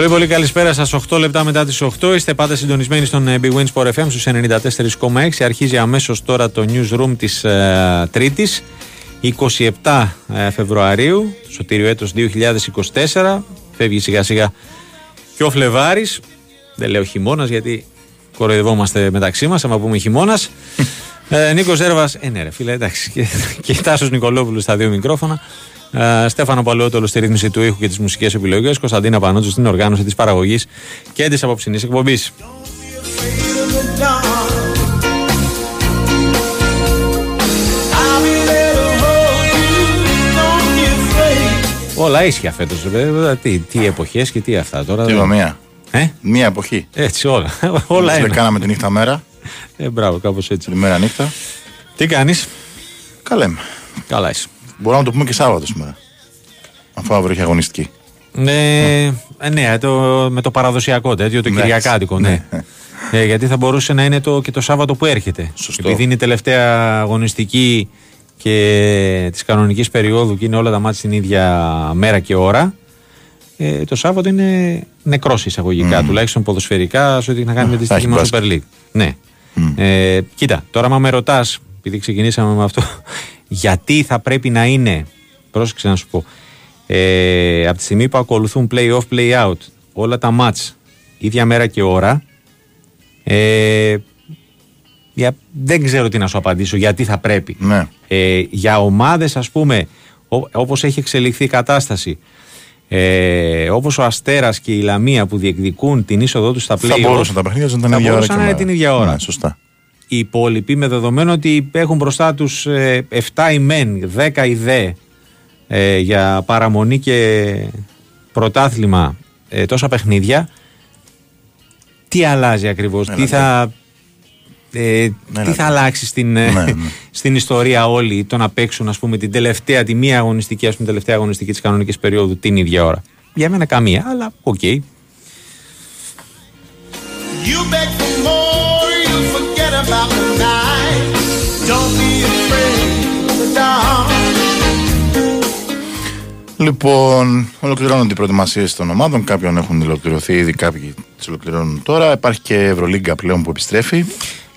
Πολύ πολύ καλησπέρα σας. 8 λεπτά μετά τις 8 είστε πάντα συντονισμένοι στον ε, Big Wins Sport FM στους 94,6 αρχίζει αμέσως τώρα το newsroom της ε, Τρίτης 27 ε, Φεβρουαρίου το σωτήριο έτος 2024 φεύγει σιγά σιγά και ο Φλεβάρης. Δεν λέω χειμώνας γιατί κοροϊδευόμαστε μεταξύ μας άμα πούμε χειμώνας. ε, Νίκος Ζέρβας, ε ναι ρε φίλε εντάξει. Και, και Τάσος Νικολόπουλος στα δύο μικρόφωνα ε, Στέφανο Παλαιότολο στη ρύθμιση του ήχου και τις μουσικές επιλογές. Κωνσταντίνα Πανότσου στην οργάνωση της παραγωγής και της απόψινής εκπομπής. Όλα ίσια φέτος. Τι, τι εποχές και τι αυτά τώρα. Τι μία. Ε; Μία εποχή. Έτσι όλα. όλα είναι. κάναμε τη νύχτα μέρα. Ε, μπράβο, κάπως έτσι. Τη μέρα νύχτα. Τι κάνεις; Καλά είμαι. Καλά είσαι. Μπορούμε να το πούμε και Σάββατο σήμερα. Αφού αύριο έχει αγωνιστική. Ναι, ε, ναι το, με το παραδοσιακό τέτοιο, το Κυριακάτικο. Ναι. ναι. Ε, γιατί θα μπορούσε να είναι το, και το Σάββατο που έρχεται. Σωστό. Επειδή είναι η τελευταία αγωνιστική και της κανονικής περίοδου και είναι όλα τα μάτια την ίδια μέρα και ώρα. Ε, το Σάββατο είναι νεκρός εισαγωγικά, mm. τουλάχιστον ποδοσφαιρικά, σε ό,τι έχει να κάνει με τη στιγμή μα Super League. Ναι. Mm. Ε, κοίτα, τώρα, μα με ρωτάς, επειδή ξεκινήσαμε με αυτό, γιατί θα πρέπει να είναι, πρόσεξε να σου πω, ε, από τη στιγμή που ακολουθούν play-off, play-out, όλα τα match, ίδια μέρα και ώρα, ε, για, δεν ξέρω τι να σου απαντήσω, γιατί θα πρέπει. Ναι. Ε, για ομάδες, ας πούμε, ό, όπως έχει εξελιχθεί η κατάσταση, ε, όπως ο Αστέρας και η Λαμία που διεκδικούν την είσοδό τους στα play-off, θα μπορούσαν τα παιχνίδια να είναι να είναι την ίδια ώρα. Ναι, σωστά οι υπόλοιποι με δεδομένο ότι έχουν μπροστά τους 7 ε, η μεν, 10 η δε ε, για παραμονή και πρωτάθλημα ε, τόσα παιχνίδια τι αλλάζει ακριβώς, τι θα ε, τι θα αλλάξει στην, ναι, ναι. στην ιστορία όλοι το να παίξουν ας πούμε την τελευταία, τη μία αγωνιστική ας πούμε τελευταία αγωνιστική της κανονικής περίοδου την ίδια ώρα για μένα καμία, αλλά OK okay. Λοιπόν, ολοκληρώνονται οι προετοιμασίες των ομάδων. Κάποιοι έχουν ολοκληρωθεί ήδη, κάποιοι τις ολοκληρώνουν τώρα. Υπάρχει και Ευρωλίγκα πλέον που επιστρέφει.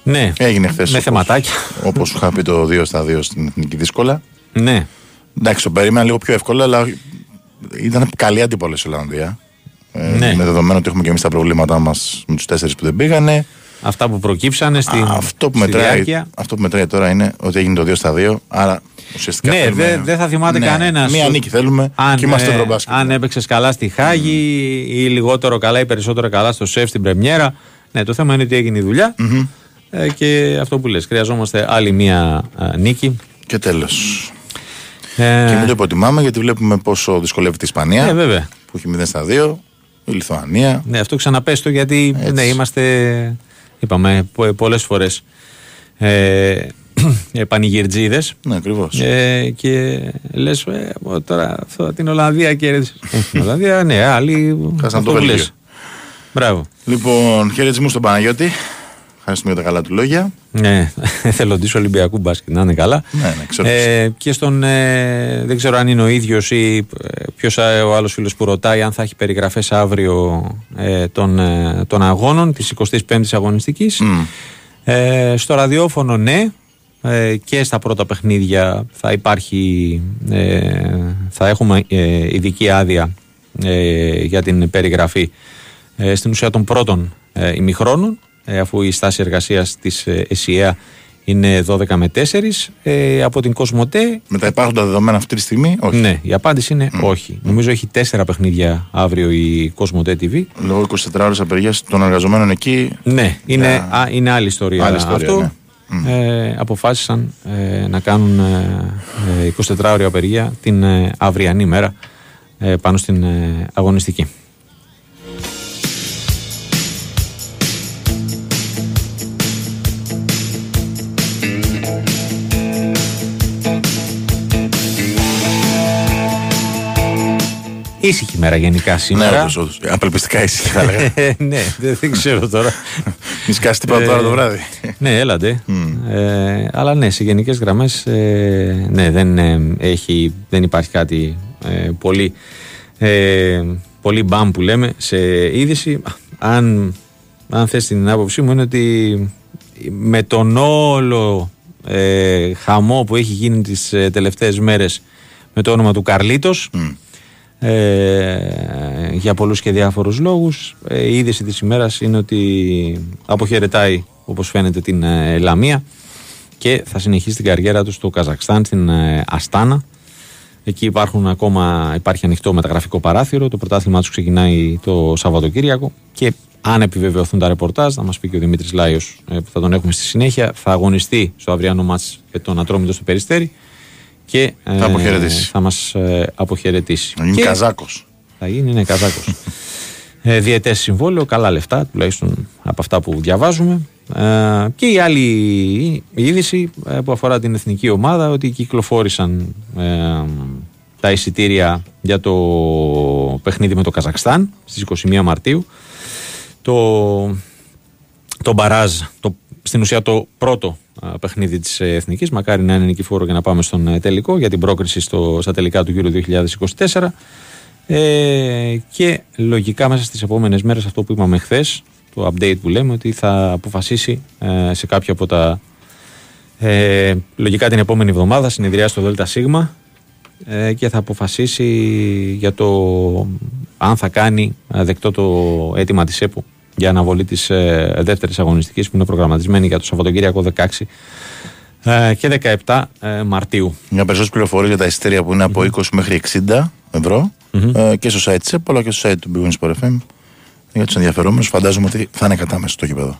Ναι. Έγινε χθες. Με θεματάκια. Όπως σου είχα πει το 2 στα 2 στην εθνική δύσκολα. Ναι. Εντάξει, το περίμενα λίγο πιο εύκολο, αλλά ήταν καλή αντίπολη η Ολλανδία. Ε, ναι. Με δεδομένο ότι έχουμε και εμείς τα προβλήματά μας με τους τέσσερις που δεν πήγανε. Αυτά που προκύψανε στην αυτό που, μετράει, αυτό που μετράει τώρα είναι ότι έγινε το 2 στα 2. Άρα ουσιαστικά. Ναι, δεν δε θα θυμάται ναι, κανένας. Μία νίκη θέλουμε αν, και είμαστε ευρωμπάσκετ. Αν έπαιξες καλά στη Χάγη mm. ή λιγότερο καλά ή περισσότερο καλά στο σεφ στην Πρεμιέρα. Ναι, το θέμα είναι ότι έγινε η δουλειά. Mm-hmm. Ε, και αυτό που λες, χρειαζόμαστε άλλη μία α, νίκη. Και τέλος. Ε... Και μην το υποτιμάμε γιατί βλέπουμε πόσο δυσκολεύεται η Ισπανία. Ε, βέβαια. Που έχει 0 στα 2. Η Λιθουανία. Ναι, αυτό ξαναπέστο γιατί ναι, είμαστε είπαμε πολλές φορές ε, πανηγυρτζίδες. Ναι, ακριβώς. Ε, και λες, ε, τώρα αυτό, την Ολλανδία κέρδισε. Ε, την Ολλανδία, ναι, άλλοι. Χάσαν το Βέλγιο. Μπράβο. Λοιπόν, χαιρετισμού στον Παναγιώτη. Ευχαριστούμε για τα καλά του λόγια. Ναι, εθελοντή Ολυμπιακού μπάσκετ, να είναι καλά. Ναι, ναι, ξέρω. Ε, και στον. Ε, δεν ξέρω αν είναι ο ίδιος ή ε, ποιος ο άλλος φίλος που ρωτάει αν θα έχει περιγραφές αύριο ε, των, ε, των αγώνων της 25η αγωνιστικής. Ε, στο ραδιόφωνο, ναι. Ε, και στα πρώτα παιχνίδια θα υπάρχει. θα έχουμε ειδική άδεια για την περιγραφή στην ουσία των πρώτων ημιχρόνων ε, αφού η στάση εργασίας της ε, ΕΣΥΑ είναι 12 με 4 ε, από την Κοσμοτέ. Με τα υπάρχοντα δεδομένα αυτή τη στιγμή, όχι. Ναι, η απάντηση είναι όχι. Νομίζω έχει 4 παιχνίδια αύριο η Κοσμοτέ TV. Λόγω 24 ώρε απεργίας των εργαζομένων εκεί. Ναι, είναι, α, είναι άλλη ιστορία. Άλλη ιστορία αυτό. Ναι. Ε, αποφάσισαν ε, να κάνουν ε, 24 ώρια απεργία την αυριανή μέρα πάνω στην αγωνιστική. Ήσυχη μέρα γενικά σήμερα. Ναι, όντως, Απελπιστικά ήσυχη θα έλεγα. ναι, δεν ξέρω τώρα. Μη σκάσεις τίποτα τώρα το βράδυ. ναι, έλατε. Ε, αλλά ναι, σε γενικές γραμμές ναι, δεν, έχει, δεν υπάρχει κάτι πολύ πολύ μπαμ που λέμε σε είδηση. Αν, αν θες την άποψή μου είναι ότι με τον όλο ε, χαμό που έχει γίνει τις ε, τελευταίες μέρες με το όνομα του Καρλίτος ε, για πολλούς και διάφορους λόγους. Ε, η είδηση της ημέρας είναι ότι αποχαιρετάει όπως φαίνεται την ε, Λαμία και θα συνεχίσει την καριέρα του στο Καζακστάν, στην ε, Αστάνα. Εκεί υπάρχουν ακόμα, υπάρχει ανοιχτό μεταγραφικό παράθυρο. Το πρωτάθλημά τους ξεκινάει το Σαββατοκύριακο και αν επιβεβαιωθούν τα ρεπορτάζ, θα μας πει και ο Δημήτρης Λάιος ε, που θα τον έχουμε στη συνέχεια, θα αγωνιστεί στο αυριανό μα με τον Ατρόμητο στο Περιστέρι και ε, θα, αποχαιρετήσει. θα μας ε, αποχαιρετήσει. Είναι Καζάκος. Θα γίνει, είναι Καζάκος. ε, Διαιτές συμβόλαιο, καλά λεφτά, τουλάχιστον από αυτά που διαβάζουμε. Ε, και η άλλη είδηση ε, που αφορά την εθνική ομάδα ότι κυκλοφόρησαν ε, τα εισιτήρια για το παιχνίδι με το Καζακστάν στις 21 Μαρτίου το, το μπαράζ το, στην ουσία το πρώτο παιχνίδι της Εθνικής. Μακάρι να είναι νικηφόρο για να πάμε στον τελικό για την πρόκριση στο, στα τελικά του Euro 2024 ε, και λογικά μέσα στις επόμενες μέρες αυτό που είπαμε χθες το update που λέμε ότι θα αποφασίσει ε, σε κάποια από τα ε, λογικά την επόμενη εβδομάδα συνεδριά στο ΔΣ ε, και θα αποφασίσει για το αν θα κάνει ε, δεκτό το αίτημα της ΕΠΟ για αναβολή της ε, δεύτερης αγωνιστικής που είναι προγραμματισμένη για το Σαββατοκύριακο 16 ε, και 17 Μαρτίου. Μια περισσότερη πληροφορία για τα εισιτήρια που είναι από 20 μέχρι 60 ευρώ και στο site της ΕΠΟ αλλά και στο site του Big Sport FM για τους ενδιαφερόμενους, φαντάζομαι ότι θα είναι κατάμεσα στο γήπεδο.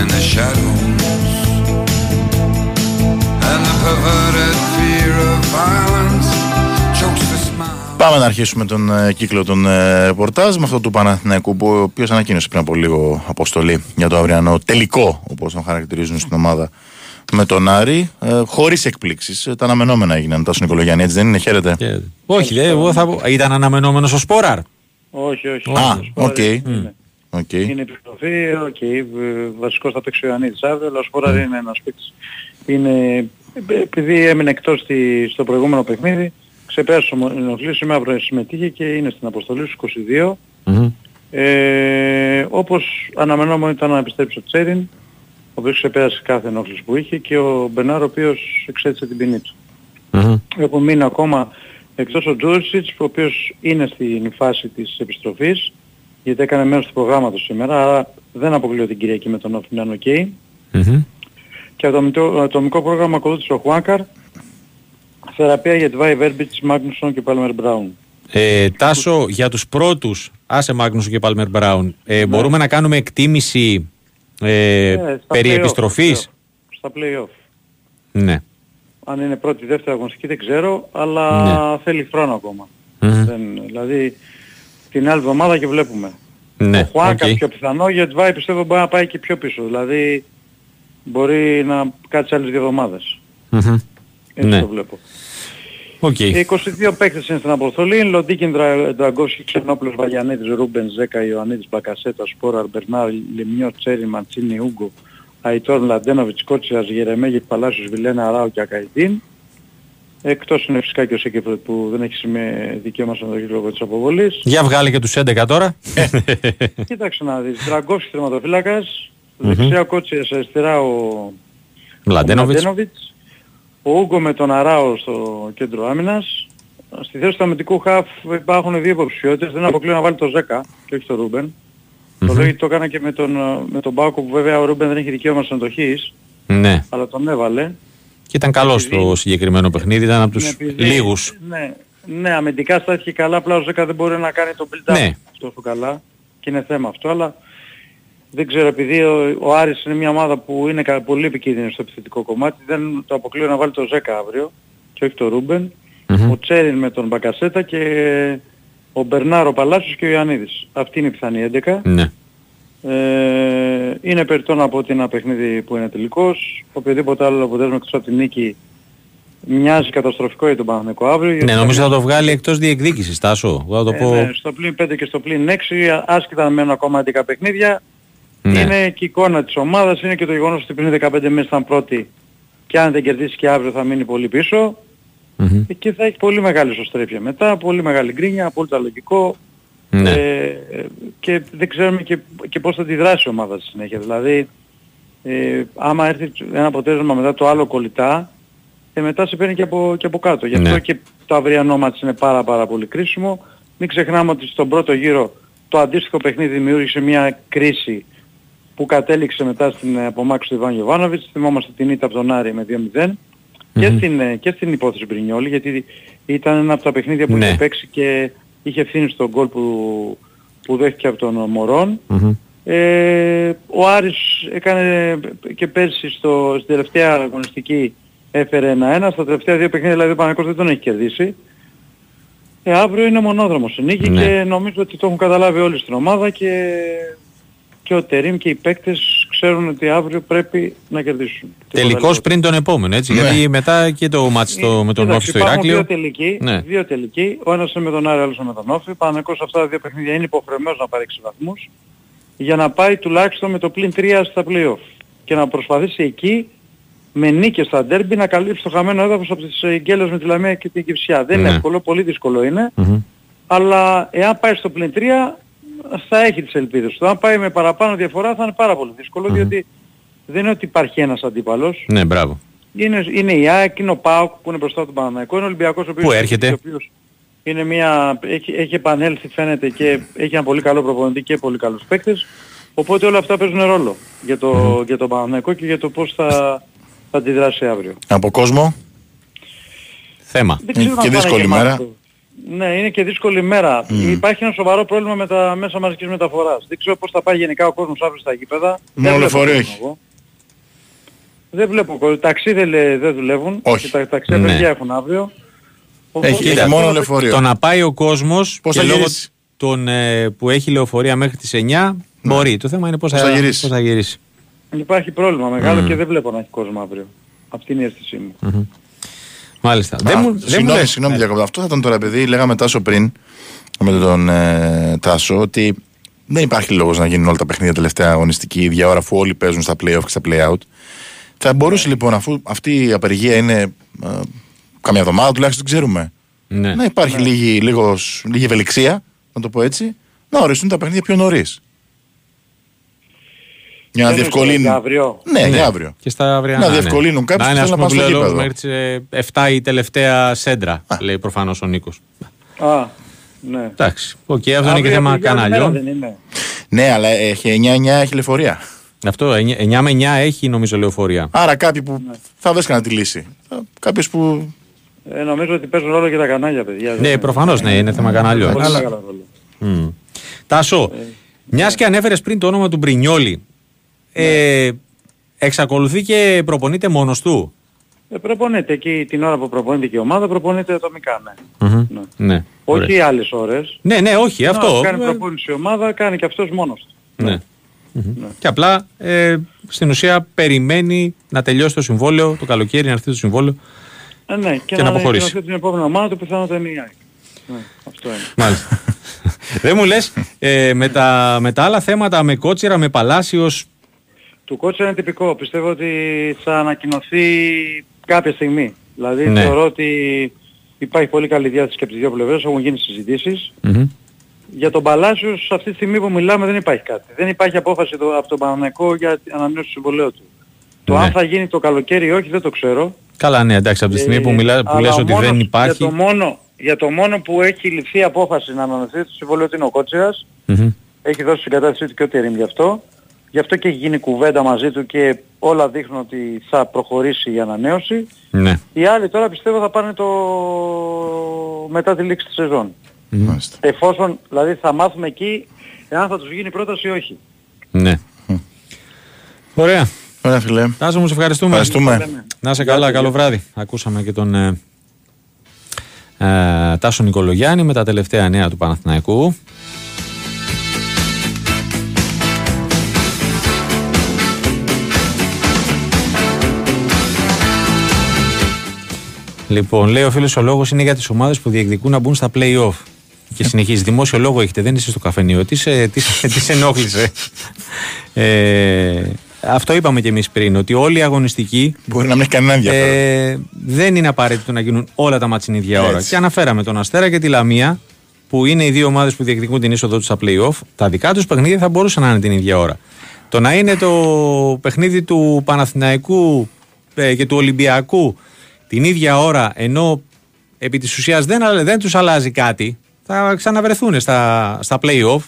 And the perverted fear of violence Πάμε να αρχίσουμε τον ε, κύκλο των ε, ρεπορτάζ με αυτό του Παναθηναϊκού που ο οποίος ανακοίνωσε πριν από λίγο αποστολή για το αυριανό τελικό, όπως τον χαρακτηρίζουν στην ομάδα με τον Άρη, ε, χωρίς εκπλήξεις. Τα αναμενόμενα έγιναν. Τα Νικολογιάννη, έτσι δεν είναι, χαίρετε; Yeah. Όχι, δε, εγώ θα... ήταν αναμενόμενος ο Σπόραρ. Όχι, όχι. Α, OK. Okay. Είναι. Okay. είναι επιστροφή, OK. Okay. Βασικός θα παίξει ο Ιωαννίδης αύριο, αλλά ο Σπόραρ mm. είναι ένας παίκτης. Είναι, επειδή έμεινε εκτός στο προηγούμενο παιχνίδι, ξεπέρασε ο ενοχλής, σήμερα συμμετείχε και είναι στην αποστολή στους 22. Mm-hmm. Ε, όπως αναμενόμενο ήταν να επιστρέψει ο Τσέριν, ο οποίος ξεπέρασε κάθε ενόχληση που είχε και ο Μπενάρ ο οποίος εξέτησε την ποινή του. Mm-hmm. Έχουν μείνει ακόμα εκτός ο Τζούρισιτς, ο οποίος είναι στην φάση της επιστροφής, γιατί έκανε μέρος του προγράμματος σήμερα, άρα δεν αποκλείω την Κυριακή με τον Όφη να είναι ok. Mm-hmm. Και το ατομικό πρόγραμμα ακολούθησε ο Χουάνκαρ, θεραπεία για τη Βάη Βέρμπιτς, Μάγνουσον και Πάλμερ Μπράουν. Ε, Τάσο, για τους πρώτους, άσε Μάγνουσον και Πάλμερ Μπράουν, ε, ναι. μπορούμε να κάνουμε εκτίμηση ε, ναι, περί επιστροφής; Στα play-off. Ναι. Αν είναι πρώτη δεύτερη αγωνιστική δεν ξέρω, αλλά ναι. θέλει χρόνο ακόμα. Mm-hmm. Δεν, δηλαδή την άλλη εβδομάδα και βλέπουμε. Ναι, ο Χουάκα okay. πιο πιθανό, γιατί Βάη πιστεύω μπορεί να πάει και πιο πίσω. Δηλαδή μπορεί να κάτσει άλλες δύο εβδομάδες. Mm-hmm. Έτσι ναι. το βλέπω. Okay. 22 παίκτες είναι στην αποστολή. Λοντίγκιν, Ντραγκόφσκι, Ξενόπλος, Βαγιανίδης, Ρούμπεν, Ζέκα, Ιωαννίδης, Μπακασέτας, Σπόραρ, Μπερνάρ, Λεμός, Τσέρι, Μαντσίνι, Ούγκο, Αϊτόρ, Λαντένοβιτς, Κότσιας, Γερεμέγεφ, Παλάσιος, Βιλένα, Αράο και Ακαϊτίν. Εκτός είναι φυσικά και ο Σέκεφρε που δεν έχει με δικαίωμα στον λόγω της αποβολής. Για βγάλει και τους 11 τώρα. Κοίταξε να δεις. Ντραγκόφσκι τερματοφύλακας. Δεξιά Κότσιας, αριστερά ο Λαντένοβιτς ο Ούγκο με τον Αράο στο κέντρο άμυνας. Στη θέση του αμυντικού χαφ υπάρχουν δύο υποψηφιότητες. Δεν αποκλείω να βάλει το Ζέκα και όχι το Ρούμπεν. Mm-hmm. Το λόγιο το έκανα και με τον, με τον Μπάκο που βέβαια ο Ρούμπεν δεν έχει δικαίωμα συμμετοχής. Ναι. Αλλά τον έβαλε. Και ήταν καλός στο συγκεκριμένο παιχνίδι, ήταν από τους ναι, λίγους. Ναι, ναι, αμυντικά στάθηκε καλά, απλά ο Ζέκα δεν μπορεί να κάνει τον build-up ναι. τόσο καλά. Και είναι θέμα αυτό, αλλά δεν ξέρω, επειδή ο, ο Άρης είναι μια ομάδα που είναι πολύ επικίνδυνη στο επιθετικό κομμάτι, δεν το αποκλείω να βάλει το Ζέκα αύριο και όχι το Ρούμπεν. Mm-hmm. Ο Τσέριν με τον Μπακασέτα και ο Μπερνάρο Παλάσιος και ο Ιωαννίδης. Αυτή είναι η πιθανή 11. Ναι. Ε, είναι περιττό να πω ότι είναι ένα παιχνίδι που είναι τελικός. Οποιοδήποτε άλλο αποτέλεσμα εκτός από την νίκη μοιάζει καταστροφικό για τον Παναθηναϊκό αύριο. Ναι, νομίζω θα το βγάλει εκτός διεκδίκησης, Τάσο. Θα το ε, πω... ναι, στο πλήν 5 και στο πλήν 6, άσχετα να μένουν ακόμα 11 παιχνίδια, ναι. είναι και η εικόνα της ομάδας, είναι και το γεγονός ότι πριν 15 μέρες ήταν πρώτη και αν δεν κερδίσει και αύριο θα μείνει πολύ πίσω mm-hmm. και θα έχει πολύ μεγάλη σωστρέφεια μετά, πολύ μεγάλη γκρίνια, απόλυτα λογικό ναι. ε, και δεν ξέρουμε και, και πώς θα αντιδράσει η ομάδα στη συνέχεια. Δηλαδή, ε, άμα έρθει ένα αποτέλεσμα μετά το άλλο κολλητά, και μετά σε παίρνει και από, και από κάτω. Γι' αυτό ναι. και το αυριανό μάτς είναι πάρα πάρα πολύ κρίσιμο. Μην ξεχνάμε ότι στον πρώτο γύρο το αντίστοιχο παιχνίδι δημιούργησε μια κρίση που κατέληξε μετά στην απομάκρυνση του Ιβάν Γιωβάνοβιτς. Θυμόμαστε την ήττα από τον Άρη με 2-0. mm Και, στην, και στην υπόθεση Μπρινιόλη γιατί ήταν ένα από τα παιχνίδια που ναι. είχε παίξει και είχε ευθύνη στον γκολ που, που δέχτηκε από τον μωρον Ε, ο Άρης έκανε και πέρσι στο, στην τελευταία αγωνιστική έφερε ένα-ένα. Στα τελευταία δύο παιχνίδια δηλαδή ο Παναγικός δεν τον έχει κερδίσει. Ε, αύριο είναι μονόδρομος η νίκη ναι. και νομίζω ότι το έχουν καταλάβει όλοι στην ομάδα και, και ο Τερίμ και οι παίκτες ξέρουν ότι αύριο πρέπει να κερδίσουν. Τελικώς πριν τον επόμενο έτσι, ναι. γιατί μετά και το μάτς το, με τον Όφη στο Ηράκλειο. Δύο τελικοί, ναι. δύο τελικοί, ο ένας είναι με τον Άρη, ο άλλος με τον Όφη. Παναγικός αυτά τα δύο παιχνίδια είναι υποχρεωμένος να πάρει 6 βαθμούς για να πάει τουλάχιστον με το πλήν 3 στα play και να προσπαθήσει εκεί με νίκες στα ντέρμπι να καλύψει το χαμένο έδαφος από τις Γκέλες με τη Λαμία και την Κυψιά. Δεν είναι ναι. εύκολο, πολύ δύσκολο Αλλά εάν πάει στο πλήν 3 θα έχει τις ελπίδες του. Αν πάει με παραπάνω διαφορά θα είναι πάρα πολύ δύσκολο διότι δεν είναι ότι υπάρχει ένας αντίπαλος. Ναι, μπράβο. Είναι, είναι η ΑΕΚ, είναι ο ΠΑΟΚ που είναι μπροστά του Παναναϊκού, είναι ο Ολυμπιακός ο οποίος, που έρχεται; Ο οποίος είναι μια, έχει, έχει επανέλθει φαίνεται και έχει ένα πολύ καλό προπονητή και πολύ καλούς παίκτες. Οπότε όλα αυτά παίζουν ρόλο για, το, για τον Παναναϊκό και για το πώς θα, θα αντιδράσει αύριο. Από κόσμο; Θέμα. Είναι και δύσκολη μέρα. Ναι, είναι και δύσκολη μέρα. Mm. Υπάρχει ένα σοβαρό πρόβλημα με τα μέσα μαζικής μεταφοράς. Δεν ξέρω πώς θα πάει γενικά ο κόσμος αύριο στα γήπεδα. Μόνο λεωφορείο έχει. Δεν βλέπω. Ταξί δεν, δεν δουλεύουν. Όχι. τα ταξί ναι. έχουν αύριο. Έχει, έχει μόνο λεωφορείο. Το να πάει ο κόσμος πώς και λόγω των, ε, που έχει λεωφορεία μέχρι τις 9 ναι. μπορεί. Το θέμα είναι πώς, θα, γυρίσει; Πώς θα γυρίσει. Υπάρχει πρόβλημα μεγάλο mm. και δεν βλέπω να έχει κόσμο αύριο. Αυτή είναι η αίσθησή μου. Mm-hmm. Μάλιστα. Α, δεν μου, συγγνώμη, συγγνώμη ναι. Αυτό θα ήταν τώρα επειδή λέγαμε Τάσο πριν με τον ε, Τάσο ότι δεν υπάρχει λόγος να γίνουν όλα τα παιχνίδια τελευταία αγωνιστική ίδια ώρα αφού όλοι παίζουν στα play-off και στα play-out. Θα μπορούσε λοιπόν αφού αυτή η απεργία είναι ε, καμιά εβδομάδα τουλάχιστον ξέρουμε. Ναι. Να υπάρχει ναι. λίγη, λίγος, λίγη ευελιξία, να το πω έτσι, να οριστούν τα παιχνίδια πιο νωρίς. Για να διευκολύνουν. Για αύριο. Ναι, ναι, για αύριο. Και στα αύριο. Να ναι. διευκολύνουν κάποιους να, που θέλουν να πάνε στο γήπεδο. Μέχρι τις 7 ε, η τελευταία σέντρα, Α. λέει προφανώς ο Νίκος. Α, ναι. Εντάξει. OK, okay, αυτό είναι και θέμα καναλιών. Ναι, αλλά έχει 9-9 έχει λεωφορεία. Αυτό, 9 με 9 έχει νομίζω λεωφορεία. Άρα κάποιοι που ναι. θα βρίσκαν τη λύση. Κάποιο που. Ε, νομίζω ότι παίζουν ρόλο και τα κανάλια, παιδιά. Ναι, προφανώς ναι, είναι θέμα κανάλιων. Πολύ μεγάλο ρόλο. Τάσο, ε, μιας και ανέφερες πριν το όνομα του Μπρινιόλη, ε, εξακολουθεί και προπονείται μόνος του. Ε, προπονείται εκεί την ώρα που προπονείται και η ομάδα, προπονείται ατομικά, ναι. Mm-hmm. ναι. ναι. Όχι Ωραία. άλλες ώρες. Ναι, ναι, όχι, ναι, αυτό. Κάνει προπόνηση η ομάδα, κάνει και αυτός μόνος του. Ναι. ναι. Και απλά ε, στην ουσία περιμένει να τελειώσει το συμβόλαιο, το καλοκαίρι να έρθει το συμβόλαιο ε, ναι, και, και να, να αποχωρήσει. την επόμενη ομάδα του πιθανότατα είναι η ΑΕΚ. Ναι, αυτό είναι. Μάλιστα. Δεν μου λες, ε, με, τα, με τα άλλα θέματα, με Κότσιρα, με Παλάσιος... Του Κότσιρα είναι τυπικό. Πιστεύω ότι θα ανακοινωθεί κάποια στιγμή. Δηλαδή ναι. θεωρώ ότι υπάρχει πολύ καλή διάθεση και από τις δύο πλευρές, έχουν γίνει Για τον Παλάσιος αυτή τη στιγμή που μιλάμε δεν υπάρχει κάτι. Δεν υπάρχει απόφαση το, από τον Παναναϊκό για την ανανέωση του συμβολέου του. Το ναι. αν θα γίνει το καλοκαίρι ή όχι δεν το ξέρω. Καλά ναι εντάξει από τη στιγμή που, μιλά, που λες ότι δεν υπάρχει... Για το μόνο, για το μόνο που έχει ληφθεί απόφαση να ανανεωθεί το συμβόλαιο είναι ο κοτσιρας mm-hmm. Έχει δώσει την κατάστασή του και ό,τι ερήμ γι' αυτό. Γι' αυτό και έχει γίνει κουβέντα μαζί του και όλα δείχνουν ότι θα προχωρήσει η ανανέωση. Ναι. Οι άλλοι τώρα πιστεύω θα πάνε το μετά τη λήξη της σεζόν. Mm-hmm. Εφόσον δηλαδή θα μάθουμε εκεί εάν θα τους γίνει πρόταση ή όχι. Ναι. Ωραία. Ωραία φίλε. Τάσο μου σε ευχαριστούμε. ευχαριστούμε. Να είσαι καλά, καλό βράδυ. Ακούσαμε και τον ε, ε, Τάσο Νικολογιάννη με τα τελευταία νέα του Παναθηναϊκού. Λοιπόν, λέει ο φίλος ο λόγος είναι για τις ομάδες που διεκδικούν να μπουν στα play-off. Και συνεχίζει. Δημόσιο λόγο έχετε, δεν είσαι στο καφενείο. Τι σε, τι, τι σε ενόχλησε; Ε, αυτό είπαμε και εμείς πριν, ότι όλοι οι αγωνιστικοί. Μπορεί να μην έχει κανένα ενδιαφέρον. Ε, δεν είναι απαραίτητο να γίνουν όλα τα μάτια την ίδια ώρα. Και αναφέραμε τον Αστέρα και τη Λαμία, που είναι οι δύο ομάδες που διεκδικούν την είσοδο τους στα playoff. Τα δικά τους παιχνίδια θα μπορούσαν να είναι την ίδια ώρα. Το να είναι το παιχνίδι του Παναθηναϊκού ε, και του Ολυμπιακού την ίδια ώρα, ενώ επί της ουσίας δεν, δεν τους αλλάζει κάτι, θα ξαναβρεθούν στα, στα play-off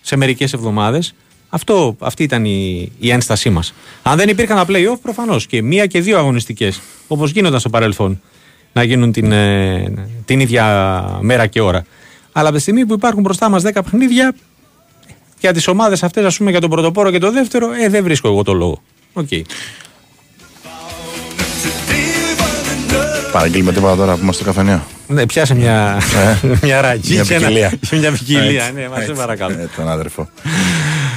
σε μερικές εβδομάδες. Αυτό, αυτή ήταν η, η ένστασή μας. Αν δεν υπήρχαν τα play-off, προφανώς και μία και δύο αγωνιστικές, όπως γίνονταν στο παρελθόν, να γίνουν την, ε, την ίδια μέρα και ώρα. Αλλά από τη στιγμή που υπάρχουν μπροστά μας 10 παιχνίδια, για τις ομάδες αυτές, ας πούμε για τον πρωτοπόρο και το δεύτερο, ε, δεν βρίσκω εγώ το λόγο. Okay. Παραγγείλουμε τίποτα τώρα που είμαστε στο καφενείο. Ναι, πιάσε μια, ε, μια ρακή μια ποικιλία. μια ποικιλία, ναι, μας σε παρακαλώ. Ε, τον αδερφό.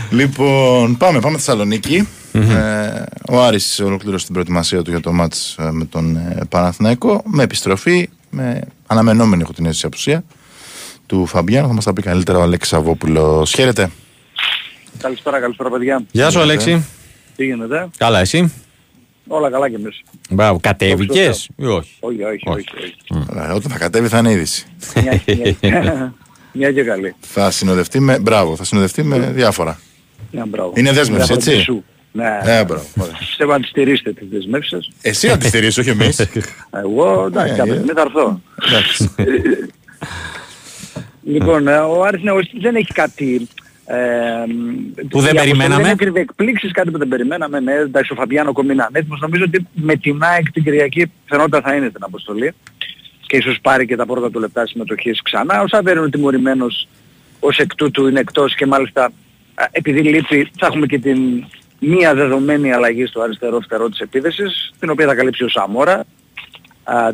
λοιπόν, πάμε, πάμε Θεσσαλονίκη. Ε, ο Άρης ολοκλήρωσε την προετοιμασία του για το μάτς ε, με τον ε, Παναθηναϊκό με επιστροφή, με αναμενόμενη έχω την αίσθηση απουσία του Φαμπιάνου. Θα μας τα πει καλύτερα ο Αλέξης Σαββόπουλος. Χαίρετε. Καλησπέρα, καλησπέρα παιδιά. Γεια σου Αλέξη. Τι γίνεται; Καλά εσύ; Όλα καλά κι εμείς. Μπράβο, κατέβηκες ή όχι; Όχι, όχι, όχι. όχι. Όταν θα κατέβει θα είναι είδηση. Μια και καλή. Θα συνοδευτεί με, μπράβο, θα συνοδευτεί με διάφορα. Είναι δέσμευση, έτσι; Ναι. Ε, μπράβο. Πιστεύω να τις στηρίσετε τις δεσμεύσεις Εσύ να τις στηρίσεις, όχι εμείς. Εγώ, εντάξει, κάποια στιγμή θα έρθω. Λοιπόν, ο Άρης δεν έχει κάτι ε, που δεν περιμέναμε. Δεν έκρυβε εκπλήξεις, κάτι που δεν περιμέναμε. Ναι, εντάξει, ο Φαμπιάνο Κομινά έτοιμος. Νομίζω ότι με την ΑΕΚ την Κυριακή φαινόταν θα είναι στην αποστολή. Και ίσως πάρει και τα πρώτα του λεπτά συμμετοχής ξανά. Ο Σάβερ είναι τιμωρημένος ως εκ τούτου είναι εκτός και μάλιστα επειδή λείπει θα έχουμε και την μία δεδομένη αλλαγή στο αριστερό φτερό της επίδεσης, την οποία θα καλύψει ο Σαμόρα,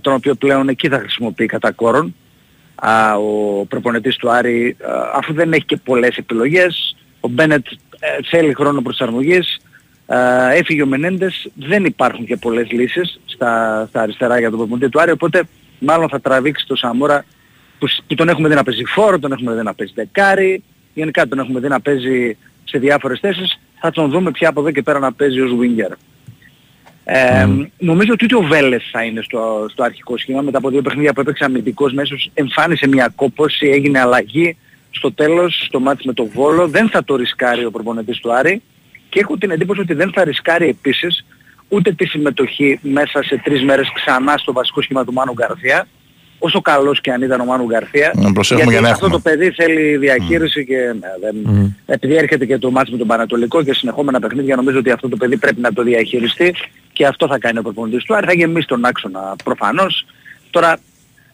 τον οποίο πλέον εκεί θα χρησιμοποιεί κατά κόρον ο προπονητής του Άρη αφού δεν έχει και πολλές επιλογές ο Μπένετ ε, θέλει χρόνο προσαρμογής έφυγε ο Μενέντες δεν υπάρχουν και πολλές λύσεις στα, στα αριστερά για τον προπονητή του Άρη οπότε μάλλον θα τραβήξει το Σαμόρα που, που τον έχουμε δει να παίζει φόρο, τον έχουμε δει να παίζει δεκάρι γενικά τον έχουμε δει να παίζει σε διάφορες θέσεις θα τον δούμε πια από εδώ και πέρα να παίζει ως winger. Ε, mm. Νομίζω ότι ούτε ο Βέλες θα είναι στο, στο αρχικό σχήμα. Μετά από δύο παιχνίδια που έπαιξε αμυντικός μέσος εμφάνισε μια κόπωση, έγινε αλλαγή. Στο τέλος, στο μάτι με το Βόλο, δεν θα το ρισκάρει ο προπονητής του Άρη και έχω την εντύπωση ότι δεν θα ρισκάρει επίσης ούτε τη συμμετοχή μέσα σε τρεις μέρες ξανά στο βασικό σχήμα του Μάνου Γκαρθία όσο καλός και αν ήταν ο Μάνου Γκαρθία. γιατί για αυτό το παιδί θέλει διαχείριση και ναι, δεν, επειδή έρχεται και το μάτι με τον Πανατολικό και συνεχόμενα παιχνίδια νομίζω ότι αυτό το παιδί πρέπει να το διαχειριστεί και αυτό θα κάνει ο προπονητής του. Άρα θα γεμίσει τον άξονα προφανώς. Τώρα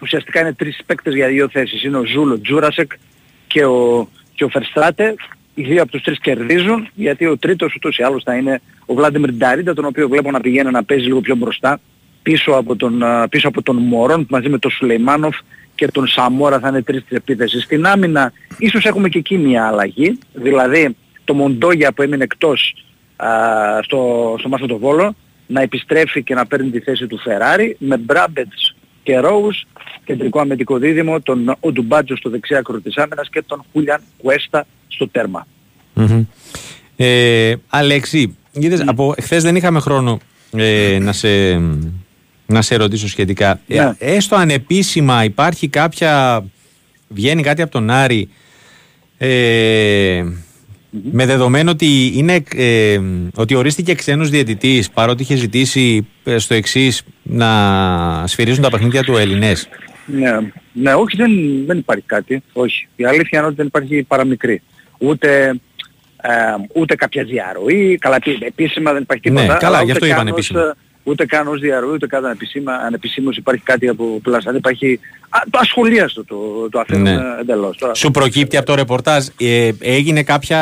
ουσιαστικά είναι τρεις παίκτες για δύο θέσεις. Είναι ο Ζούλ, Τζούρασεκ και ο, και ο Φερστράτε. Οι δύο από τους τρεις κερδίζουν γιατί ο τρίτος ούτως ή άλλως θα είναι ο Βλάντιμιρ Νταρίντα τον οποίο βλέπω να πηγαίνει να παίζει λίγο πιο μπροστά πίσω από τον, πίσω από τον Μωρόν μαζί με τον Σουλεϊμάνοφ και τον Σαμόρα θα είναι τρεις της επίθεσης. Στην άμυνα. Ίσως έχουμε και εκεί μια αλλαγή, δηλαδή το Μοντόγια που έμεινε εκτός α, στο, στο Μάσο το Βόλο να επιστρέφει και να παίρνει τη θέση του Φεράρι με Μπράμπετς και Ρόους κεντρικό αμυντικό δίδυμο, τον Οντουμπάτζο στο δεξιά άκρο της άμυνας και τον Χούλιαν Κουέστα στο τερμα Ε, Αλέξη, από χθες δεν είχαμε χρόνο ε, να σε να σε ρωτήσω σχετικά. Ε, ναι. έστω ανεπίσημα υπάρχει κάποια. Βγαίνει κάτι από τον Άρη. Ε, με δεδομένο ότι, είναι, ε, ότι ορίστηκε ξένος διαιτητής παρότι είχε ζητήσει ε, στο εξής να σφυρίζουν τα παιχνίδια του Ελληνές. Ναι, ναι όχι δεν, δεν υπάρχει κάτι. Όχι. Η αλήθεια είναι ότι δεν υπάρχει παραμικρή. Ούτε, ε, ούτε κάποια διαρροή. Καλά, επίσημα δεν υπάρχει τίποτα. Ναι, καλά, γι' αυτό είπαν επίσημα ούτε καν ως διαρροή, ούτε καν ανεπισήμα, ανεπισήμως υπάρχει κάτι από πλάστα. Δεν υπάρχει α, το ασχολίαστο το, το αφήνουμε ναι. εντελώς. Σου προκύπτει από το ρεπορτάζ, ε, έγινε κάποια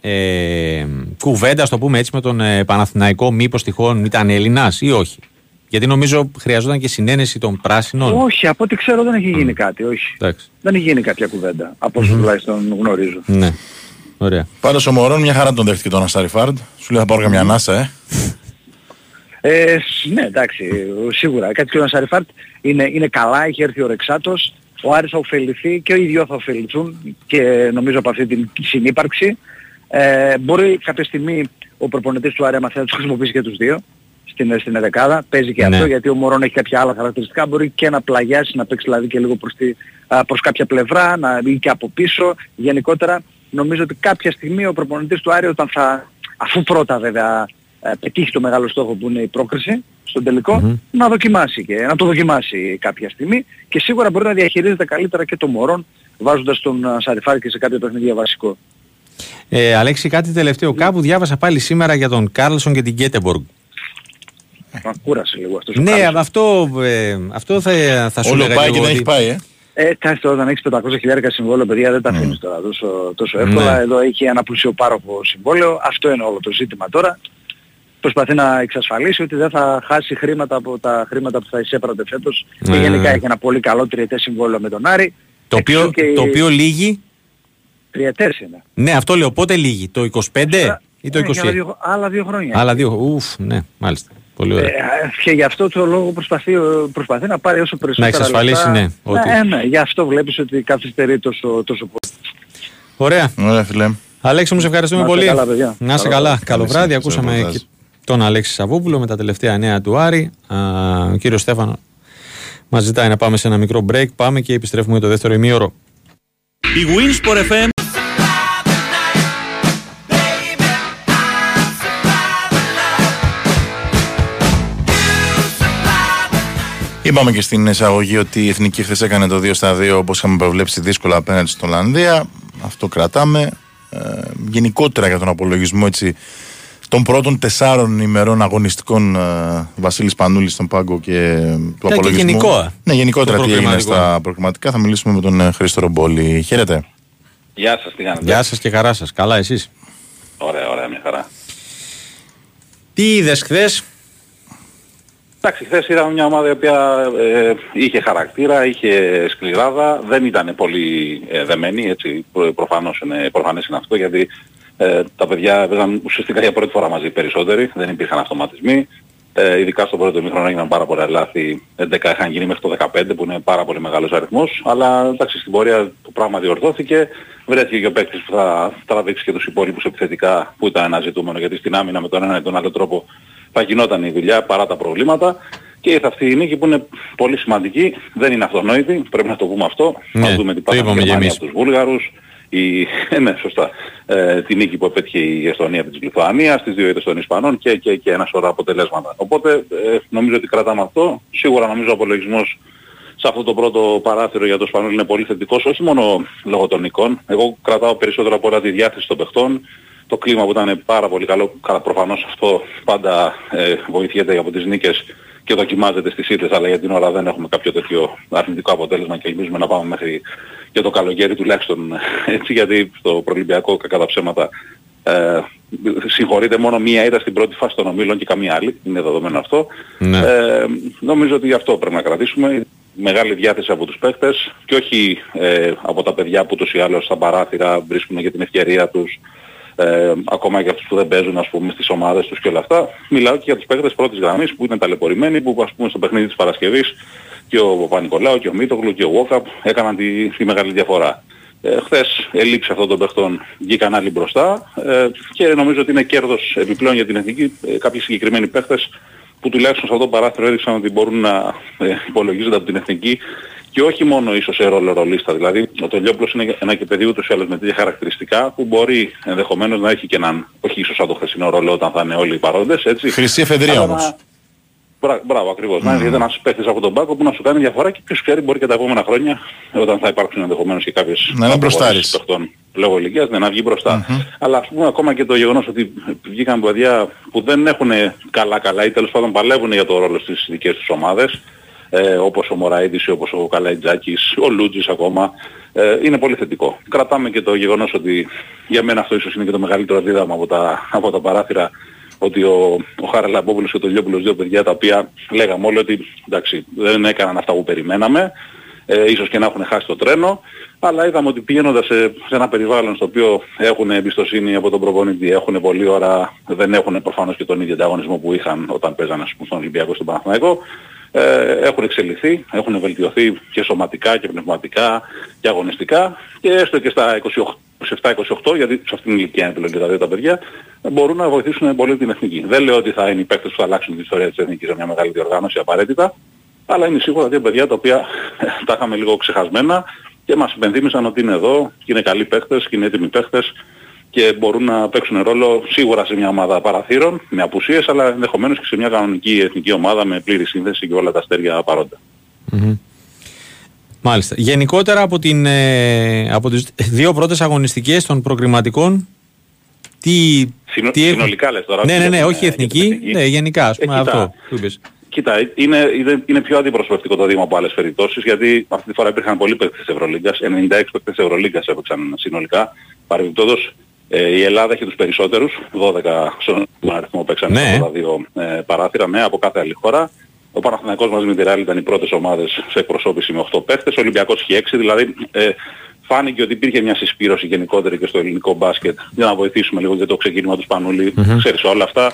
ε, κουβέντα, στο πούμε έτσι, με τον ε, Παναθηναϊκό, μήπως τυχόν ήταν Έλληνας ή όχι; Γιατί νομίζω χρειαζόταν και συνένεση των πράσινων. Όχι, από ό,τι ξέρω δεν έχει γίνει κάτι, όχι. Εντάξει. Δεν έχει γίνει κάποια κουβέντα, από όσο mm. τουλάχιστον γνωρίζω. Ναι. Ωραία. Πάντως ο Μωρόν μια χαρά τον δέχτηκε τον Αστάρι Φάρντ. Σου λέει θα πάρω καμιά ανάσα, ε. Ε, ναι, εντάξει, σίγουρα. Κάτι και ο Σαριφάρτ είναι, είναι καλά, έχει έρθει ο Ρεξάτος. Ο Άρης θα ωφεληθεί και οι δυο θα ωφεληθούν και νομίζω από αυτή την συνύπαρξη. Ε, μπορεί κάποια στιγμή ο προπονητής του Άρη να τους χρησιμοποιήσει και τους δύο στην, στην δεκάδα. Παίζει και ναι. αυτό γιατί ο Μωρόν έχει κάποια άλλα χαρακτηριστικά. Μπορεί και να πλαγιάσει, να παίξει δηλαδή και λίγο προς, τη, προς κάποια πλευρά, να ή και από πίσω. Γενικότερα νομίζω ότι κάποια στιγμή ο προπονητής του Άρη όταν θα, αφού πρώτα βέβαια ε, πετύχει το μεγάλο στόχο που είναι η πρόκριση στον τελικό να δοκιμάσει και να το δοκιμάσει κάποια στιγμή και σίγουρα μπορεί να διαχειρίζεται καλύτερα και το Μωρόν βάζοντας τον Σαριφάρη σε κάποιο παιχνίδι βασικό. Ε, Αλέξη, κάτι τελευταίο. Ναι. Κάπου διάβασα πάλι σήμερα για τον Κάρλσον και την Γκέτεμποργκ. Μα κούρασε λίγο αυτός Ναι, αυτό, ε, αυτό θα, θα σου Όλο πάει και δεν έχει πάει, ε. Ε, κάτι όταν έχεις 500 χιλιάρικα συμβόλαιο, παιδιά, δεν τα ναι. αφήνεις τώρα τόσο, τόσο εύκολα. Ναι. Εδώ έχει ένα πλουσιοπάροχο συμβόλαιο. Αυτό είναι όλο το ζήτημα τώρα. Προσπαθεί να εξασφαλίσει ότι δεν θα χάσει χρήματα από τα χρήματα που θα εισέπρατε φέτος. Και ναι. γενικά έχει ένα πολύ καλό τριετές συμβόλαιο με τον Άρη. Το οποίο, και... το οποίο λύγει... Τριετές είναι. Ναι, αυτό λέω. Πότε λύγει. Το 25 ή το 20. Άλλα δύο, άλλα δύο χρόνια. Άλλα δύο. Ουφ, ναι, μάλιστα. Πολύ ωραία. Ε, και γι' αυτό το λόγο προσπαθεί, προσπαθεί να πάρει όσο περισσότερα Να εξασφαλίσει, ναι. Ότι... Ναι, ναι, γι' αυτό βλέπεις ότι καθυστερεί τόσο, τόσο πολύ. Ωραία. Ωραία φίλε. Αλέξη μου σε ευχαριστούμε να πολύ. Καλά, να είσαι καλά. Καλό βράδυ. Ακούσαμε τον Αλέξη Σαββούπουλο με τα τελευταία νέα του Άρη. ο κύριος Στέφανο μας ζητάει να πάμε σε ένα μικρό break. Πάμε και επιστρέφουμε για το δεύτερο ημίωρο. Η Winsport FM Είπαμε και στην εισαγωγή ότι η Εθνική χθες έκανε το 2 στα 2 όπως είχαμε προβλέψει δύσκολα απέναντι στην Ολλανδία. Αυτό κρατάμε. Ε, γενικότερα για τον απολογισμό έτσι, των πρώτων τεσσάρων ημερών αγωνιστικών ε, Βασίλης Πανούλης στον πάγκο και του απολογισμού. Και γενικό, ναι, γενικότερα τι έγινε στα προγραμματικά. Θα μιλήσουμε με τον ε, Χρήστο Ρομπόλη. Χαίρετε. Γεια σας, τι κάνετε; Γεια σας και χαρά σας. Καλά εσείς; Ωραία, ωραία, μια χαρά. Τι είδες χθες, Εντάξει, χθες είδαμε μια ομάδα η οποία ε, είχε χαρακτήρα, είχε σκληράδα, δεν ήταν πολύ ε, δεμένη, έτσι προφανώς είναι, προφανές είναι αυτό, γιατί ε, τα παιδιά έπαιζαν ουσιαστικά για πρώτη φορά μαζί περισσότεροι, δεν υπήρχαν αυτοματισμοί. Ε, ειδικά στο πρώτο μήχρονο έγιναν πάρα πολλά λάθη, 11 είχαν γίνει μέχρι το 15 που είναι πάρα πολύ μεγάλος αριθμός, αλλά εντάξει στην πορεία το πράγμα διορθώθηκε, βρέθηκε και ο παίκτης που θα τραβήξει και τους υπόλοιπους επιθετικά που ήταν ένα ζητούμενο, γιατί στην άμυνα με τον ένα ή τον άλλο τρόπο θα γινόταν η δουλειά παρά τα προβλήματα. Και ήρθε αυτή η νίκη που είναι πολύ σημαντική, δεν είναι αυτονόητη, πρέπει να το πούμε αυτό. Ναι, να δούμε τι πάει από τους Βούλγαρους, η, ναι, σωστά, ε, τη νίκη που επέτυχε η Εστονία από της Λιθουανίας, τις δύο είδες των Ισπανών και, και, και ένα σωρό αποτελέσματα. Οπότε ε, νομίζω ότι κρατάμε αυτό. Σίγουρα νομίζω ο απολογισμός σε αυτό το πρώτο παράθυρο για το Σπανούλη είναι πολύ θετικός, όχι μόνο λόγω των νικών. Εγώ κρατάω περισσότερο από όλα τη διάθεση των παιχτών, το κλίμα που ήταν πάρα πολύ καλό, καλά προφανώς αυτό πάντα ε, βοηθιέται από τις νίκες και δοκιμάζεται στις ήττες, αλλά για την ώρα δεν έχουμε κάποιο τέτοιο αρνητικό αποτέλεσμα και ελπίζουμε να πάμε μέχρι και το καλοκαίρι τουλάχιστον έτσι, γιατί στο προλυμπιακό κατά τα ψέματα ε, συγχωρείται μόνο μία ήττα στην πρώτη φάση των ομίλων και καμία άλλη, είναι δεδομένο αυτό. Ναι. Ε, νομίζω ότι γι' αυτό πρέπει να κρατήσουμε μεγάλη διάθεση από τους παίχτες και όχι ε, από τα παιδιά που τους ή άλλως στα παράθυρα βρίσκουν για την ευκαιρία τους ε, ακόμα για αυτούς που δεν παίζουν ας πούμε στις ομάδες τους και όλα αυτά. Μιλάω και για τους παίκτες πρώτης γραμμής που ήταν ταλαιπωρημένοι, που ας πούμε στο παιχνίδι της Παρασκευής και ο Παπα-Νικολάου και ο Μίτογλου και ο Βόκαπ έκαναν τη, τη μεγάλη διαφορά. Ε, χθες ελήψη αυτών των παιχτών βγήκαν άλλοι μπροστά ε, και νομίζω ότι είναι κέρδος επιπλέον για την εθνική ε, κάποιοι συγκεκριμένοι παίχτες που τουλάχιστον σε αυτό το παράθυρο έδειξαν ότι μπορούν να ε, υπολογίζονται από την εθνική και όχι μόνο ίσως σε ρόλο ρολίστα. Δηλαδή ο Τελειόπλος είναι ένα και παιδί ούτως ή άλλως με τέτοια χαρακτηριστικά που μπορεί ενδεχομένως να έχει και έναν, όχι ίσως σαν το χθεσινό ρόλο όταν θα είναι όλοι οι παρόντες, έτσι. Χρυσή εφεδρεία όμως. Μπρά, μπράβο ακριβώς. Mm. Να είναι ένας παίχτης από τον πάκο που να σου κάνει διαφορά και ποιος ξέρει μπορεί και τα επόμενα χρόνια όταν θα υπάρξουν ενδεχομένως και κάποιες να είναι μπροστάρις. λόγω ηλικίας ναι, να βγει μπροστά. Mm-hmm. Αλλά ας πούμε ακόμα και το γεγονός ότι βγήκαν παιδιά που δεν έχουν καλά καλά ή τέλος πάντων παλεύουν για το ρόλο στις δικές τους ομάδες ε, όπως ο Μωραΐδης ή όπως ο Καλαϊτζάκης, ο Λούτζης ακόμα, ε, είναι πολύ θετικό. Κρατάμε και το γεγονός ότι για μένα αυτό ίσως είναι και το μεγαλύτερο δίδαμα από τα, από τα παράθυρα ότι ο, ο Χαραλαμπόπουλος και ο Λιόπουλος δύο παιδιά τα οποία λέγαμε όλοι ότι εντάξει δεν έκαναν αυτά που περιμέναμε. Ε, ίσως και να έχουν χάσει το τρένο, αλλά είδαμε ότι πηγαίνοντας σε, σε ένα περιβάλλον στο οποίο έχουν εμπιστοσύνη από τον προπονητή, έχουν πολλή ώρα, δεν έχουν προφανώς και τον ίδιο ανταγωνισμό που είχαν όταν παίζανε στον Ολυμπιακό στον Παναθηναϊκό, ε, έχουν εξελιχθεί, έχουν βελτιωθεί και σωματικά και πνευματικά και αγωνιστικά και έστω και στα 27-28, γιατί σε αυτήν την ηλικία είναι και τα δύο τα παιδιά, μπορούν να βοηθήσουν πολύ την εθνική. Δεν λέω ότι θα είναι οι παίκτες που θα αλλάξουν την ιστορία της εθνικής σε μια μεγάλη διοργάνωση απαραίτητα, αλλά είναι σίγουρα δύο παιδιά τα οποία τα είχαμε λίγο ξεχασμένα και μας υπενθύμησαν ότι είναι εδώ και είναι καλοί παίκτες και είναι έτοιμοι παίκτες και μπορούν να παίξουν ρόλο σίγουρα σε μια ομάδα παραθύρων με απουσίες αλλά ενδεχομένως και σε μια κανονική εθνική ομάδα με πλήρη σύνδεση και όλα τα αστέρια παρόντα. Μάλιστα. Γενικότερα από, την, ε, από τις δύο πρώτες αγωνιστικές των προκριματικών τι, Συνο, τι συνολικά λες τώρα. Ναι, ναι, ναι, όχι εθνική, ναι, γενικά ας πούμε ε, αυτό που είπες. Κοίτα, είναι, είναι, είναι πιο αντιπροσωπευτικό το δείγμα από άλλες περιπτώσεις γιατί αυτή τη φορά υπήρχαν πολλοί παίκτες της Ευρωλίγκας, 96 παίκτες της Ευρωλίγκας έπαιξαν συνολικά. Παρεμπιπτόντως ε, η Ελλάδα έχει τους περισσότερους, 12 στον αριθμό παίξαν ναι. τα δύο ε, παράθυρα, ναι, από κάθε άλλη χώρα. Ο Παναθηναϊκός μαζί με τη Ράλη ήταν οι πρώτες ομάδες σε εκπροσώπηση με 8 παίχτες, ο Ολυμπιακός είχε 6, δηλαδή ε, φάνηκε ότι υπήρχε μια συσπήρωση γενικότερη και στο ελληνικό μπάσκετ για να βοηθήσουμε λίγο για το ξεκίνημα του Σπανούλη. Mm-hmm. Ξέρεις όλα αυτά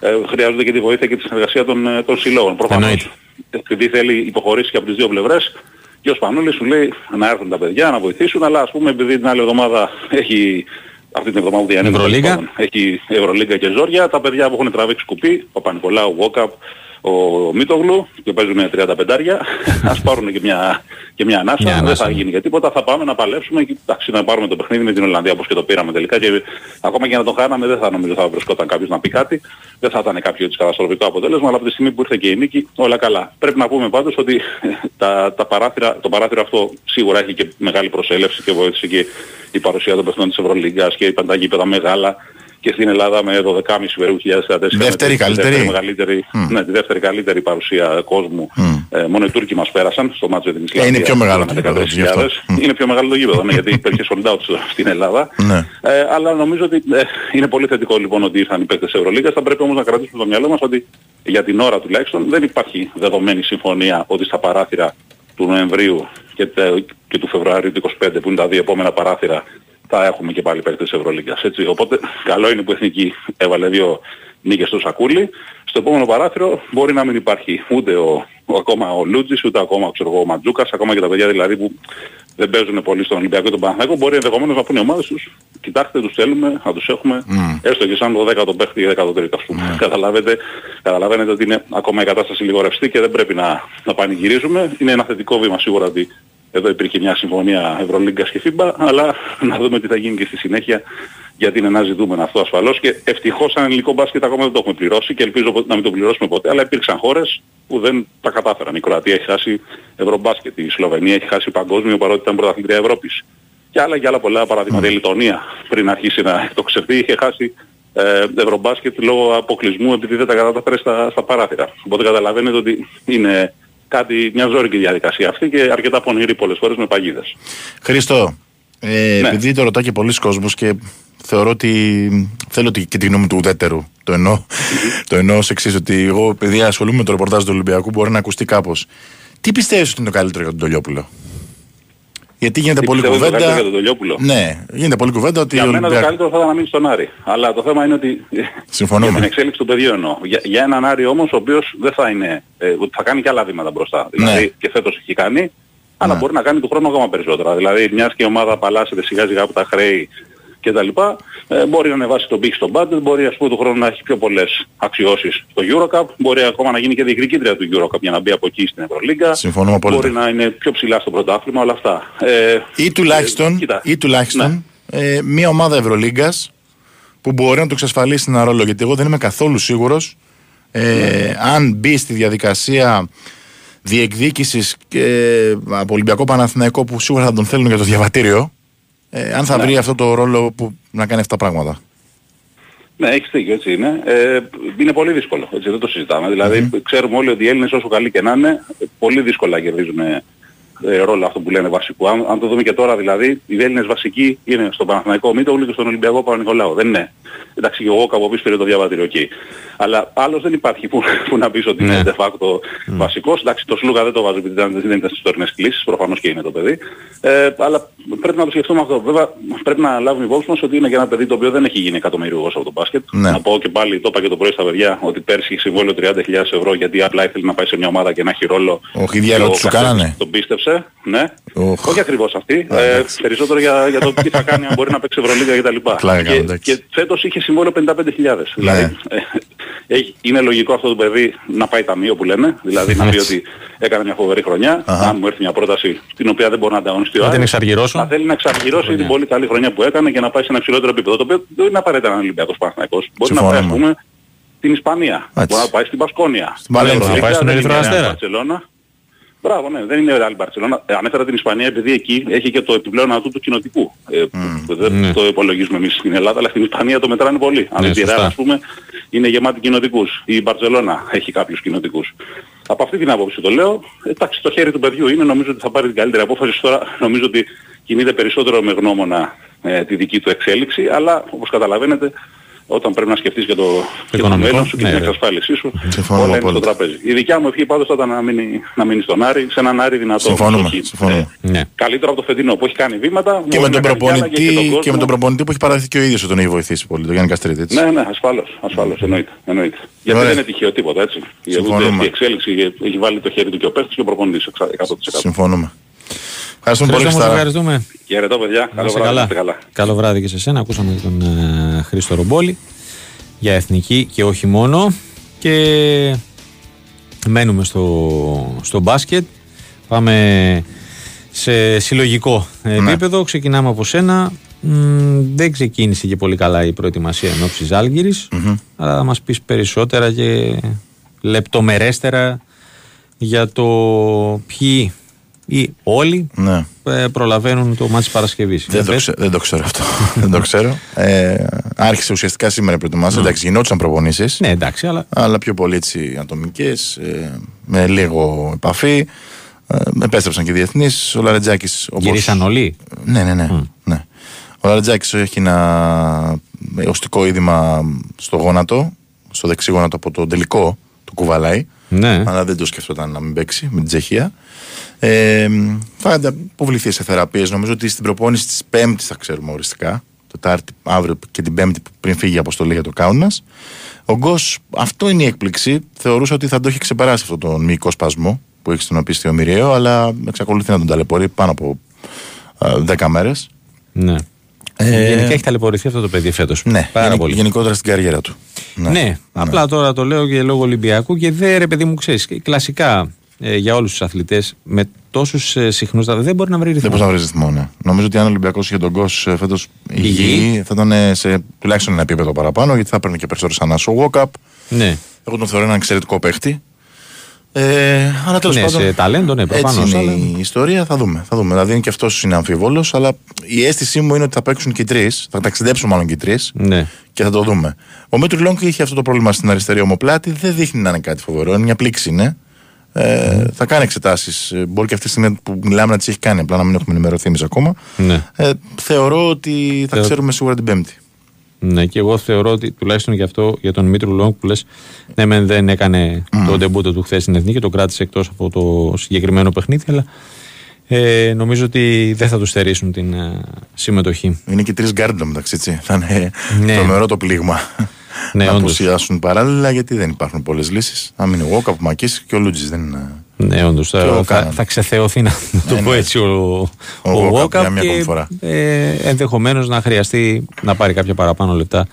ε, χρειάζονται και τη βοήθεια και τη συνεργασία των, ε, των συλλόγων. Προφανώς επειδή θέλει υποχωρήσει και από τις δύο πλευρές και ο Σπανούλης σου λέει να έρθουν τα παιδιά να βοηθήσουν αλλά ας πούμε επειδή την άλλη εβδομάδα έχει αυτή την εβδομάδα που διανύεται έχει Ευρωλίγκα και Ζόρια. Τα παιδιά που έχουν τραβήξει κουπί, ο Πανικολάου, Βόκαπ, ο Μίτογλου και παίζουν 35 πεντάρια, ας πάρουν και μια, και μια ανάσα, μια δεν θα γίνει για τίποτα, θα πάμε να παλέψουμε και εντάξει, να πάρουμε το παιχνίδι με την Ολλανδία όπως και το πήραμε τελικά και ακόμα και να το χάναμε δεν θα νομίζω θα βρισκόταν κάποιος να πει κάτι, δεν θα ήταν κάποιο έτσι καταστροφικό αποτέλεσμα, αλλά από τη στιγμή που ήρθε και η νίκη όλα καλά. Πρέπει να πούμε πάντως ότι τα, τα παράθυρα, το παράθυρο αυτό σίγουρα έχει και μεγάλη προσέλευση και βοήθησε και η παρουσία των παιχνών της Ευρωλίγκας και η γήπεδα μεγάλα και στην Ελλάδα με 12,5 περίπου χιλιάδες Δεύτερη καλύτερη. Δεύτερη μεγαλύτερη, mm. ναι, τη δεύτερη καλύτερη παρουσία κόσμου. Mm. Ε, μόνο οι Τούρκοι μας πέρασαν στο μάτσο της Ισλανδίας. Είναι πιο μεγάλο το γήπεδο. Mm. Είναι πιο μεγάλο το γήπεδο, ναι, γιατί υπήρχε sold out στην Ελλάδα. Ναι. Ε, αλλά νομίζω ότι ε, είναι πολύ θετικό λοιπόν ότι ήρθαν οι παίκτες Ευρωλίγας. Θα πρέπει όμως να κρατήσουμε το μυαλό μας ότι για την ώρα τουλάχιστον δεν υπάρχει δεδομένη συμφωνία ότι στα παράθυρα του Νοεμβρίου και, και του Φεβρουαρίου του 25 που είναι τα δύο επόμενα παράθυρα θα έχουμε και πάλι παίκτες της Ευρωλίγκας. Έτσι. Οπότε καλό είναι που η Εθνική έβαλε δύο νίκες στο σακούλι. Στο επόμενο παράθυρο μπορεί να μην υπάρχει ούτε ο, ο ακόμα ο Λούτζης, ούτε ακόμα ξέρω, ο Ματζούκας, ακόμα και τα παιδιά δηλαδή που δεν παίζουν πολύ στον Ολυμπιακό και τον Παναθηναϊκό, μπορεί ενδεχομένως να πούνε οι ομάδες τους, κοιτάξτε τους θέλουμε, να τους έχουμε, mm. έστω και σαν το 10ο παίχτη ή 13ο ας πούμε. Mm. Καταλαβαίνετε, καταλαβαίνετε ότι είναι ακόμα η κατάσταση λίγο ρευστή και δεν πρέπει να, να πανηγυρίζουμε. Είναι ένα θετικό βήμα σίγουρα ότι εδώ υπήρχε μια συμφωνία Ευρωλίγκας και ΦΥΜΠΑ, αλλά να δούμε τι θα γίνει και στη συνέχεια, γιατί είναι ένα ζητούμενο αυτό ασφαλώς και ευτυχώς σαν ελληνικό μπάσκετ ακόμα δεν το έχουμε πληρώσει και ελπίζω να μην το πληρώσουμε ποτέ, αλλά υπήρξαν χώρες που δεν τα κατάφεραν. Η Κροατία έχει χάσει Ευρωμπάσκετ, η Σλοβενία έχει χάσει παγκόσμιο παρότι ήταν πρωταθλήτρια Ευρώπης. Και άλλα και άλλα πολλά παραδείγματα. Η Λιτωνία πριν αρχίσει να εκτοξευτεί είχε χάσει ε, Ευρωμπάσκετ λόγω αποκλεισμού επειδή δεν τα κατάφερε στα, στα παράθυρα. Οπότε καταλαβαίνετε ότι είναι κάτι, μια ζώρικη διαδικασία αυτή και αρκετά πονηρή πολλές φορές με παγίδες. Χρήστο, ε, ναι. επειδή το ρωτάει και πολλοί κόσμος και θεωρώ ότι θέλω και τη γνώμη του ουδέτερου. Το εννοώ, το εννοώ ως εξής, ότι εγώ επειδή ασχολούμαι με το ρεπορτάζ του Ολυμπιακού μπορεί να ακουστεί κάπως. Τι πιστεύεις ότι είναι το καλύτερο για τον Τολιόπουλο; Γιατί γίνεται πολύ κουβέντα. Για τον ναι, γίνεται πολύ κουβέντα ότι. Για μένα το καλύτερο θα ήταν να μείνει στον Άρη. Αλλά το θέμα είναι ότι. Συμφωνούμε. για την εξέλιξη του παιδιού εννοώ. Για, για έναν Άρη όμως ο οποίος δεν θα είναι. Ε, θα κάνει και άλλα βήματα μπροστά. Ναι. Δηλαδή και φέτος έχει κάνει. Αλλά ναι. μπορεί να κάνει του χρόνου ακόμα περισσότερα. Δηλαδή μιας και η ομάδα απαλλάσσεται σιγά σιγά από τα χρέη κτλ. Ε, μπορεί να ανεβάσει τον πύχη στον budget, μπορεί ας πούμε του χρόνου να έχει πιο πολλές αξιώσεις στο Eurocup, μπορεί ακόμα να γίνει και διεκδικήτρια του Eurocup για να μπει από εκεί στην Ευρωλίγκα. Συμφωνώ Μπορεί να είναι πιο ψηλά στο πρωτάθλημα, όλα αυτά. Ε, ή τουλάχιστον, ε, ή τουλάχιστον ναι. ε, μια ομάδα Ευρωλίγκας που μπορεί να το εξασφαλίσει ένα ρόλο. Γιατί εγώ δεν είμαι καθόλου σίγουρος ε, ναι. αν μπει στη διαδικασία διεκδίκησης ε, από Ολυμπιακό Παναθηναϊκό που σίγουρα θα τον θέλουν για το διαβατήριο ε, αν θα ναι. βρει αυτό το ρόλο που να κάνει αυτά τα πράγματα. Ναι, έχεις δίκιο, έτσι είναι. Ε, είναι πολύ δύσκολο, έτσι δεν το συζητάμε. Δηλαδή ξέρουμε όλοι ότι οι Έλληνες όσο καλοί και να είναι, πολύ δύσκολα κερδίζουν ε, ρόλο αυτό που λένε βασικού. Αν, αν, το δούμε και τώρα δηλαδή, οι Έλληνες βασικοί είναι στον Παναθηναϊκό Μήτογλου και στον Ολυμπιακό Παναγικολάου. Δεν είναι. Εντάξει και εγώ κάπου πίσω πήρε το διαβατήριο εκεί. Αλλά άλλος δεν υπάρχει που, που να πεις ότι είναι ναι. de facto mm. βασικός. Εντάξει το Σλούκα δεν το βάζει επειδή δεν, δεν ήταν στις τωρινές κλήσεις, προφανώς και είναι το παιδί. Ε, αλλά πρέπει να το σκεφτούμε αυτό. Βέβαια πρέπει να λάβουμε υπόψη μας ότι είναι και ένα παιδί το οποίο δεν έχει γίνει εκατομμυρίουγος από το μπάσκετ. Ναι. Να πω και πάλι, το είπα και το πρωί στα παιδιά, ότι πέρσι είχε συμβόλαιο 30.000 ευρώ γιατί απλά ήθελε να πάει σε μια ομάδα και να έχει ρόλο. Όχι, διάλογο σου κάνανε. Τον πίστεψε, ναι. Oh. Όχι ακριβώς αυτή. ε, περισσότερο για, για το τι θα κάνει αν μπορεί να παίξει Ευρωλίγα κτλ. Και, και φέτος είχε συμβόλαιο 55.000. Ναι. Δηλαδή, ε, είναι λογικό αυτό το παιδί να πάει ταμείο που λένε, δηλαδή να πει ότι έκανε μια φοβερή χρονιά, αν μου έρθει μια πρόταση την οποία δεν μπορεί να ανταγωνιστεί ο άλλος, να θέλει να εξαργυρώσει την πολύ καλή χρονιά που έκανε και να πάει σε ένα ψηλότερο επίπεδο, το οποίο δεν είναι απαραίτητα ένα Ολυμπιακός Παναθηναϊκός. Μπορεί να πάει ας πούμε την Ισπανία, μπορεί να πάει στην Πασκόνια, μπορεί να πάει στον Ερυθρό Αστέρα. Μπράβο, ναι, δεν είναι Real Barcelona. Ε, ανέφερα την Ισπανία επειδή εκεί έχει και το επιπλέον ατού του κοινοτικού. Ε, mm. Δεν ναι. το υπολογίζουμε εμείς στην Ελλάδα, αλλά στην Ισπανία το μετράνε πολύ. Αν ναι, τη Real, ας πούμε, είναι γεμάτη κοινοτικούς. Η Μπαρτσελώνα έχει κάποιους κοινοτικούς. Από αυτή την άποψη το λέω. Εντάξει, το χέρι του παιδιού είναι, νομίζω ότι θα πάρει την καλύτερη απόφαση. Τώρα νομίζω ότι κινείται περισσότερο με γνώμονα ε, τη δική του εξέλιξη, αλλά όπως καταλαβαίνετε όταν πρέπει να σκεφτείς για το, για το μέλλον σου και την ναι, εξασφάλισή σου, Συμφωνούμε όλα είναι στο τραπέζι. Η δικιά μου ευχή πάντως θα ήταν να μείνει, να μείνει στον Άρη, σε έναν Άρη δυνατό. Συμφωνούμε. συμφωνούμε. Ε, ναι. Καλύτερο από το φετινό που έχει κάνει βήματα. Και με, τον προπονητή, και, και, με τον προπονητή που έχει παραδεθεί και ο ίδιος τον έχει βοηθήσει πολύ, τον Γιάννη Καστρίτη. Έτσι. Ναι, ναι, ασφαλώς, ασφαλώς, εννοείται. εννοείται. Γιατί δεν είναι τυχαίο τίποτα, έτσι. Η εξέλιξη έχει βάλει το χέρι του και ο παίχτης και ο προπονητής 100%. Συμφωνούμε. Ευχαριστούμε πολύ. Ευχαριστούμε. ευχαριστούμε. Χαιρετώ παιδιά. Καλό βράδυ. Καλά. Καλό βράδυ και σε εσένα. Ακούσαμε τον uh, Χρήστο Ρομπόλη για εθνική και όχι μόνο. Και μένουμε στο, στο μπάσκετ. Πάμε σε συλλογικό ναι. επίπεδο. Ξεκινάμε από σένα. δεν ξεκίνησε και πολύ καλά η προετοιμασία εν ώψη αλλά θα μας πεις περισσότερα και λεπτομερέστερα για το ποιοι ή όλοι ναι. Ε, προλαβαίνουν το μάτι Παρασκευής. Δεν, το δεν το ξέρω αυτό. δεν το ξέρω. Ε, άρχισε ουσιαστικά σήμερα η προετοιμασία. Ναι. Εντάξει, γινόντουσαν προπονήσεις. Ναι, εντάξει, αλλά. Αλλά πιο πολύ έτσι ατομικές, ε, με λίγο επαφή. Ε, επέστρεψαν και διεθνείς. Ο Λαρετζάκης. Όπως... Γυρίσαν όλοι; Ναι, ναι, ναι. Mm. ναι. Ο Λαρετζάκης έχει ένα οστικό είδημα στο γόνατο, στο δεξί γόνατο από το τελικό του κουβαλάει. Ναι. Αλλά δεν το σκεφτόταν να μην παίξει με την Τσεχία. Ε, θα αποβληθεί σε θεραπείες. Νομίζω ότι στην προπόνηση της Πέμπτης θα ξέρουμε οριστικά. Τετάρτη, αύριο και την Πέμπτη πριν φύγει η αποστολή για το κάουνας. Ο Γκος, αυτό είναι η έκπληξη. Θεωρούσα ότι θα το έχει ξεπεράσει αυτό τον μυϊκό σπασμό που έχει στον οπίστιο Μυριαίο, αλλά εξακολουθεί να τον ταλαιπωρεί πάνω από 10 μέρες. Ναι. Ε, Γενικά έχει ταλαιπωρηθεί αυτό το παιδί φέτος. Ναι, Πάρα πολύ. γενικότερα στην καριέρα του. Ναι, ναι, ναι, απλά τώρα το λέω και λόγω Ολυμπιακού και δεν ρε παιδί μου ξέρεις. Κλασικά ε, για όλους τους αθλητές με τόσους ε, συχνούς δεν μπορεί να βρει ρυθμό. Δεν μπορεί να βρει ρυθμό, ναι. Νομίζω ότι αν ο Ολυμπιακός είχε τον κόσμο φέτος υγιή, θα ήταν ε, σε τουλάχιστον ένα επίπεδο παραπάνω, γιατί θα παίρνει και περισσότερο σαν ο Walkup. Ναι. Εγώ τον θεωρώ έναν εξαιρετικό παίχτη. Ε, αλλά τέλος ναι, πάντων. Σε ταλέντο, ναι, προφανώς. Έτσι είναι η ιστορία, θα δούμε. Θα δούμε. Δηλαδή και αυτός είναι αμφιβόλος, αλλά η αίσθησή μου είναι ότι θα παίξουν και οι τρεις. Θα ταξιδέψουν μάλλον και οι τρεις. Ναι. Και θα το δούμε. Ο Μέτρου Λόγκ είχε αυτό το πρόβλημα στην αριστερή ομοπλάτη. Δεν δείχνει να είναι κάτι φοβερό. Είναι μια πλήξη, είναι. Ε, θα κάνει εξετάσεις. Ε, μπορεί και αυτή τη στιγμή που μιλάμε να τις έχει κάνει, απλά να μην έχουμε ενημερωθεί εμείς ακόμα. Ναι. Ε, θεωρώ ότι θα ξέρουμε σίγουρα την Πέμπτη. Ναι, και εγώ θεωρώ ότι τουλάχιστον για αυτό, για τον Μήτρου Λονγκ που λες, ναι, μεν δεν έκανε mm. το ντεμπούτο του χθες στην Εθνική και το κράτησε εκτός από το συγκεκριμένο παιχνίδι, αλλά ε, νομίζω ότι δεν θα τους στερήσουν την ε, συμμετοχή. Είναι και τρεις γκαρντ στο μεταξύ, έτσι. Θα είναι ναι. τρομερό το πλήγμα ναι, να απουσιάσουν παράλληλα γιατί δεν υπάρχουν πολλές λύσεις. Αν είναι ο Όκα και ο Λούντζης δεν είναι. Ναι, όντως. Θα, θα, θα, ξεθεωθεί να το ναι, πω ναι. έτσι ο, ο, ο, και ε, ενδεχομένως να χρειαστεί να πάρει κάποια παραπάνω λεπτά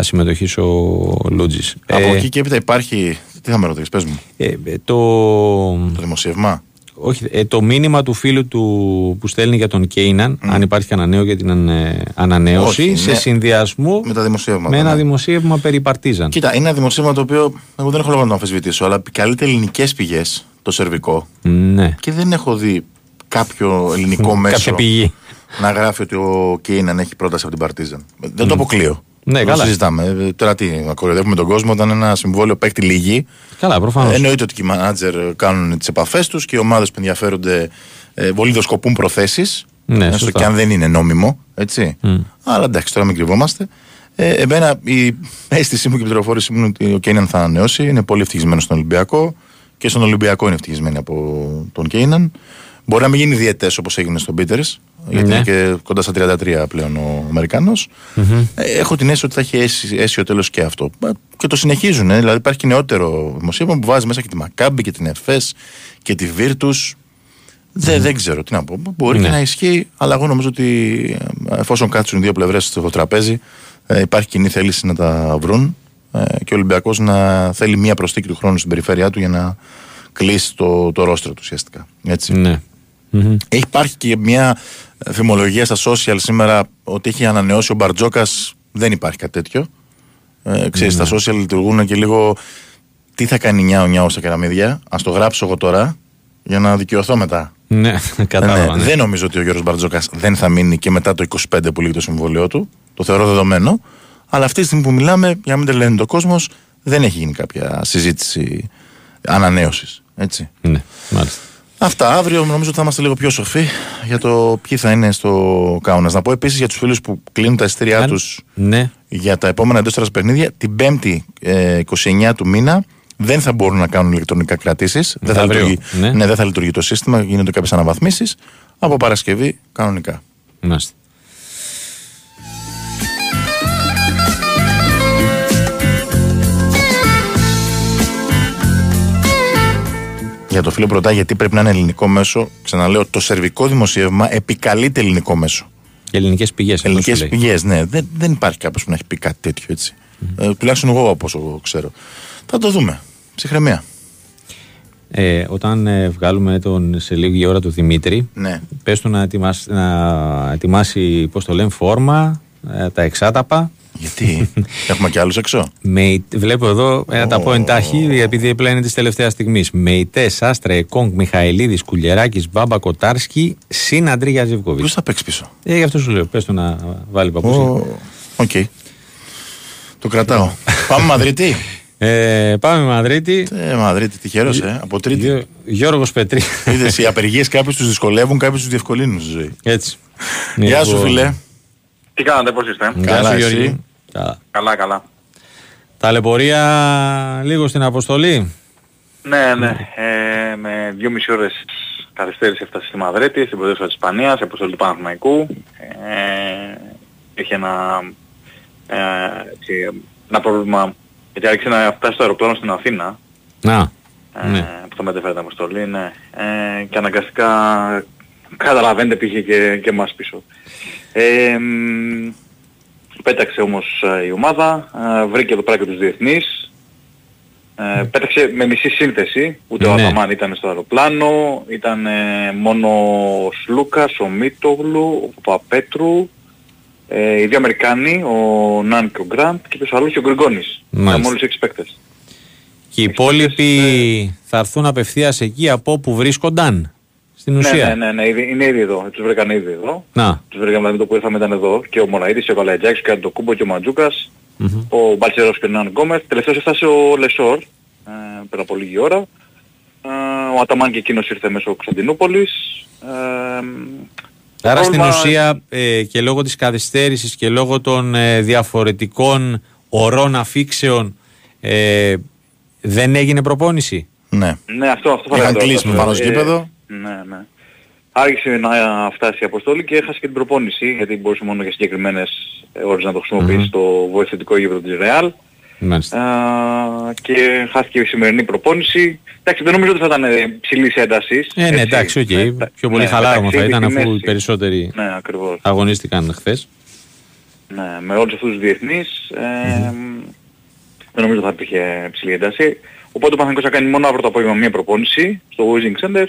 συμμετοχή ο Λούτζης. Από ε, εκεί και έπειτα υπάρχει. Τι θα με ρωτήσεις, πες μου. Ε, ε, το... το δημοσίευμα; Όχι, ε, το μήνυμα του φίλου του που στέλνει για τον Κέιναν, αν υπάρχει κανένα νέο για την ε, ανανέωση, σε ναι. συνδυασμό με, τα με ένα ναι. δημοσίευμα περί Παρτίζαν. Κοίτα, είναι ένα δημοσίευμα το οποίο εγώ δεν έχω λόγο να το αμφισβητήσω, αλλά καλείται ελληνικές πηγές το σερβικό. Ναι. Και δεν έχω δει κάποιο ελληνικό μέσο πηγή. να γράφει ότι ο Κέιναν έχει πρόταση από την Παρτίζαν. Δεν το αποκλείω. Ναι, καλά. συζητάμε. Τώρα τι, να κοροϊδεύουμε τον κόσμο όταν ένα συμβόλαιο παίκτη λίγη. Καλά, προφανώς. Εννοείται ότι και οι μάνατζερ κάνουν τις επαφές τους και οι ομάδες που ενδιαφέρονται ε, βολιδοσκοπούν προθέσεις. Ναι, έστω σωστά. και αν δεν είναι νόμιμο. Έτσι. Αλλά εντάξει, τώρα μην κρυβόμαστε. Ε, εμένα η αίσθησή μου και η πληροφόρηση μου είναι ότι ο Κέιναν θα ανανεώσει. Είναι πολύ ευτυχισμένος στον Ολυμπιακό και στον Ολυμπιακό είναι ευτυχισμένοι από τον Κέιναν. Μπορεί να μην γίνει διαιτέ όπως έγινε στον Πίτερς, γιατί Ναι. είναι και κοντά στα 33 πλέον ο αμερικανο Ε, έχω την αίσθηση ότι θα έχει έσει- αίσιο τέλος και αυτό. Ε, Και το συνεχίζουν. ε. Δηλαδή υπάρχει και νεότερο δημοσίευμα που βάζει μέσα και τη Μακάμπη και την Εφές και τη Βίρτους. Δεν, δεν ξέρω τι να πω. Μπορεί Ναι. και να ισχύει, αλλά εγώ νομίζω ότι ε, εφόσον κάτσουν οι δύο πλευρές στο τραπέζι, ε, υπάρχει κοινή θέληση να τα βρουν ε, και ο Ολυμπιακός να θέλει μία προσθήκη του χρόνου στην περιφέρειά του για να κλείσει το, το ρόστρο του ουσιαστικά. Έτσι. Ναι. Μμμ. Έχει υπάρχει και μια φημολογία στα social σήμερα ότι έχει ανανεώσει ο Μπαρτζόκας. Δεν υπάρχει κάτι τέτοιο. Ε, ξέρεις, Ναι. τα social λειτουργούν και λίγο τι θα κάνει νιάο νιάο στα κεραμίδια. Α το γράψω εγώ τώρα για να δικαιωθώ μετά. Ναι, Ε, κατάλαβα. ναι, ναι. Δεν νομίζω ότι ο Γιώργος Μπαρτζόκας δεν θα μείνει και μετά το 25 που λύγει το συμβόλαιό του. Το θεωρώ δεδομένο. Αλλά αυτή τη στιγμή που μιλάμε, για να μην τρελαίνει το κόσμος, δεν έχει γίνει κάποια συζήτηση ανανέωσης. Έτσι. Ναι, μάλιστα. Αυτά. Αύριο νομίζω ότι θα είμαστε λίγο πιο σοφοί για το ποιοι θα είναι στο Κάουνας. Να πω επίσης για τους φίλους που κλείνουν τα εισιτήριά Αν- τους Ναι, για τα επόμενα εντός παιχνίδια, την 5η ε, 29 του μήνα δεν θα μπορούν να κάνουν ηλεκτρονικά κρατήσεις. Δεν, θα Αύριο, λειτουργεί- ναι. ναι, δεν θα λειτουργεί το σύστημα, γίνονται κάποιες αναβαθμίσεις. Από Παρασκευή κανονικά. μάλιστα. Για το φίλο που ρωτάει γιατί πρέπει να είναι ελληνικό μέσο, ξαναλέω, το σερβικό δημοσίευμα επικαλείται ελληνικό μέσο. Ελληνικές πηγές. Ελληνικές πηγές, ναι. Δεν, δεν υπάρχει κάποιος που να έχει πει κάτι τέτοιο έτσι. Ε, τουλάχιστον εγώ όπω ξέρω. Θα το δούμε. Ψυχραιμία. Ε, όταν ε, βγάλουμε τον σε λίγη ώρα του Δημήτρη, Ναι. πες του να ετοιμάσει, να ετοιμάσει πώς το λένε, φόρμα, ε, τα εξάταπα. Γιατί; Έχουμε κι άλλους έξω; Με, βλέπω εδώ, ε, να τα πω εν τάχει, επειδή απλά είναι της τελευταίας στιγμής. Μεϊτέ, Σάστρε, Εκόνγκ, Μιχαηλίδης, Κουλιεράκη, Μπάμπα, Κοτάρσκι, συν Αντρίγια Ζίβκοβιτς. Ποιος θα παίξει πίσω; Ε, γι' αυτό σου λέω, πες του να βάλει παπούτσια. Ω, Οκ. Το κρατάω. Πάμε Μαδρίτη. Ε, πάμε Μαδρίτη. Ε, Μαδρίτη, τυχερός, ε. Από Τρίτη. Γιώ- Γιώργος Πετρί. Είδες, οι απεργίες κάποιους τους δυσκολεύουν, κάποιους τους διευκολύνουν στη ζωή. Έτσι. Γεια σου, Λοιπόν, φίλε. Τι κάνατε, πώς είστε; Γεια Καλά, σου εσύ. Γιώργη. Καλά. Καλά, καλά. Ταλαιπωρία λίγο στην αποστολή. Ναι, ναι. Ε, με δυόμιση ώρες καθυστέρηση έφτασε στη Μαδρίτη, στην πρωτεύουσα της Ισπανίας, σε αποστολή του Παναθηναϊκού. Ε, είχε ένα, ε, έτσι, ένα πρόβλημα, γιατί άρχισε να φτάσει το αεροπλάνο στην Αθήνα, Να. ε, Ναι. που το μετέφερε την αποστολή, ναι. Ε, και αναγκαστικά καταλαβαίνετε πήγε και, και μας πίσω. Ε, μ, πέταξε όμως ε, η ομάδα, ε, βρήκε εδώ πέρα και τους διεθνείς, ε, πέταξε με μισή σύνθεση, ούτε ο Ναι. Αταμάν ήταν στο αεροπλάνο, ήταν ε, μόνο ο Σλούκας, ο Μίτογλου, ο Παπαπέτρου, ε, οι δύο Αμερικάνοι, ο Ναν και ο Γκραντ και ποιος άλλος και ο Γκριγκόνις. Μάλιστα. Ήταν μόλις έξι παίκτες. Και οι υπόλοιποι θα έρθουν απευθείας εκεί από όπου βρίσκονταν. Στην Ναι, ουσία. ναι, ναι, ναι, ήδη- είναι ήδη εδώ. Τους βρήκαν ήδη εδώ. Να. Τους βρήκαμε δηλαδή το που ήρθαμε ήταν εδώ και ο Μποχωρίδης, και ο Καλατζάκης και ο Αντετοκούνμπο και ο Μαντζούκας, Μμμ. ο Μπαλτσερόφσκι και ο Ερνανγκόμεθ. Τελευταίος έφτασε ο Λεσόρ ε, πριν από λίγη ώρα. Ε, ο Αταμάν και εκείνος ήρθε μέσω Κωνσταντινούπολης. Ε, το Άρα στην πρόβλημα- ουσία ε, και λόγω της καθυστέρησης και λόγω των ε, διαφορετικών ορών αφήξεων ε, δεν έγινε προπόνηση; Ναι. Ναι, αυτό, αυτό θα Είχαν λέγαμε κλείσει τώρα. με πάνω στο Ε, γήπεδο. Ναι, ναι. Άρχισε να φτάσει η αποστολή και έχασε και την προπόνηση, γιατί μπορούσε μόνο για συγκεκριμένες ώρες να το χρησιμοποιήσει στο βοηθητικό γήπεδο της Ρεάλ. Μάλιστα. Α, και χάθηκε η σημερινή προπόνηση. Εντάξει, δεν νομίζω ότι θα ήταν ε, ψηλής έντασης. Ε, ναι, έτσι. εντάξει, οκ. Ναι, τα- Πιο πολύ ναι, χαλάρωμα μεταξύ θα ήταν τη αφού οι μέση. περισσότεροι Ναι, ακριβώς. αγωνίστηκαν χθες. Ναι, με όλους αυτούς τους διεθνείς ε, δεν νομίζω θα υπήρχε ψηλή ένταση. Οπότε ο Παναθηναϊκός θα κάνει μόνο αύριο το απόγευμα μία προπόνηση στο WiZink Center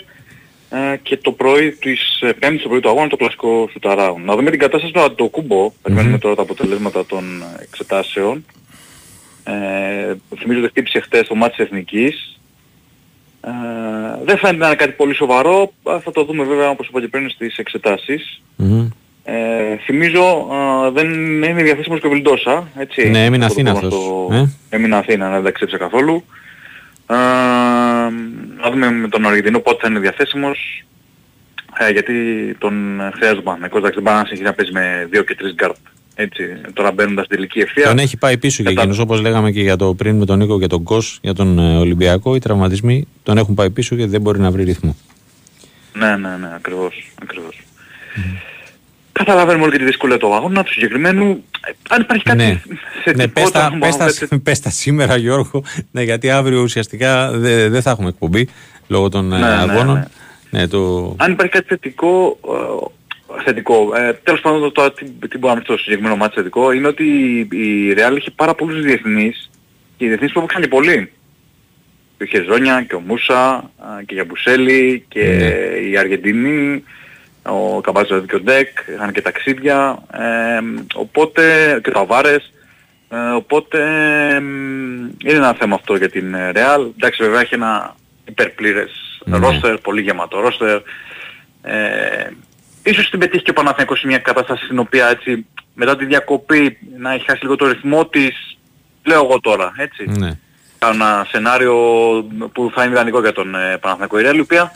ε, και το πρωί της ε, πέμπτης το πρωί του αγώνα το κλασικό shootaround. Να δούμε την κατάσταση του Αντετοκούνμπο. Περιμένουμε τώρα τα αποτελέσματα των εξετάσεων. Ε, θυμίζω ότι χτύπησε χτες στο ματς της Εθνικής. Ε, δεν φαίνεται να είναι κάτι πολύ σοβαρό. Α, Θα το δούμε βέβαια όπως είπα και πριν στις εξετάσεις. Ε, θυμίζω δεν είναι διαθέσιμος και ο Βιλντόσα, έτσι. Ναι, έμεινε Αθήνα αυτός. Το... Ε; Έμεινε Αθήνα, δεν ταξίδεψε καθόλου. Ε, να δούμε με τον Αργεντινό πότε θα είναι διαθέσιμος. Ε, γιατί τον χρειάζεται ο Παναθηναϊκός, εντάξει δεν πάει να συνεχίσει να παίζει με 2 και 3 γκαρντ. Έτσι, τώρα μπαίνοντας στην τελική ευθεία. Τον έχει πάει πίσω και εκείνος όπως λέγαμε και για το πριν με τον Νίκο και τον Κος για τον ε, Ολυμπιακό. Οι τραυματισμοί τον έχουν πάει πίσω και δεν μπορεί να βρει ρυθμό. Ναι, ναι, ναι, ακριβώς. ακριβώς. Mm. Καταλαβαίνουμε όλη και τη δυσκολία του αγώνα, του συγκεκριμένου. Αν υπάρχει κάτι ναι. ναι, πες τα, πες, τα, πες τα σήμερα Γιώργο, ναι, γιατί αύριο ουσιαστικά δεν δε θα έχουμε εκπομπή λόγω των ε, ναι, ναι, αγώνων. Ναι, ναι. το... Αν υπάρχει κάτι θετικό, ε, θετικό. Ε, τέλος πάντων τώρα τι, τι μπορώ να πει στο συγκεκριμένο μάτι θετικό είναι ότι η Real έχει πάρα πολλούς διεθνείς και οι διεθνείς που έπαιξαν και πολλοί. Και ο Χεζόνια και ο Μούσα και για Μπουσέλη και ναι. η Αργεντινή ο Καμπάζος και ο Ντεκ, είχαν και ταξίδια, ε, οπότε και το Αβάρες, ε, οπότε ε, είναι ένα θέμα αυτό για την Real. Εντάξει βέβαια έχει ένα υπερπλήρες mm. ρόστερ, πολύ γεμάτο ρόστερ. Ε, ίσως την πετύχει και ο Παναθηναϊκός σε μια κατάσταση στην οποία έτσι μετά τη διακοπή να έχει χάσει λίγο το ρυθμό της, λέω εγώ τώρα, έτσι. Ναι. Κάνω ένα σενάριο που θα είναι ιδανικό για τον ε, Παναθηναϊκό η Real, η οποία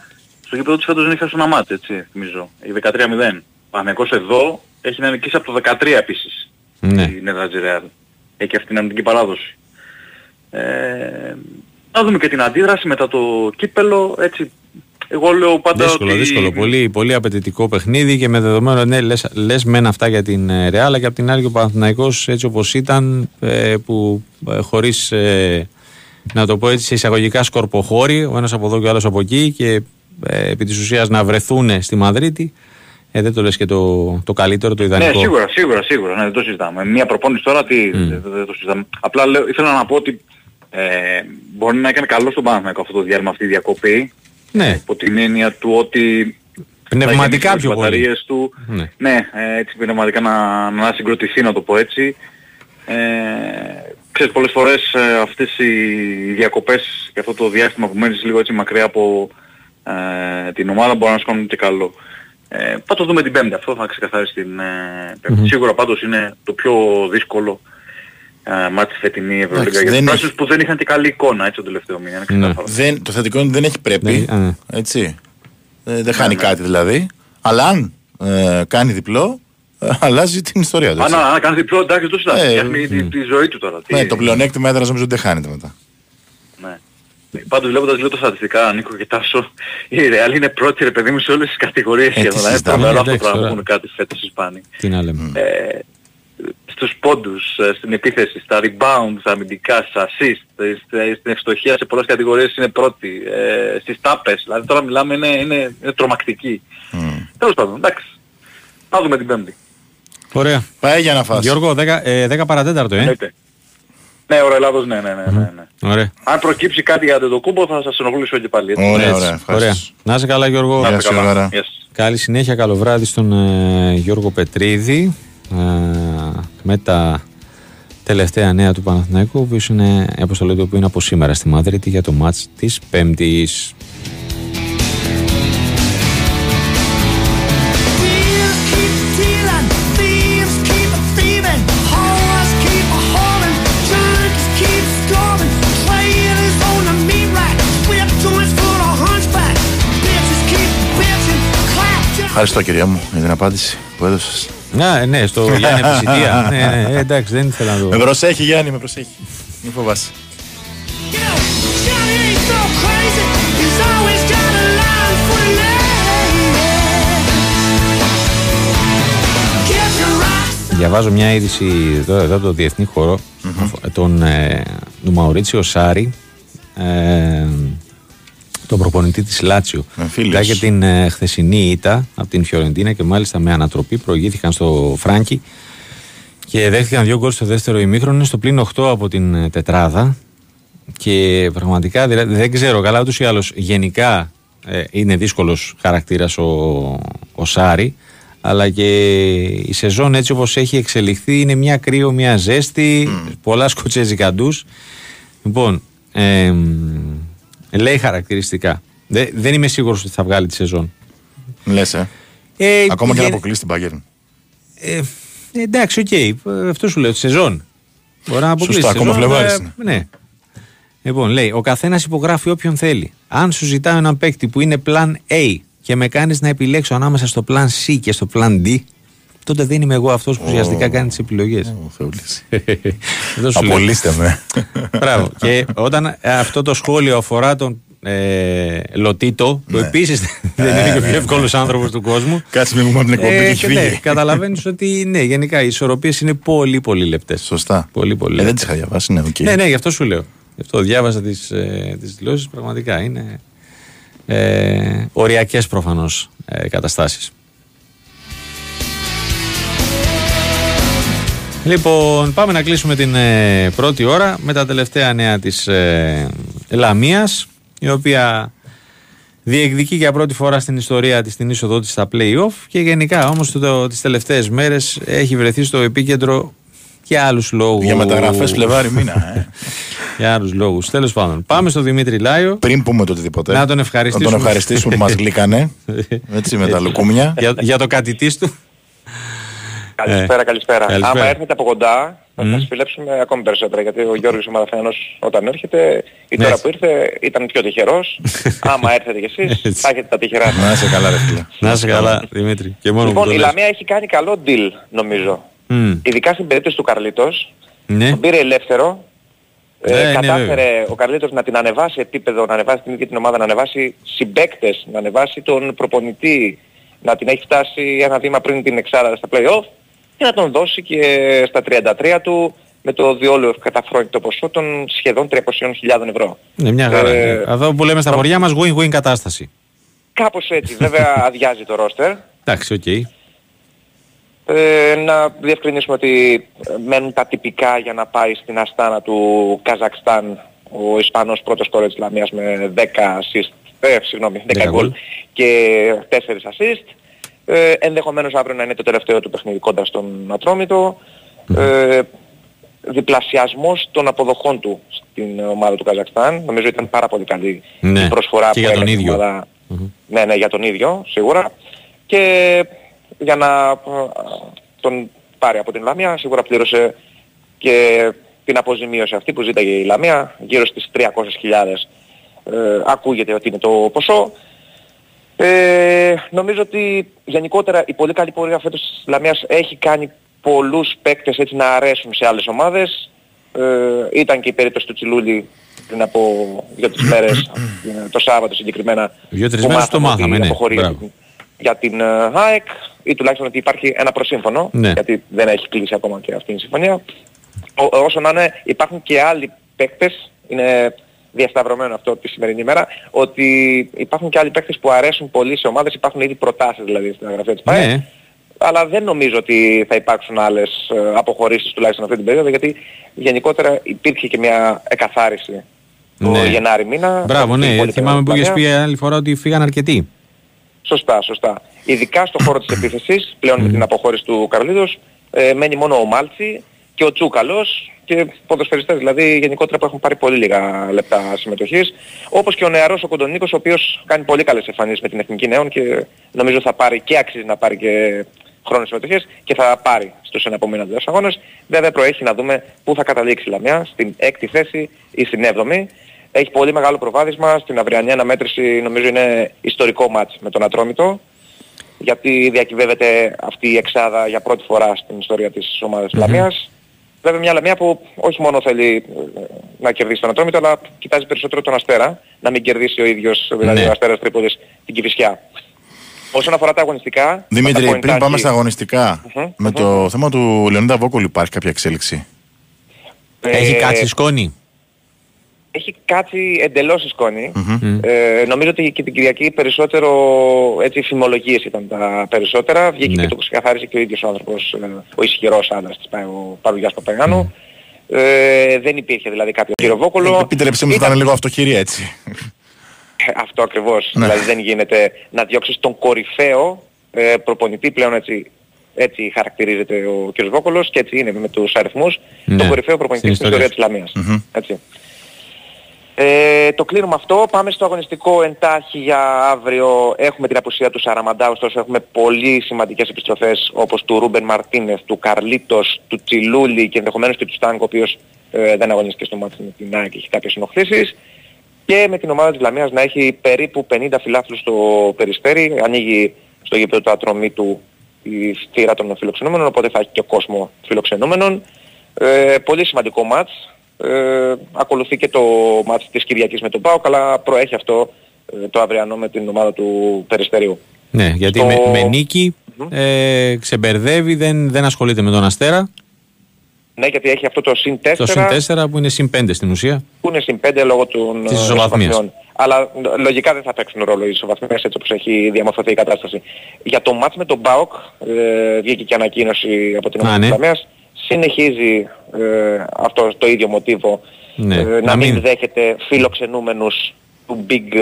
στο γήπεδο της φέτος δεν είχε ένα μάτς, έτσι, νομίζω. Η 13-0. Παναγικός εδώ έχει να νικήσει από το 13 επίσης. Ναι. Η Νέδα Ρεάλ. Έχει αυτή την αμυντική παράδοση. Ε, να δούμε και την αντίδραση μετά το κύπελο, έτσι. Εγώ λέω πάντα δύσκολο, ότι... Δύσκολο, πολύ, πολύ απαιτητικό παιχνίδι και με δεδομένο, ναι, λες, λες μεν αυτά για την ε, Ρεάλ, και από την άλλη και ο Παναθηναϊκός έτσι όπως ήταν, ε, που ε, χωρίς, ε, να το πω έτσι, σε εισαγωγικά σκορποχώρη, ο ένας από εδώ και ο άλλος από εκεί και ε, επί της ουσίας να βρεθούν στη Μαδρίτη ε, δεν το λες και το, το καλύτερο, το ιδανικό. Ναι, σίγουρα, σίγουρα, σίγουρα, ναι, δεν το συζητάμε. Μια προπόνηση τώρα, τι, mm. δεν, δεν, το συζητάμε. Απλά λέω, ήθελα να πω ότι ε, μπορεί να έκανε καλό στον Παναθηναϊκό αυτό το διάλειμμα, αυτή η διακοπή. Ναι. Υπό την έννοια του ότι Πνευματικά πιο πολύ. Του, ναι, ναι ε, έτσι πνευματικά να, να συγκροτηθεί να το πω έτσι. Ε, ξέρεις, πολλές φορές ε, αυτές οι διακοπές και αυτό το διάστημα που μένεις λίγο έτσι μακριά από ε, την ομάδα μπορεί να σου κάνουν και καλό. Ε, θα το δούμε την Πέμπτη, αυτό θα ξεκαθαρίσει την ε, πεμπτη mm-hmm. Σίγουρα πάντως είναι το πιο δύσκολο ε, μάτι φετινής Ευρωλίγα για τους έχει... που δεν είχαν και καλή εικόνα έτσι το τελευταίο μήνα. Ναι. Δεν, το θετικό είναι ότι δεν έχει πρέπει, ναι. έτσι. Ε, δεν χάνει ναι, ναι. κάτι δηλαδή. Αλλά αν ε, κάνει διπλό, ε, αλλάζει την ιστορία του. Αν, αν κάνει διπλό, εντάξει, το συντάζει. Ε, τη, τη, ζωή του τώρα. Ναι, το πλεονέκτημα έδρα νομίζω ότι δεν χάνεται μετά. Ναι. Πάντως βλέποντας λίγο τα στατιστικά, Νίκο και Τάσο, η Real είναι πρώτη ρε παιδί μου σε όλες τις κατηγορίες σχεδόν. Είναι τρομερό αυτό το πράγμα που κάτι φέτος οι Ισπάνοι. Τι να λέμε. Ε, στους πόντους, ε, στην επίθεση, στα rebound, στα αμυντικά, στα assist, στην ευστοχία σε πολλές κατηγορίες είναι πρώτη, ε, στις τάπες, δηλαδή τώρα μιλάμε είναι, είναι, είναι τρομακτική. Mm. Τέλος πάντων, εντάξει. Θα δούμε την Πέμπτη. Ωραία. Πάει για να φας. Γιώργο, 10, ε, 10 παρατέταρτο, ε. Ναι, ο Ελλάδος, ναι, ναι, ναι. ναι, ναι. Ωραία. Αν προκύψει κάτι για το κούμπο θα σας ενοχλήσω και πάλι. Έτσι. Ωραία, ωραία, ωραία. Να είσαι καλά Γιώργο. Να είσαι καλά. Yes. Καλή συνέχεια, καλό βράδυ στον ε, Γιώργο Πετρίδη ε, με τα τελευταία νέα του Παναθηναϊκού, ο οποίος είναι η αποστολή του οποίου είναι από σήμερα στη Μαδρίτη για το μάτς της Πέμπτης. Ευχαριστώ κυρία μου για την απάντηση που έδωσες. Ναι, ναι, στο Γιάννη Επισητία. ναι, ναι, ε, εντάξει, δεν ήθελα να το... Με προσέχει Γιάννη, με προσέχει. Μην φοβάσαι. Διαβάζω μια είδηση εδώ, εδώ το διεθνή χώρο mm-hmm. τον, ε, του Μαουρίτσιο Σάρι ε, τον προπονητή της Λάτσιο. Μετά για την ε, χθεσινή ήττα από την Φιωρεντίνα και μάλιστα με ανατροπή προηγήθηκαν στο Φράγκι και δέχτηκαν δύο γκολ στο δεύτερο ημίχρονο στο πλήν 8 από την ε, τετράδα και πραγματικά δηλαδή, δεν ξέρω καλά ούτως ή άλλως γενικά ε, είναι δύσκολος χαρακτήρας ο, ο Σάρι αλλά και η σεζόν έτσι όπως έχει εξελιχθεί είναι μια κρύο, μια ζέστη, mm. πολλά σκοτσέζικα ντους. Λοιπόν, ε, Λέει χαρακτηριστικά. δεν είμαι σίγουρος ότι θα βγάλει τη σεζόν. Λες, ε. ε. Ακόμα και να αποκλείσει την Bayern. Ε, εντάξει, ok. Okay. Αυτό σου λέω, τη σεζόν. Μπορεί να αποκλείσει. Σωστά, ακόμα Φλεβάρης είναι. Ναι. Λοιπόν, λέει, ο καθένας υπογράφει όποιον θέλει. Αν σου ζητάω έναν παίκτη που είναι plan A και με κάνεις να επιλέξω ανάμεσα στο plan C και στο plan D, τότε δεν είμαι εγώ αυτός που ουσιαστικά κάνει τις επιλογές. Απολύστε με. Μπράβο. και όταν αυτό το σχόλιο αφορά τον ε, Λοτίτο, που Ναι. επίσης δεν είναι και ο πιο εύκολος άνθρωπος του κόσμου. Κάτσε μην μου από την εκπομπή Ε, έχει και ναι, φύγει. Καταλαβαίνεις ότι ναι, γενικά οι ισορροπίες είναι πολύ πολύ λεπτές. Σωστά. Πολύ πολύ Ε, δεν λεπτές. τις είχα διαβάσει, ναι, οκ. Ναι, ναι, γι' αυτό σου λέω. Γι' αυτό διάβαζα τις ε, τις δηλώσεις. Πραγματικά είναι ε, οριακές προφανώς ε, καταστάσεις. Λοιπόν, πάμε να κλείσουμε την ε, πρώτη ώρα με τα τελευταία νέα της ε, Λαμίας, η οποία διεκδικεί για πρώτη φορά στην ιστορία της την είσοδό της στα play-off και γενικά όμως το, τις τελευταίες μέρες έχει βρεθεί στο επίκεντρο για άλλους λόγους. Για μεταγραφές Φλεβάρι μήνα. Ε. Για άλλους λόγους. Τέλος πάντων, πάμε στο Δημήτρη Λάιο Πριν πούμε το οτιδήποτε. Να τον ευχαριστήσουμε. Να τον ευχαριστήσουμε που μας γλύκανε. Έτσι με τα λουκούμια. για, για το κατητής του. Καλησπέρα, καλησπέρα. καλησπέρα. Άμα έρθετε από κοντά, θα Μμ. σας φιλέψουμε ακόμη περισσότερα. Γιατί ο Γιώργος ο Μαραθένος όταν έρχεται, η Ναι. τώρα που ήρθε ήταν πιο τυχερός. Άμα έρθετε κι εσείς, Έτσι. θα έχετε τα τυχερά σας. Να είσαι καλά, ρε φίλε. Να είσαι καλά, Δημήτρη. Και μόνο που Λοιπόν, το η λες. Λαμία έχει κάνει καλό deal, νομίζω. Μμ. Ειδικά στην περίπτωση του Καρλίτος. Ναι. Τον πήρε ελεύθερο. Ναι, ναι, Ε, κατάφερε βέβαια. ο Καρλίτος να την ανεβάσει επίπεδο, να ανεβάσει την ίδια την ομάδα, να ανεβάσει συμπαίκτες, να ανεβάσει τον προπονητή, να την έχει φτάσει ένα βήμα πριν την εξάδα στα play-off και να τον δώσει και στα 33 του με το διόλου καταφρόνητο ποσό των σχεδόν 300.000 ευρώ. Ναι, μια χαρά. Ε, Εδώ που λέμε στα χωριά μας win-win κατάσταση. Κάπως έτσι. Βέβαια αδειάζει το ρόστερ. Εντάξει, οκ. Ε, να διευκρινίσουμε ότι ε, μένουν τα τυπικά για να πάει στην Αστάνα του Καζακστάν ο Ισπανός πρώτος κόρε της Λαμίας με 10 assist, ε, συγγνώμη, 10, 10 γκολ γκολ. και 4 assist. Ε, ενδεχομένως αύριο να είναι το τελευταίο του παιχνίδι κοντά στον Ατρόμητο. Ε, διπλασιασμός των αποδοχών του στην ομάδα του Καζακστάν. Νομίζω ήταν πάρα πολύ καλή Ναι, η προσφορά και που για τον έκανε η ίδιο. ομάδα. Ναι, ναι, για τον ίδιο, σίγουρα. Και για να ε, τον πάρει από την Λαμία, σίγουρα πλήρωσε και την αποζημίωση αυτή που ζήταγε η Λαμία, γύρω στις 300.000 ε, ακούγεται ότι είναι το ποσό. Ε, νομίζω ότι γενικότερα η πολύ καλή πορεία φέτος της Λαμίας έχει κάνει πολλούς παίκτες έτσι να αρέσουν σε άλλες ομάδες. Ε, ήταν και η περίπτωση του Τσιλούλη πριν από δύο-τρεις μέρες, ε, το Σάββατο συγκεκριμένα. Δύο-τρεις που μέρες το μάθαμε ότι μάθαμε, ναι. αποχωρεί για Μπράβο. την- για την ε, ΑΕΚ ή τουλάχιστον ότι υπάρχει ένα προσύμφωνο, Ναι. γιατί δεν έχει κλείσει ακόμα και αυτή η συμφωνία. Ό, όσο να είναι, υπάρχουν και άλλοι παίκτες, είναι διασταυρωμένο αυτό τη σημερινή ημέρα, ότι υπάρχουν και άλλοι παίκτες που αρέσουν πολύ σε ομάδες, υπάρχουν ήδη προτάσεις δηλαδή στην γραφεία της ΠΑΕ. Ναι. Αλλά δεν νομίζω ότι θα υπάρξουν άλλες ε, αποχωρήσεις τουλάχιστον αυτή την περίοδο, γιατί γενικότερα υπήρχε και μια εκαθάριση το Ναι. Γενάρη μήνα. Μπράβο, Την ναι. πολύ Θυμάμαι που καλή είχες Λαμία. πει άλλη φορά ότι φύγαν αρκετοί. Σωστά, σωστά. Ειδικά στον χώρο της επίθεσης, πλέον με την αποχώρηση του Καρλίδος, ε, μένει μόνο ο Μάλτσι και ο Τσούκαλος και ποδοσφαιριστές δηλαδή γενικότερα που έχουν πάρει πολύ λίγα λεπτά συμμετοχής. Όπως και ο νεαρός ο Κοντονίκος, ο οποίος κάνει πολύ καλές εμφανίσεις με την Εθνική Νέων και νομίζω θα πάρει και αξίζει να πάρει και χρόνο συμμετοχής και θα πάρει στους εναπομείνοντες αγώνες. Βέβαια προέχει να δούμε πού θα καταλήξει η Λαμιά, στην έκτη θέση ή στην έβδομη. Έχει πολύ μεγάλο προβάδισμα. Στην αυριανή αναμέτρηση νομίζω είναι ιστορικό μάτς με τον Ατρόμητο. Γιατί διακυβεύεται αυτή η εξάδα για πρώτη φορά στην ιστορία της ομάδας της Λαμίας. Βέβαια μια Λαμία που όχι μόνο θέλει ε, να κερδίσει τον Ατρόμητο, αλλά κοιτάζει περισσότερο τον Αστέρα. Να μην κερδίσει ο ίδιος, δηλαδή Ναι. ο Αστέρας Τρίπολης, την Κηφισιά. Όσον αφορά τα αγωνιστικά... Δημήτρη, τα πριν ποιντάκι- πάμε στα αγωνιστικά, Μμμ, με το θέμα του Λεωνίδα Βόκολου υπάρχει κάποια εξέλιξη; Έχει Ε, κάτσει σκόνη. Έχει κάτσει εντελώς η σκόνη. Μμ. Ε, νομίζω ότι και την Κυριακή περισσότερο έτσι φημολογίες ήταν τα περισσότερα. Βγήκε Ναι. και το ξεκαθάρισε και ο ίδιος ο άνθρωπος, ε, ο ισχυρός άντρας της ΠΑΕ, ο Παρουγιάς Παπαγιάννου. Ε, δεν υπήρχε δηλαδή κάποιο κυροβόκολο. Επιτρέψτε μου να Ήταν- ήταν λίγο αυτοχειρία έτσι. Αυτό ακριβώς. Ναι. Δηλαδή δεν γίνεται να διώξεις τον κορυφαίο ε, προπονητή πλέον έτσι. Έτσι χαρακτηρίζεται ο κ. Βόκολος και έτσι είναι με τους αριθμούς. Ναι, Τον κορυφαίο προπονητή στην στην ιστορία ιστορίας της Λαμίας. Μμμ. Έτσι. Ε, Ε, το κλείνουμε αυτό. Πάμε στο αγωνιστικό εντάχει για αύριο. Έχουμε την απουσία του Σαραμαντά, ωστόσο έχουμε πολύ σημαντικές επιστροφές όπως του Ρούμπεν Μαρτίνεθ, του Καρλίτος, του Τσιλούλη και ενδεχομένως και του Στάνκο, ο οποίος ε, δεν αγωνίστηκε στο μάτι με την ΑΕΚ και έχει κάποιες ενοχλήσεις. Και με την ομάδα της Λαμίας να έχει περίπου 50 φιλάθλους στο Περιστέρι. Ανοίγει στο γήπεδο του ατρομή του η στήρα των φιλοξενούμενων, οπότε θα έχει και κόσμο φιλοξενούμενων. Ε, πολύ σημαντικό μάτς. Ε, ακολουθεί και το μάτς της Κυριακής με τον ΠΑΟΚ, αλλά προέχει αυτό ε, το αυριανό με την ομάδα του Περιστερίου. Ναι, γιατί με, με νικη ε, ξεμπερδεύει, δεν, δεν ασχολείται με τον Αστέρα. Ναι, γιατί έχει αυτό το συν 4. Το συν 4 που είναι συν 5 στην ουσία. Που είναι συν 5 λόγω των ισοβαθμιών. Αλλά λογικά δεν θα παίξουν ρόλο οι ισοβαθμίες έτσι όπως έχει διαμορφωθεί η κατάσταση. Για το μάτς με τον ΠΑΟΚ, ε, βγήκε και ανακοίνωση από την ομάδα ναι. Συνεχίζει ε, αυτό το ίδιο μοτίβο ναι. ε, να, να μην... δέχεται φιλοξενούμενους του Big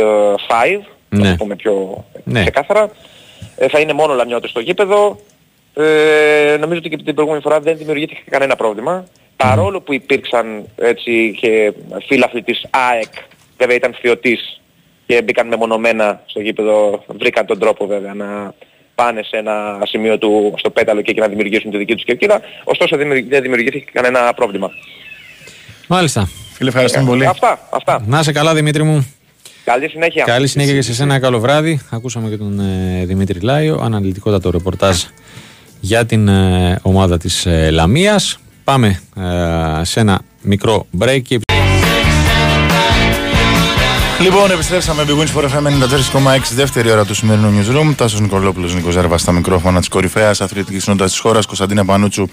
Five, ναι. να το πούμε πιο ναι. ξεκάθαρα. Ε, θα είναι μόνο λαμιώτες στο γήπεδο. Ε, νομίζω ότι και την προηγούμενη φορά δεν δημιουργήθηκε κανένα πρόβλημα. Παρόλο που υπήρξαν έτσι και φίλαθλοι της ΑΕΚ, βέβαια ήταν φιωτής και μπήκαν μεμονωμένα στο γήπεδο, βρήκαν τον τρόπο βέβαια να πάνε σε ένα σημείο του στο πέταλο και εκεί να δημιουργήσουν τη δική τους κερκίδα. Ωστόσο δεν δημιουργήθηκε κανένα πρόβλημα. Μάλιστα. Φίλε, ευχαριστούμε πολύ. Αυτά, αυτά. Να είσαι καλά Δημήτρη μου. Καλή συνέχεια. Καλή συνέχεια και σε εσένα. Καλό βράδυ. Ακούσαμε και τον ε, Δημήτρη Λάιο. Αναλυτικότατο ρεπορτάζ για την ε, ομάδα της ε, Λαμίας. Πάμε ε, σε ένα μικρό break. Λοιπόν, επιστρέψαμε Big Wins for FM 94,6 δεύτερη ώρα του σημερινού newsroom. Τάσος Νικολόπουλος, Νίκος Ζέρβας στα μικρόφωνα της κορυφαίας αθλητικής κοινότητας της χώρας. Κωνσταντίνα Πανούτσου,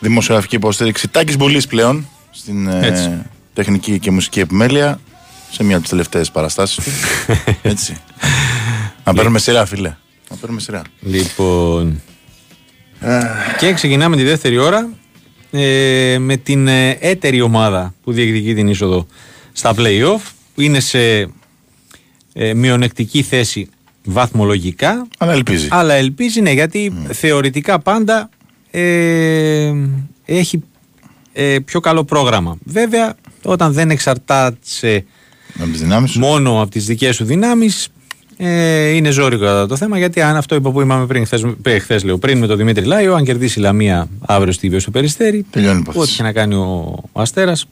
δημοσιογραφική υποστήριξη. Τάκης Μπουλής πλέον στην ε, τεχνική και μουσική επιμέλεια. Σε μια από τις τελευταίες παραστάσεις του. Έτσι. Να παίρνουμε σειρά, φίλε. Να παίρνουμε σειρά. Λοιπόν. Και ξεκινάμε τη δεύτερη ώρα ε, με την ε, έτερη ομάδα που διεκδικεί την είσοδο στα play-off που είναι σε ε, μειονεκτική θέση βαθμολογικά αλλά ελπίζει. αλλά ελπίζει ναι γιατί θεωρητικά πάντα ε, έχει ε, πιο καλό πρόγραμμα. Βέβαια όταν δεν εξαρτάται μόνο από τις δικές σου δυνάμεις ε, είναι ζώρικο το θέμα γιατί αν αυτό που είπαμε πριν, χθες, χθες, λέω, πριν με τον Δημήτρη Λάιο, αν κερδίσει η Λαμία αύριο στη στο Περιστέρι, ό,τι και να κάνει ο, ο Αστέρας,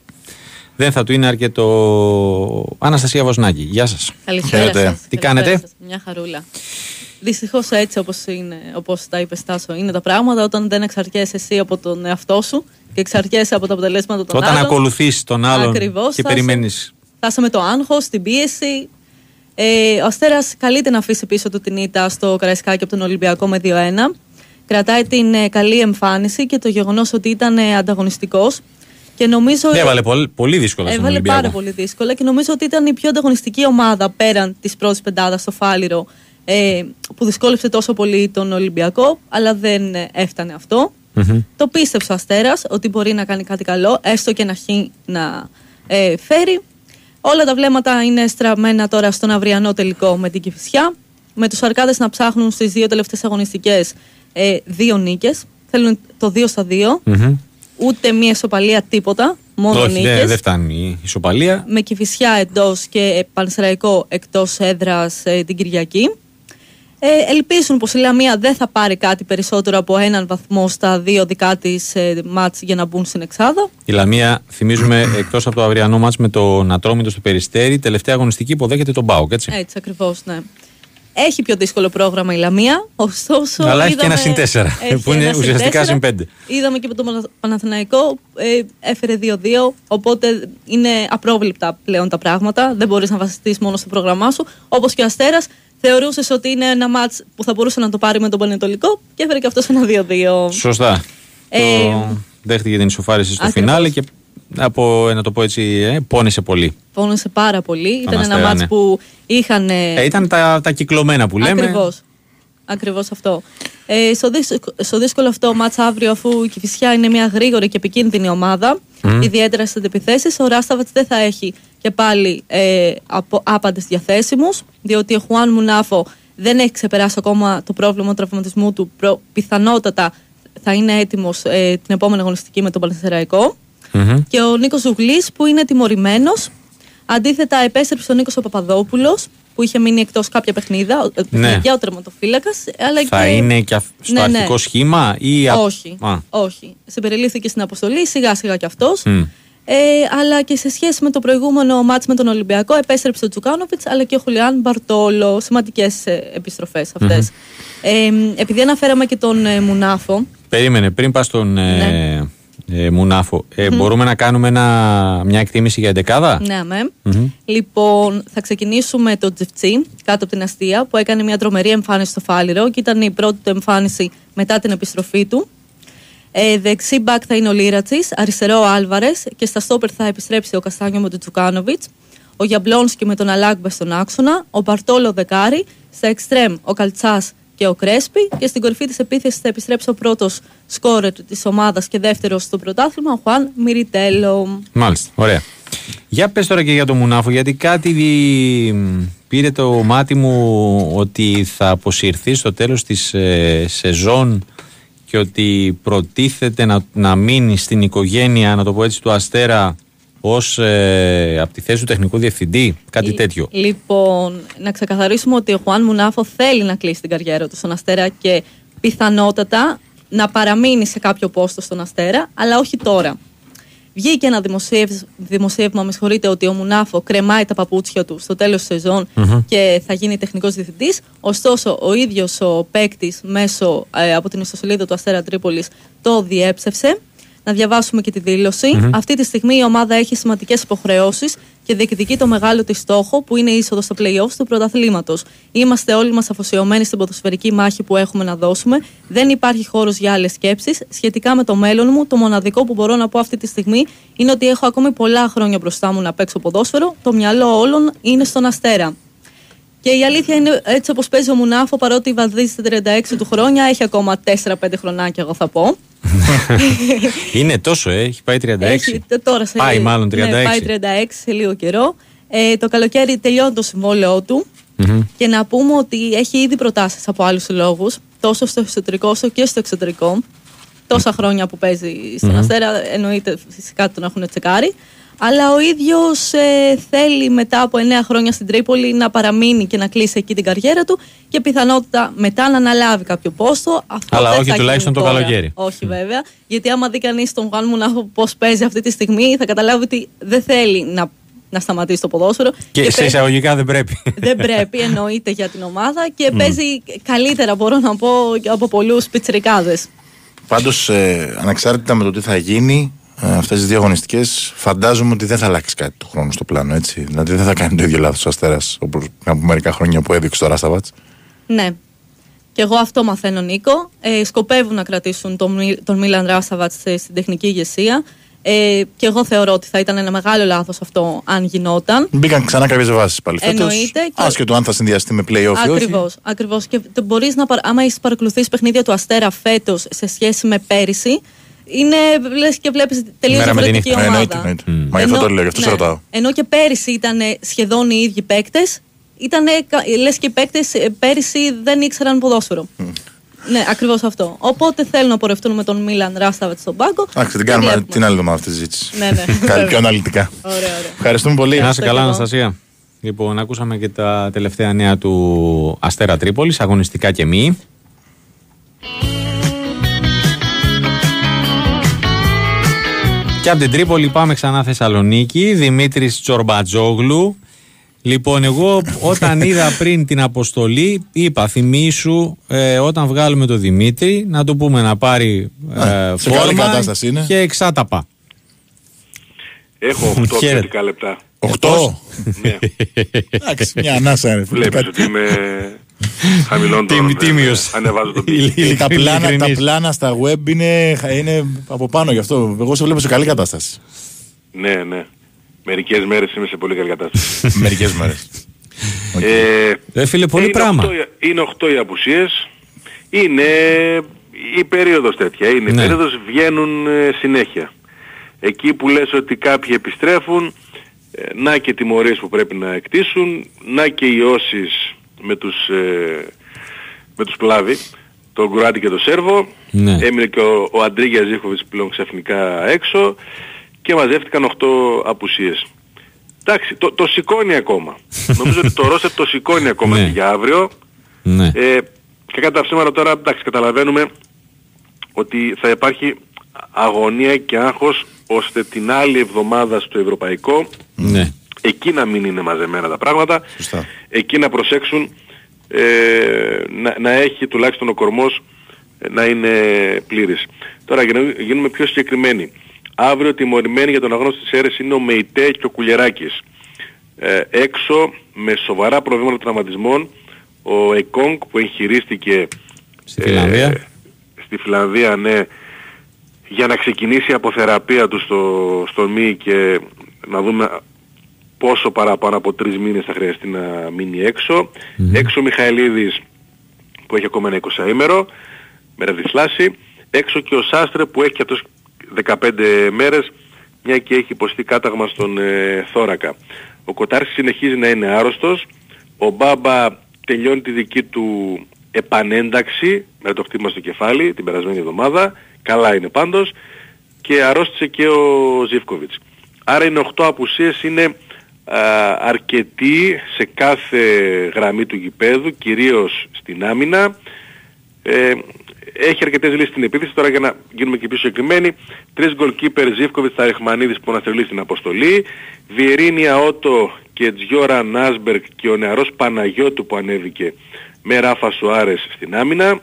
δεν θα του είναι αρκετό. Αναστασία Βοσνάκη, γεια σας. Καλησπέρα σας. Τι κάνετε; Μια χαρούλα. Δυστυχώς έτσι όπως όπως τα είπε Στάσο, είναι τα πράγματα όταν δεν εξαρκέσαι εσύ από τον εαυτό σου και εξαρκέσαι από τα αποτελέσματα των όταν άλλων. Όταν ακολουθείς τον άλλον Ακριβώς, και περιμένεις. Φτάσαμε το άγχος, την πίεση, ε, ο Αστέρας καλείται να αφήσει πίσω του την ήττα στο Καραϊσκάκι από τον Ολυμπιακό με 2-1. Κρατάει την ε, καλή εμφάνιση και το γεγονός ότι ήταν ε, ανταγωνιστικός. Και νομίζω. Ναι, έβαλε πολύ, πολύ δύσκολα στον Έβαλε πάρα πολύ δύσκολα και νομίζω ότι ήταν η πιο ανταγωνιστική ομάδα πέραν της πρώτης πεντάδας στο Φάληρο ε, που δυσκόλεψε τόσο πολύ τον Ολυμπιακό, αλλά δεν ε, έφτανε Το πίστεψε ο Αστέρας ότι μπορεί να κάνει κάτι καλό, έστω και να, να ε, φέρει. Όλα τα βλέμματα είναι στραμμένα τώρα στον αυριανό τελικό με την Κηφισιά. Με τους Αρκάδες να ψάχνουν στις δύο τελευταίες αγωνιστικές ε, δύο νίκες. Θέλουν το 2 στα 2. Ούτε μία ισοπαλία, τίποτα. Μόνο Όχι, νίκες. δεν φτάνει η ισοπαλία. Με Κηφισιά εντός και Πανσεραϊκό εκτός έδρας ε, την Κυριακή. Ε, ελπίζουν πως η Λαμία δεν θα πάρει κάτι περισσότερο από έναν βαθμό στα δύο δικά της ε, μάτς για να μπουν στην Εξάδα. Η Λαμία, θυμίζουμε, εκτός από το αυριανό μάτς με τον Ατρόμητο στο Περιστέρι, τελευταία αγωνιστική υποδέχεται τον Μπάουκ, έτσι. Έτσι ακριβώς, ναι. Έχει πιο δύσκολο πρόγραμμα η Λαμία, ωστόσο. Αλλά έχει και ένα συν 4, που είναι ουσιαστικά συν 5. Είδαμε και με τον Παναθηναϊκό, ε, έφερε 2-2, οπότε είναι απρόβλεπτα πλέον τα πράγματα. Δεν μπορείς να βασιστείς μόνο στο πρόγραμμά σου. Όπως και ο Αστέρας, θεωρούσες ότι είναι ένα μάτς που θα μπορούσε να το πάρει με τον Πανετολικό και έφερε και αυτός ένα 2-2. Σωστά. Ε, το... Δέχτηκε την ισοφάριση στο φινάλε και από, να το πω έτσι, ε, πόνεσε πολύ. Πόνεσε πάρα πολύ. Ήταν ένα μάτς ναι. που είχαν... Ε, ήταν τα, τα κυκλωμένα που λέμε. Ακριβώς. Ακριβώς αυτό. Ε, στο, στο δύσκολο αυτό μάτς αύριο, αφού η Κηφισιά είναι μια γρήγορη και επικίνδυνη ομάδα, mm. ιδιαίτερα στις αντιπιθέσεις, ο Ράσταβατ δεν θα έχει και πάλι ε, άπαντες διαθέσιμους, διότι ο Χουάν Μουνάφο δεν έχει ξεπεράσει ακόμα το πρόβλημα του τραυματισμού του. Προ, πιθανότατα θα είναι έτοιμος ε, την επόμενη αγωνιστική με τον Παναθηναϊκό. Mm-hmm. Και ο Νίκος Ζουγλή που είναι τιμωρημένος Αντίθετα, επέστρεψε ο Νίκος ο Παπαδόπουλος που είχε μείνει εκτός κάποια παιχνίδα, ε, Ναι. για ο τερματοφύλακας. Αλλά Θα και... είναι και αυ- στο Ναι, ναι. αρχικό σχήμα ή. α- Όχι, Α, όχι. Συμπεριλήφθηκε στην αποστολή, σιγά σιγά κι αυτός. μ. Ε, αλλά και σε σχέση με το προηγούμενο μάτς με τον Ολυμπιακό επέστρεψε ο Τζουκάνοβιτς αλλά και ο Χουλιάν Μπαρτόλο. Σημαντικές ε, επιστροφές αυτές. Ε, επειδή αναφέραμε και τον ε, Μουνάφο, Περίμενε, πριν πας στον ε, Ναι. Ε, Μουνάφο, ε, μπορούμε να κάνουμε ένα, μια εκτίμηση για εντεκάδα; ναι, αμέ. Μμμ. Λοιπόν, θα ξεκινήσουμε το Τζιφτσί κάτω από την αστεία που έκανε μια τρομερή εμφάνιση στο Φάληρο και ήταν η πρώτη του εμφάνιση μετά την επιστροφή του. Ε, δεξί μπακ θα είναι ο Λίρατσι, αριστερό ο Άλβαρες και στα στόπερ θα επιστρέψει ο Καστάνιο με τον Τζουκάνοβιτς, ο Γιαμπλόνσκι με τον Αλάκμπε στον άξονα, ο Μπαρτόλο δεκάρι, στα εξτρέμ ο Καλτσάς και ο Κρέσπι και στην κορυφή της επίθεσης θα επιστρέψει ο πρώτος σκόρερ της ομάδας και δεύτερος στο πρωτάθλημα, ο Χουάν Μιριτέλο. Μάλιστα, ωραία. Για πες τώρα και για το Μουνάφο, γιατί κάτι δι- πήρε το μάτι μου ότι θα αποσυρθεί στο τέλος της ε, σεζόν και ότι προτίθεται να, να μείνει στην οικογένεια, να το πω έτσι, του Αστέρα ως ε, από τη θέση του τεχνικού διευθυντή, κάτι Λ- τέτοιο. Λοιπόν, να ξεκαθαρίσουμε ότι ο Χουάν Μουνάφο θέλει να κλείσει την καριέρα του στον Αστέρα και πιθανότατα να παραμείνει σε κάποιο πόστο στον Αστέρα, αλλά όχι τώρα. Βγήκε ένα δημοσίευ- δημοσίευμα, με συγχωρείτε, ότι ο Μουνάφο κρεμάει τα παπούτσια του στο τέλος της σεζον και θα γίνει τεχνικός διευθυντής. Ωστόσο, ο ίδιος ο παίκτης μέσω ε, από την ιστοσελίδα του Αστέρα Τρίπολης το διέψευσε. Να διαβάσουμε και τη δηλωση Αυτή τη στιγμή η ομάδα έχει σημαντικές υποχρεώσεις και διεκδικεί το μεγάλο της στόχο που είναι η είσοδος στα playoffs του πρωταθλήματος. Είμαστε όλοι μας αφοσιωμένοι στην ποδοσφαιρική μάχη που έχουμε να δώσουμε. Δεν υπάρχει χώρος για άλλες σκέψεις. Σχετικά με το μέλλον μου, το μοναδικό που μπορώ να πω αυτή τη στιγμή είναι ότι έχω ακόμη πολλά χρόνια μπροστά μου να παίξω ποδόσφαιρο. Το μυαλό όλων είναι στον αστέρα. Και η αλήθεια είναι έτσι όπως παίζει ο Μουνάφο, παρότι βαδίζει στα 36 του χρόνια, έχει ακόμα 4-5 χρονάκια, εγώ θα πω. Είναι τόσο, ε, έχει πάει 36. Έχει, τε- τώρα σε, Πάει μάλλον 36. Ναι, πάει 36 σε λίγο καιρό. Ε, το καλοκαίρι τελειώνει το συμβόλαιό του. Μμμ. Και να πούμε ότι έχει ήδη προτάσεις από άλλους συλλόγους, τόσο στο εσωτερικό όσο και στο εξωτερικό. Τόσα χρόνια που παίζει στον Αστέρα, εννοείται φυσικά τον έχουν τσεκάρει. Αλλά ο ίδιος θέλει μετά από 9 χρόνια στην Τρίπολη να παραμείνει και να κλείσει εκεί την καριέρα του και πιθανότητα μετά να αναλάβει κάποιο πόστο. Αυτό Αλλά δεν όχι θα τουλάχιστον γίνει το τώρα. καλοκαίρι. Όχι βέβαια. Γιατί άμα δει κανείς τον Γουάν Μουνάχο πώς παίζει αυτή τη στιγμή, θα καταλάβει ότι δεν θέλει να, να σταματήσει το ποδόσφαιρο. Και, σε παίζει- εισαγωγικά δεν πρέπει. δεν πρέπει, εννοείται για την ομάδα και παίζει καλύτερα, μπορώ να πω, από πολλούς πιτσρικάδε. Πάντως, ε, ανεξάρτητα με το τι θα γίνει, ε, αυτές τις δύο αγωνιστικές, φαντάζομαι ότι δεν θα αλλάξεις κάτι του χρόνου στο πλάνο. Έτσι. Δηλαδή δεν θα κάνει το ίδιο λάθος ο Αστέρας όπως από μερικά χρόνια που έδειξε το Ράσταβατς. Ναι. Και εγώ αυτό μαθαίνω, Νίκο. Ε, σκοπεύουν να κρατήσουν τον, Μι- τον Μίλαν Ράσταβατς στην τεχνική ηγεσία. Ε, και εγώ θεωρώ ότι θα ήταν ένα μεγάλο λάθος αυτό αν γινόταν. Μπήκαν ξανά κάποιες βάσει πάλι φέτος. Εννοείται και- Άσχετο αν θα συνδυαστεί με playoff ή όχι. Ακριβώς. Ακριβώς. Και το μπορείς να, παρα- άμα έχεις παρακολουθήσει παιχνίδια του Αστέρα φέτος σε σχέση με πέρυσι, είναι λες και βλέπεις τελείω Μέρα με τη διαφορετική νύχτα. Ναι, ομάδα. εννοείται. εννοείται. Μα γι' αυτό Ενώ- το λέω, γι' αυτό σε ναι. ρωτάω. Ενώ και πέρυσι ήταν σχεδόν οι ίδιοι παίκτες, ήταν λες και οι παίκτες πέρυσι δεν ήξεραν ποδόσφαιρο. Ναι, ακριβώς αυτό. Οπότε θέλουν να πορευτούν με τον Μίλαν Ράσταβετ στον πάγκο. Εντάξει, την Και κάνουμε βλέπουμε. την άλλη εβδομάδα αυτή τη συζήτηση. Ναι, ναι. Κάτι πιο αναλυτικά. Ωραία, ωραία. Ευχαριστούμε πολύ. Να είσαι Ευχαριστώ καλά, και εγώ. Αναστασία. Λοιπόν, ακούσαμε και τα τελευταία νέα του Αστέρα Τρίπολης, αγωνιστικά και μη. Και από την Τρίπολη πάμε ξανά Θεσσαλονίκη. Δημήτρης Τσορμπατζόγλου. Λοιπόν, εγώ όταν είδα πριν την αποστολή, είπα θυμήσου ε, όταν βγάλουμε το Δημήτρη να του πούμε να πάρει ε, σε καλή φόρμα κατάσταση είναι. και εξάταπα. Έχω 8 Χαίρετε. ποιοτικά λεπτά. Οχτώ. ναι. Εντάξει, μια ανάσα. ρε φίλε. Βλέπεις Κάτι- ότι είμαι χαμηλών Τίμη- τόνων. τίμιος. ε, Ανεβάζω τον πύχη. Ειλικρινής. Τα πλάνα, τα Ειλικρινής. πλάνα στα web είναι, είναι από πάνω γι' αυτό. Εγώ σε βλέπω σε καλή κατάσταση. ναι, ναι. Μερικές μέρες είμαι σε πολύ καλή κατάσταση. Μερικές μέρες. ε, Ε, φίλε, πολύ είναι πράγμα. οκτώ οι- είναι 8 οι απουσίες. Είναι η περίοδος τέτοια. Είναι η Ναι. περίοδος βγαίνουν ε, συνέχεια. Εκεί που λες ότι κάποιοι επιστρέφουν, ε, να και τιμωρίες που πρέπει να εκτίσουν, να και οι όσεις με τους, ε, με τους πλάβη, τον Κουράντι και τον Σέρβο. Ναι. Έμεινε και ο, ο Αντρίγιας Ζήχοβιτς πλέον ξαφνικά έξω και μαζεύτηκαν 8 απουσίες. Εντάξει, το, το σηκώνει ακόμα. Νομίζω ότι το Ρώσεφ το σηκώνει ακόμα Ναι. για αύριο. Ναι. Ε, και κατά τα ψέματα τώρα, εντάξει, καταλαβαίνουμε ότι θα υπάρχει αγωνία και άγχος ώστε την άλλη εβδομάδα στο Ευρωπαϊκό ναι. Εκεί να μην είναι μαζεμένα τα πράγματα, Σωστά. εκεί να προσέξουν ε, να, να έχει τουλάχιστον ο κορμός ε, να είναι πλήρης. Τώρα για να γίνουμε πιο συγκεκριμένοι. Αύριο τιμωρημένοι για τον αγώνα στις αίρες είναι ο Μεϊτέ και ο Κουλιεράκης. Ε, έξω με σοβαρά προβλήματα τραυματισμών ο Εκόνγκ που εγχειρίστηκε Στη Φιλανδία. ε, στη Φιλανδία ναι για να ξεκινήσει η αποθεραπεία του στο, στο ΜΗ και να δούμε πόσο παραπάνω από τρεις μήνες θα χρειαστεί να μείνει έξω. Έξω ο Μιχαηλίδης που έχει ακόμα ένα 20 ημέρο με ρεδιθλάση. Έξω και ο Σάστρε που έχει και αυτός 15 μέρες μια και έχει υποστεί κάταγμα στον ε, θώρακα. Ο Κοτάρης συνεχίζει να είναι άρρωστος. Ο Μπάμπα τελειώνει τη δική του επανένταξη με το χτύπημα στο κεφάλι την περασμένη εβδομάδα. Καλά είναι πάντως. Και αρρώστησε και ο Ζιβκοβιτς. Άρα είναι 8 απουσίες, είναι α, αρκετοί σε κάθε γραμμή του γηπέδου, κυρίως στην άμυνα. Ε, έχει αρκετές λύσεις στην επίθεση, τώρα για να γίνουμε και πιο συγκεκριμένοι. Τρεις goalkeeper Ζίβκοβιτς, Ταριχμανίδης που αναθεωρεί στην αποστολή. Βιερίνια Ότο και Τζιόρα Νάσμπεργκ και ο νεαρός Παναγιώτου που ανέβηκε με Ράφα Σουάρες στην άμυνα.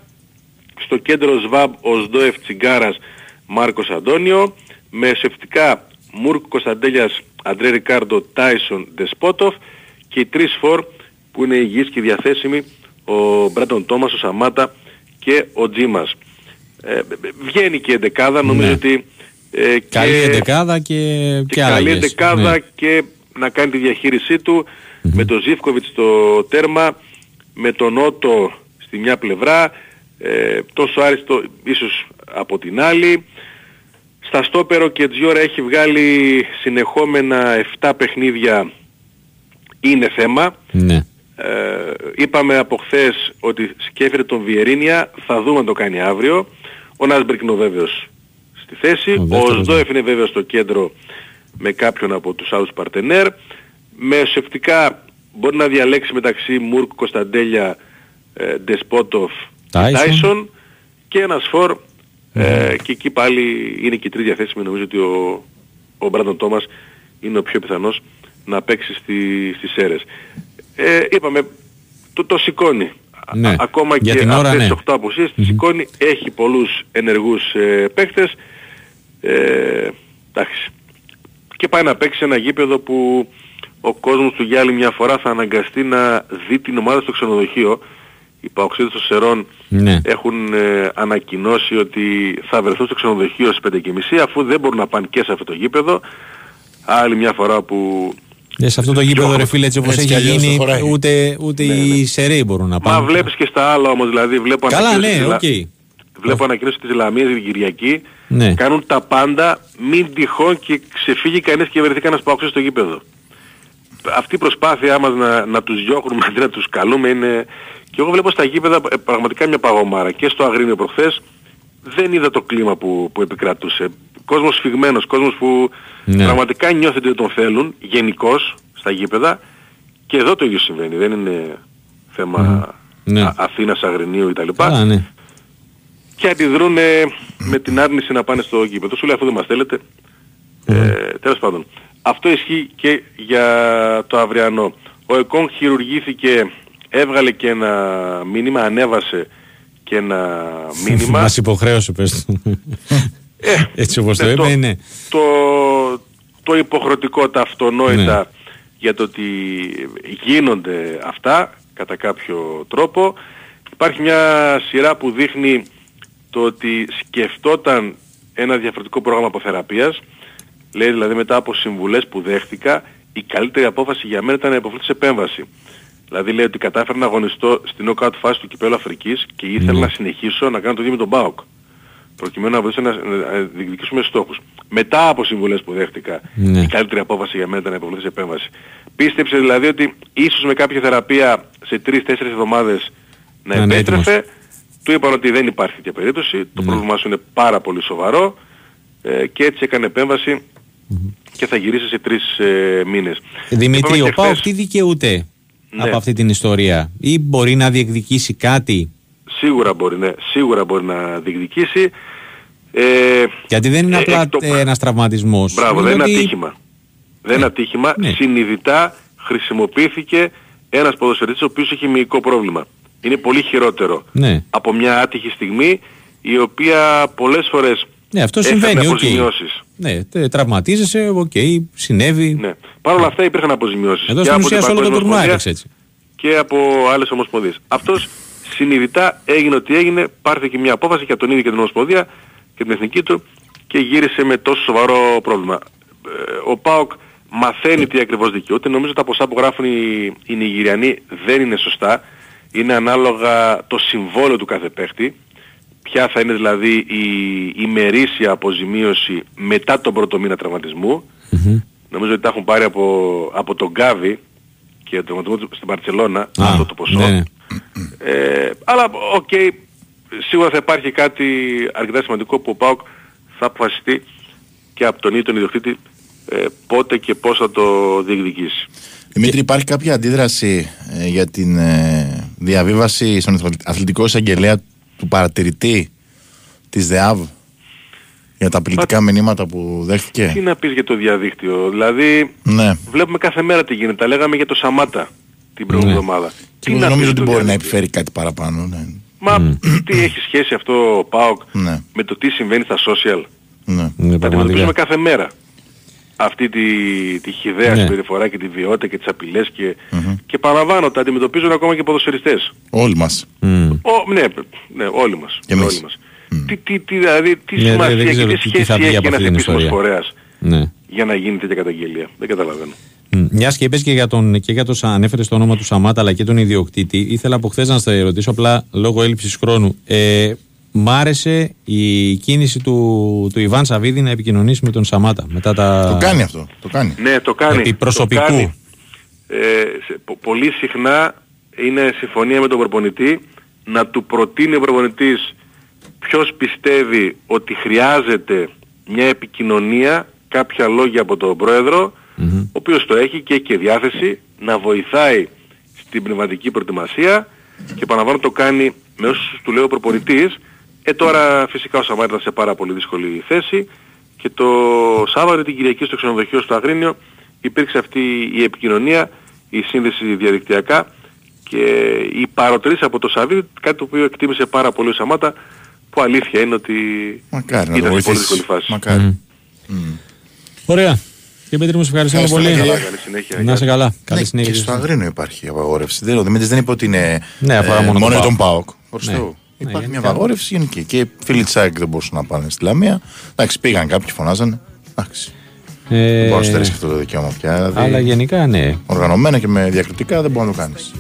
Στο κέντρο ΣΒΑΜ ο Σδόεφ Τσιγκάρας Μάρκος Αντώνιο. Με σευτικά Μουρκ Κωνσταντέλιας Αντρέ Ρικάρντο Τάισον Δεσπότοφ και οι τρεις φορ που είναι υγιείς και διαθέσιμοι ο Μπράντον Τόμας, ο Σαμάτα και ο Τζίμας. Ε, βγαίνει και η εντεκάδα, νομίζω Ναι. ότι ε, Καλή και, εντεκάδα και, και, και καλή άλλες. εντεκάδα Ναι. και να κάνει τη διαχείρισή του με τον Ζίβκοβιτς στο τέρμα, με τον Ότο στη μια πλευρά, ε, τον Σουάρης το, ίσως από την άλλη. Στα στόπερο και Τζιόρα έχει βγάλει συνεχόμενα 7 παιχνίδια είναι θέμα. Ναι. Ε, είπαμε από χθες ότι σκέφτεται τον Βιερίνια, θα δούμε αν το κάνει αύριο. Ο Νάσμπερκ είναι ο βέβαιος στη θέση. Ο Ο, δεύτερος, ναι. Σδόεφ είναι βέβαιος στο κέντρο με κάποιον από τους άλλους παρτενέρ. Με σευτικά μπορεί να διαλέξει μεταξύ Μουρκ, Κωνσταντέλια, ε, Ντεσπότοφ και Τάισον. Τάισον και ένας φορ ε, και εκεί πάλι είναι και οι τρεις διαθέσιμοι νομίζω ότι ο, ο Μπράντον Τόμας είναι ο πιο πιθανός να παίξει στη, στις αίρες. Ε, είπαμε, το, το σηκώνει. Α- Ναι. Ακόμα Για και την ώρα, αυτές ναι. τις 8 απουσίες τη σηκώνει. Έχει πολλούς ενεργούς ε, παίκτες. Ε, εντάξει. Και πάει να παίξει σε ένα γήπεδο που ο κόσμος του για άλλη μια φορά θα αναγκαστεί να δει την ομάδα στο ξενοδοχείο. Οι παοκτσήδες των Σερρών Ναι. έχουν ε, ανακοινώσει ότι θα βρεθούν στο ξενοδοχείο στις 5.30 αφού δεν μπορούν να πάνε και σε αυτό το γήπεδο. Άλλη μια φορά που Ε, σε αυτό το γήπεδο, ρε φίλε, έτσι όπως Έτσι κι έχει αλλιώς γίνει, το χωράει. ούτε, ούτε οι Σερραίοι μπορούν να πάνε. Μα βλέπεις και στα άλλα όμως, δηλαδή βλέπω Καλά, ανακοίνωση ναι, της Λα- οκ. Βλέπω ανακοίνωση της Λαμίας την Κυριακή. Ναι. Κάνουν τα πάντα, μην τυχόν και ξεφύγει κανείς και βρεθεί κανένας παόξης στο γήπεδο. Αυτή η προσπάθειά μας να, να τους διώχνουμε αντί να τους καλούμε είναι... Και εγώ βλέπω στα γήπεδα ε, πραγματικά μια παγωμάρα. Και στο Αγρίνιο προχθές δεν είδα το κλίμα που, που επικρατούσε. Κόσμος σφιγμένος, κόσμος που Ναι. πραγματικά νιώθεται ότι τον θέλουν γενικώς στα γήπεδα. Και εδώ το ίδιο συμβαίνει. Δεν είναι θέμα Ναι. Α- Αθήνας, Αγρινίου κτλ. Καλά, ναι. Και αντιδρούν ε, με την άρνηση να πάνε στο γήπεδο. Σου λέει αφού δεν μας θέλετε. Ε, τέλος πάντων. Αυτό ισχύει και για το αυριανό. Ο ΕΚΟΝ χειρουργήθηκε, έβγαλε και ένα μήνυμα, ανέβασε και ένα μήνυμα. Μας υποχρέωσε, πες του. Ε, Έτσι όπως το ναι, είπε, ναι. Το, το υποχρεωτικό, τα αυτονόητα Ναι. για το ότι γίνονται αυτά κατά κάποιο τρόπο. Υπάρχει μια σειρά που δείχνει το ότι σκεφτόταν ένα διαφορετικό πρόγραμμα αποθεραπείας. Λέει δηλαδή μετά από συμβουλές που δέχτηκα, η καλύτερη απόφαση για μένα ήταν να υποφέρω σε επέμβαση. Δηλαδή λέει ότι κατάφερα να αγωνιστώ στην knockout φάση του κυπέλου Αφρικής και ήθελα Ναι. να συνεχίσω να κάνω το ίδιο με τον ΠΑΟΚ προκειμένου να βοηθήσω να να διεκδικήσουμε στόχους. Μετά από συμβουλές που δέχτηκα, Ναι. η καλύτερη απόφαση για μένα ήταν να υποβληθεί σε επέμβαση. Πίστεψε δηλαδή ότι ίσως με κάποια θεραπεία σε 3-4 εβδομάδες να Να είναι επέστρεφε. Του είπαν ότι δεν υπάρχει τέτοια περίπτωση, το Ναι. πρόβλημά σου είναι πάρα πολύ σοβαρό ε, και έτσι έκανε επέμβαση και θα γυρίσει σε τρεις ε, μήνες. Δημήτρη, ο Πάοκ τι δικαιούται; Ναι. από αυτή την ιστορία ή μπορεί να διεκδικήσει κάτι; Σίγουρα μπορεί, ναι. Σίγουρα μπορεί να διεκδικήσει. Ε, Γιατί δεν είναι ε, απλά το... ένας τραυματισμός. Μπράβο, δεν είναι ατύχημα. Δεν είναι ατύχημα. Ναι. Συνειδητά χρησιμοποιήθηκε ένας ποδοσφαιριστής ο οποίος έχει μυϊκό πρόβλημα. Είναι πολύ χειρότερο ναι. από μια άτυχη στιγμή η οποία πολλές φορές ναι, αυτό συμβαίνει. Okay. Ναι, τραυματίζεσαι, ok, okay, συνέβη. Ναι. Παρ' όλα αυτά υπήρχαν αποζημιώσεις. Εδώ στην ουσία όλο το τουρνουά έτσι. Και από άλλες ομοσπονδίες. Αυτός συνειδητά έγινε ότι έγινε, πάρθηκε μια απόφαση για τον ίδιο και την ομοσπονδία και την εθνική του και γύρισε με τόσο σοβαρό πρόβλημα. Ε, ο ΠΑΟΚ μαθαίνει τι ακριβώς δικαιούται. Νομίζω τα ποσά που γράφουν οι, οι Νιγηριανοί δεν είναι σωστά. Είναι ανάλογα το συμβόλαιο του κάθε παίχτη ποια θα είναι δηλαδή η ημερήσια αποζημίωση μετά τον πρώτο μήνα Νομίζω ότι τα έχουν πάρει από, από τον Γκάβι και τον τραυματισμό στην Παρτσελώνα αυτό το ποσό. Ναι. Ε, αλλά ok, okay, σίγουρα θα υπάρχει κάτι αρκετά σημαντικό που ο ΠΑΟΚ θα αποφασιστεί και από τον ίδιο τον ιδιοκτήτη ε, πότε και πώς θα το διεκδικήσει. Δημήτρη, υπάρχει κάποια αντίδραση ε, για την ε, διαβίβαση στον αθλητικό εισαγγελέα του παρατηρητή της ΔΕΑΒ για τα απειλητικά μηνύματα που δέχτηκε; Τι να πεις για το διαδίκτυο. Δηλαδή ναι. βλέπουμε κάθε μέρα τι γίνεται. Τα λέγαμε για το Σαμάτα την προηγούμενη ναι. εβδομάδα. Τι να νομίζω ότι μπορεί να επιφέρει κάτι παραπάνω. Ναι. Μα τι έχει σχέση αυτό ο ΠΑΟΚ ναι. με το τι συμβαίνει στα social; Ναι. ναι τα αντιμετωπίζουμε κάθε μέρα. Αυτή τη, τη χιδέα ναι. συμπεριφορά και τη βιότητα και τις απειλές και, mm-hmm. και παραβάνω τα αντιμετωπίζουν ακόμα και ποδοσφαιριστές. Όλοι μας. Ο, ναι, ναι, όλοι μας. Και όλοι μας. Mm. Τι, τι, τι, δηλαδή, τι ναι, σημασία και τι σχέση έχει ένας επίσημος φορέας ναι. για να γίνει τέτοια καταγγελία. Δεν καταλαβαίνω. Μιας και είπες και για τον, και για το ανέφερες το όνομα του Σαμάτα αλλά και τον ιδιοκτήτη, ήθελα από χθες να σα ερωτήσω απλά λόγω έλλειψης χρόνου. Ε, μ' άρεσε η κίνηση του, του Ιβάν Σαββίδη να επικοινωνήσει με τον Σαμάτα. Μετά τα... Το κάνει αυτό. Το κάνει. Ναι, το κάνει. Επί προσωπικού. Το κάνει. Ε, πολύ συχνά είναι συμφωνία με τον προπονητή να του προτείνει ο προπονητής ποιος πιστεύει ότι χρειάζεται μια επικοινωνία, κάποια λόγια από τον πρόεδρο, ο οποίος το έχει και έχει και διάθεση να βοηθάει στην πνευματική προετοιμασία και επαναλαμβάνω το κάνει με όσους του λέει ο προπονητής. Ε τώρα φυσικά ο Σαμάρ ήταν σε πάρα πολύ δύσκολη θέση και το Σάββατο την Κυριακή στο ξενοδοχείο στο Αγρίνιο υπήρξε αυτή η επικοινωνία, η σύνδεση διαδικτυακά και η παροτρύση από το Σαββίδη, κάτι το οποίο εκτίμησε πάρα πολύ ο Σαμάτα, που αλήθεια είναι ότι Μακάρι, ήταν σε πολύ δύσκολη φάση. Μακάρι. Mm. Mm. Ωραία. Και Πέτρη μου, σε ευχαριστούμε πολύ. Καλά, καλή συνέχεια. Να είσαι καλά. Καλή ναι, συνέχεια. Και στο Αγρίνο υπάρχει απαγόρευση. Δεν, ο Δημήτρης δεν είπε ότι είναι ναι, ε, μόνο, μόνο τον ΠΑΟΚ. Ναι. Ναι, υπάρχει μια απαγόρευση γενική. Και φίλοι της ΑΕΚ δεν μπορούσαν να πάνε στη Λαμία. Εντάξει, πήγαν κάποιοι, φωνάζανε. Εντάξει. Ε, δεν μπορεί να αυτό το δικαίωμα πια. Δηλαδή, αλλά γενικά ναι. Οργανωμένα και με διακριτικά δεν μπορεί να το κάνεις.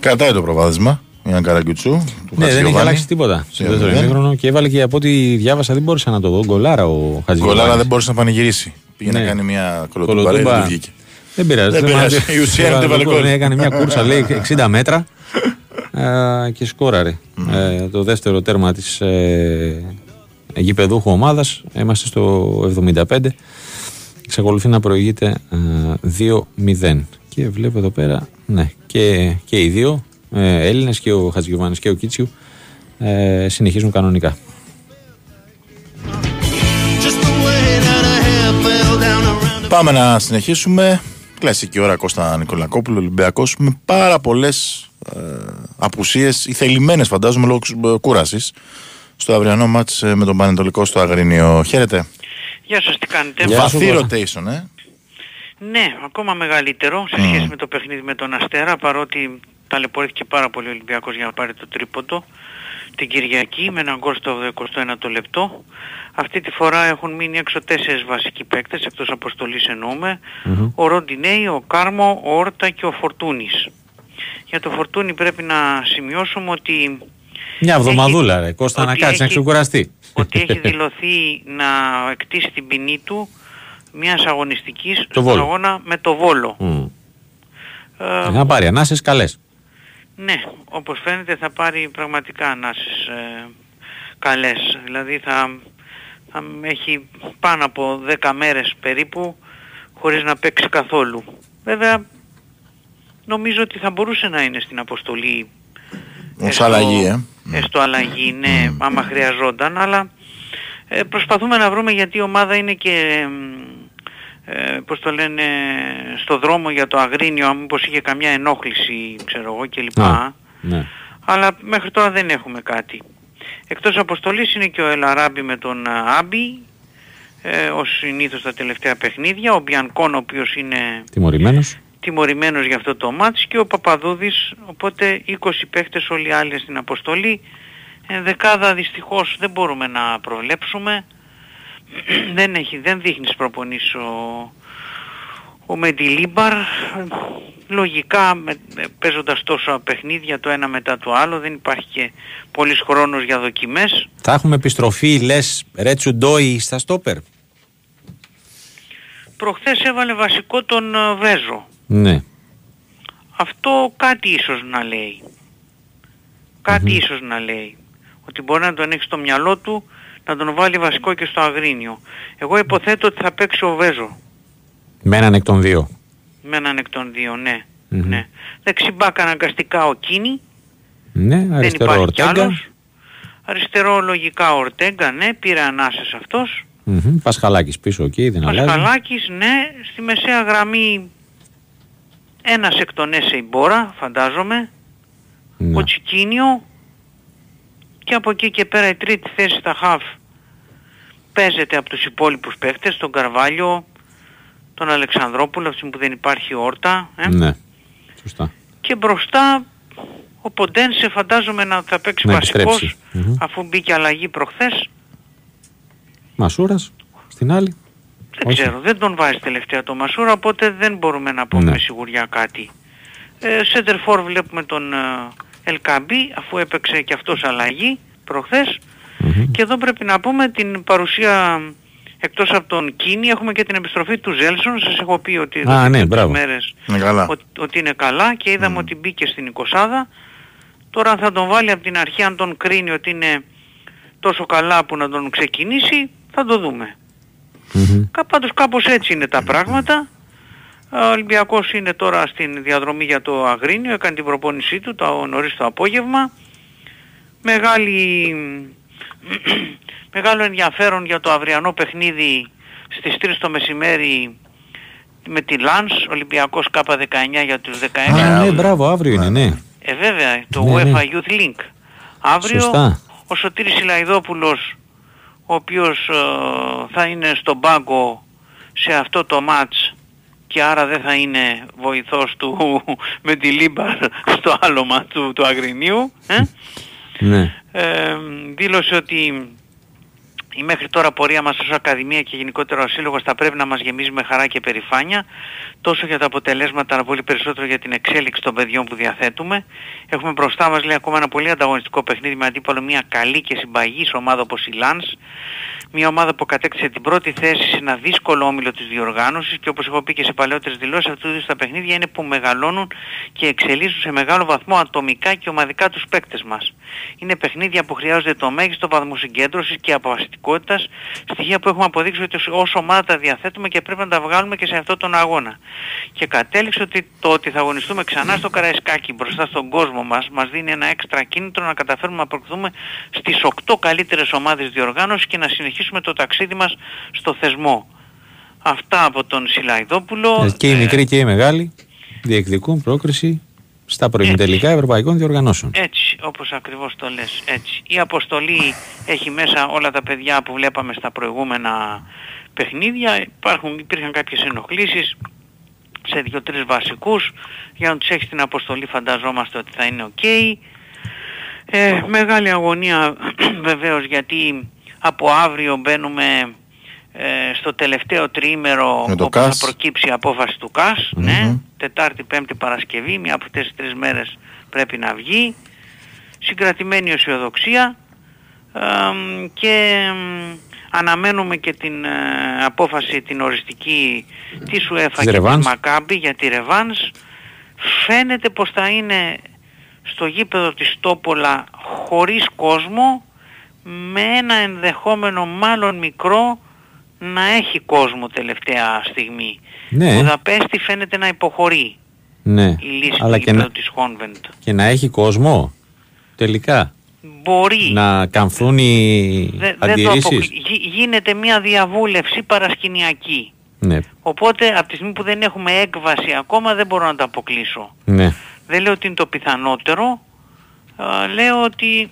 Κρατάει το προβάδισμα. Ένα καραγκιουτσού. Ναι, δεν έχει αλλάξει τίποτα στο δεύτερο ημίχρονο και έβαλε και από ό,τι διάβασα δεν μπορούσε να το δω. Γκολάρα ο Χατζηγιάννη. Γκολάρα δεν μπορούσε να πανηγυρίσει. Πήγε ναι. να κάνει μια κολοτούμπα, δεν βγήκε. Δεν πειράζει. Δεν πειράζει. Η ουσία είναι Έκανε μια κούρσα, λέει 60 μέτρα και σκόραρε. Ε, το δεύτερο τέρμα της ε, γηπεδούχου ομάδας. Είμαστε στο 75. Εξακολουθεί να προηγείται 2-0. Και βλέπω εδώ πέρα, ναι, και, και οι δύο ε, Έλληνες και ο Χατζηγιοβάνης και ο Κίτσιου ε, συνεχίζουν κανονικά. Πάμε να συνεχίσουμε. Κλασική ώρα Κώστα Νικολακόπουλο, Ολυμπιακός, με πάρα πολλές ε, απουσίες ή θελημένες φαντάζομαι λόγω ε, κούρασης στο αυριανό μάτς ε, με τον Πανετολικό στο Αγρίνιο. Χαίρετε. Γεια σας, τι κάνετε. Βαθύ rotation, ε. Ναι, ακόμα μεγαλύτερο σε σχέση με το παιχνίδι με τον Αστέρα, παρότι ταλαιπωρήθηκε πάρα πολύ ο Ολυμπιακός για να πάρει το τρίποντο την Κυριακή με έναν γκολ στο 21 το λεπτό. Αυτή τη φορά έχουν μείνει έξω τέσσερις βασικοί παίκτες, εκτός αποστολής Ο Ροντινέη, ο Κάρμο, ο Όρτα και ο Φορτούνης. Για το Φορτούνη πρέπει να σημειώσουμε ότι... Μια εβδομαδούλα ρε, Κώστα να κάτσει να ξεκουραστεί. Ότι έχει δηλωθεί να εκτίσει την ποινή του μιας αγωνιστικής στον αγώνα με το Βόλο. Ε, θα πάρει ανάσες καλές. Ναι, όπως φαίνεται θα πάρει πραγματικά ανάσες ε, καλές. Δηλαδή θα, θα έχει πάνω από 10 μέρες περίπου χωρίς να παίξει καθόλου. Βέβαια νομίζω ότι θα μπορούσε να είναι στην αποστολή ως αλλαγή, ε. Έστω αλλαγή, ναι, άμα χρειαζόταν, αλλά ε, προσπαθούμε να βρούμε γιατί η ομάδα είναι και, ε, πώς το λένε, στο δρόμο για το Αγρίνιο, μήπως είχε καμιά ενόχληση, ξέρω εγώ, κλπ. Ναι. Αλλά μέχρι τώρα δεν έχουμε κάτι. Εκτός αποστολής είναι και ο Ελαράμπη με τον Άμπι, ε, ως συνήθως τα τελευταία παιχνίδια, ο Μπιανκόν ο οποίος είναι... Τιμωρημένος τιμωρημένος για αυτό το μάτς και ο Παπαδούδης, οπότε 20 παίχτες όλοι οι άλλοι στην αποστολή. Δεκάδα δυστυχώς δεν μπορούμε να προβλέψουμε. δεν, έχει, δεν δείχνει προπονήσεις ο, ο Μεντιλίμπαρ. Λογικά με, παίζοντας τόσο παιχνίδια το ένα μετά το άλλο δεν υπάρχει και πολύς χρόνος για δοκιμές. Θα έχουμε επιστροφή λες Ρέτσου Ντόι στα στόπερ; Προχθές έβαλε βασικό τον ε, Βέζο. Ναι. Αυτό κάτι ίσως να λέει. Κάτι ίσως να λέει. Ότι μπορεί να τον έχει στο μυαλό του να τον βάλει βασικό και στο Αγρίνιο. Εγώ υποθέτω ότι θα παίξει ο Βέζο. Με έναν εκ των δύο. Με έναν εκ των δύο, ναι. Mm-hmm. ναι. Δεξιμπάκα αναγκαστικά ο Κίνη. Ναι, αριστερό Δεν Ορτέγκα. Αριστερό λογικά ο Ορτέγκα, ναι, πήρε ανάσες αυτός. Mm-hmm. Πασχαλάκης πίσω εκεί, δεν αλλάζει. Πασχαλάκης, ναι, στη μεσαία γραμμή ένας εκ των Έσεϊ Μπόρα, φαντάζομαι, ναι. ο Τσικίνιο και από εκεί και πέρα η τρίτη θέση στα χαφ παίζεται από τους υπόλοιπους παίχτες, τον Καρβάλιο, τον Αλεξανδρόπουλο, αυτή που δεν υπάρχει όρτα. Ε. Ναι, σωστά. Και μπροστά ο Ποντένσε φαντάζομαι να θα παίξει να βασικός, αφού μπήκε αλλαγή προχθές. Μασούρας, στην άλλη. Δεν ξέρω, δεν τον βάζει τελευταία το Μασούρα, οπότε δεν μπορούμε να πούμε ναι. με σιγουριά κάτι. Ε, Σέντερφορ βλέπουμε τον Ελκαμπή, αφού έπαιξε και αυτός αλλαγή Και εδώ πρέπει να πούμε την παρουσία εκτός από τον Κίνη έχουμε και την επιστροφή του Ζέλσον. Σας έχω πει ότι Α, ναι, μέρες ότι, ότι, είναι καλά και είδαμε ότι μπήκε στην 20 Τώρα θα τον βάλει από την αρχή αν τον κρίνει ότι είναι τόσο καλά που να τον ξεκινήσει θα το δούμε. Mm-hmm. Πάντως κάπως έτσι είναι τα πράγματα. Ο Ολυμπιακός είναι τώρα στην διαδρομή για το Αγρίνιο, έκανε την προπόνησή του το νωρίς το απόγευμα. Μεγάλη, μεγάλο ενδιαφέρον για το αυριανό παιχνίδι στις 3 το μεσημέρι με τη Λάνς, Ολυμπιακός K19 για τους 19. Α, ναι, μπράβο, αύριο είναι, ναι. Ε, βέβαια, το ναι, UEFA ναι. Youth League. Αύριο Σωστά. ο Σωτήρης Ηλαϊδόπουλος ο οποίος ε, θα είναι στον πάγκο σε αυτό το μάτς και άρα δεν θα είναι βοηθός του Μεντιλίμπαρ στο άλλο ματς του, του Αγρινίου. Ε; Ναι. Ε, δήλωσε ότι η μέχρι τώρα πορεία μας ως Ακαδημία και γενικότερα ο Σύλλογος θα πρέπει να μας γεμίζει με χαρά και περηφάνεια τόσο για τα αποτελέσματα αλλά πολύ περισσότερο για την εξέλιξη των παιδιών που διαθέτουμε. Έχουμε μπροστά μας λέει ακόμα ένα πολύ ανταγωνιστικό παιχνίδι με αντίπαλο μια καλή και συμπαγής ομάδα όπως η Λάνς μια ομάδα που κατέκτησε την πρώτη θέση σε ένα δύσκολο όμιλο της διοργάνωσης και όπως έχω πει και σε παλαιότερες δηλώσεις αυτού του τα παιχνίδια είναι που μεγαλώνουν και εξελίσσουν σε μεγάλο βαθμό ατομικά και ομαδικά τους παίκτες μας. Είναι παιχνίδια που χρειάζονται το μέγιστο βαθμό συγκέντρωσης και αποφασιστικότητας, στοιχεία που έχουμε αποδείξει ότι ως ομάδα τα διαθέτουμε και πρέπει να τα βγάλουμε και σε αυτόν τον αγώνα. Και κατέληξε ότι το ότι θα αγωνιστούμε ξανά στο Καραϊσκάκι μπροστά στον κόσμο μας μας δίνει ένα έξτρα κίνητρο να καταφέρουμε να προκριθούμε στις 8 καλύτερες ομάδες διοργάνωσης και να συνεχίσουμε συνεχίσουμε το ταξίδι μας στο θεσμό. Αυτά από τον Σιλαϊδόπουλο. Ε, και οι μικροί και οι μεγάλοι διεκδικούν πρόκριση στα προημιτελικά ευρωπαϊκών διοργανώσεων. Έτσι, όπως ακριβώς το λες. Έτσι. Η αποστολή έχει μέσα όλα τα παιδιά που βλέπαμε στα προηγούμενα παιχνίδια. Υπάρχουν, υπήρχαν κάποιες ενοχλήσεις σε δύο-τρεις βασικούς. Για να τους έχει την αποστολή φανταζόμαστε ότι θα είναι οκ. Ε, μεγάλη αγωνία βεβαίως γιατί από αύριο μπαίνουμε ε, στο τελευταίο τριήμερο όπου θα προκύψει η απόφαση του ΚΑΣ. Ναι, Τετάρτη, Πέμπτη, Παρασκευή, μια από αυτές τις τρεις μέρες πρέπει να βγει. Συγκρατημένη αισιοδοξία και αναμένουμε και την ε, απόφαση την οριστική της UEFA και της Μακάμπη για τη Ρεβάνς. φαίνεται πως θα είναι στο γήπεδο της Τόπολα χωρίς κόσμο με ένα ενδεχόμενο μάλλον μικρό να έχει κόσμο τελευταία στιγμή. Ναι. Ο Βουδαπέστη φαίνεται να υποχωρεί Ναι. η λύση Αλλά του και γήπεδου να, της Χόνβεντ. και να έχει κόσμο τελικά. Μπορεί. Να καμφθούν οι Δε- δεν το αντιρρήσεις. αποκλει- Γι- γίνεται μια διαβούλευση παρασκηνιακή. Ναι. Οπότε από τη στιγμή που δεν έχουμε έκβαση ακόμα δεν μπορώ να το αποκλείσω. Ναι. Δεν λέω ότι είναι το πιθανότερο. Α, λέω ότι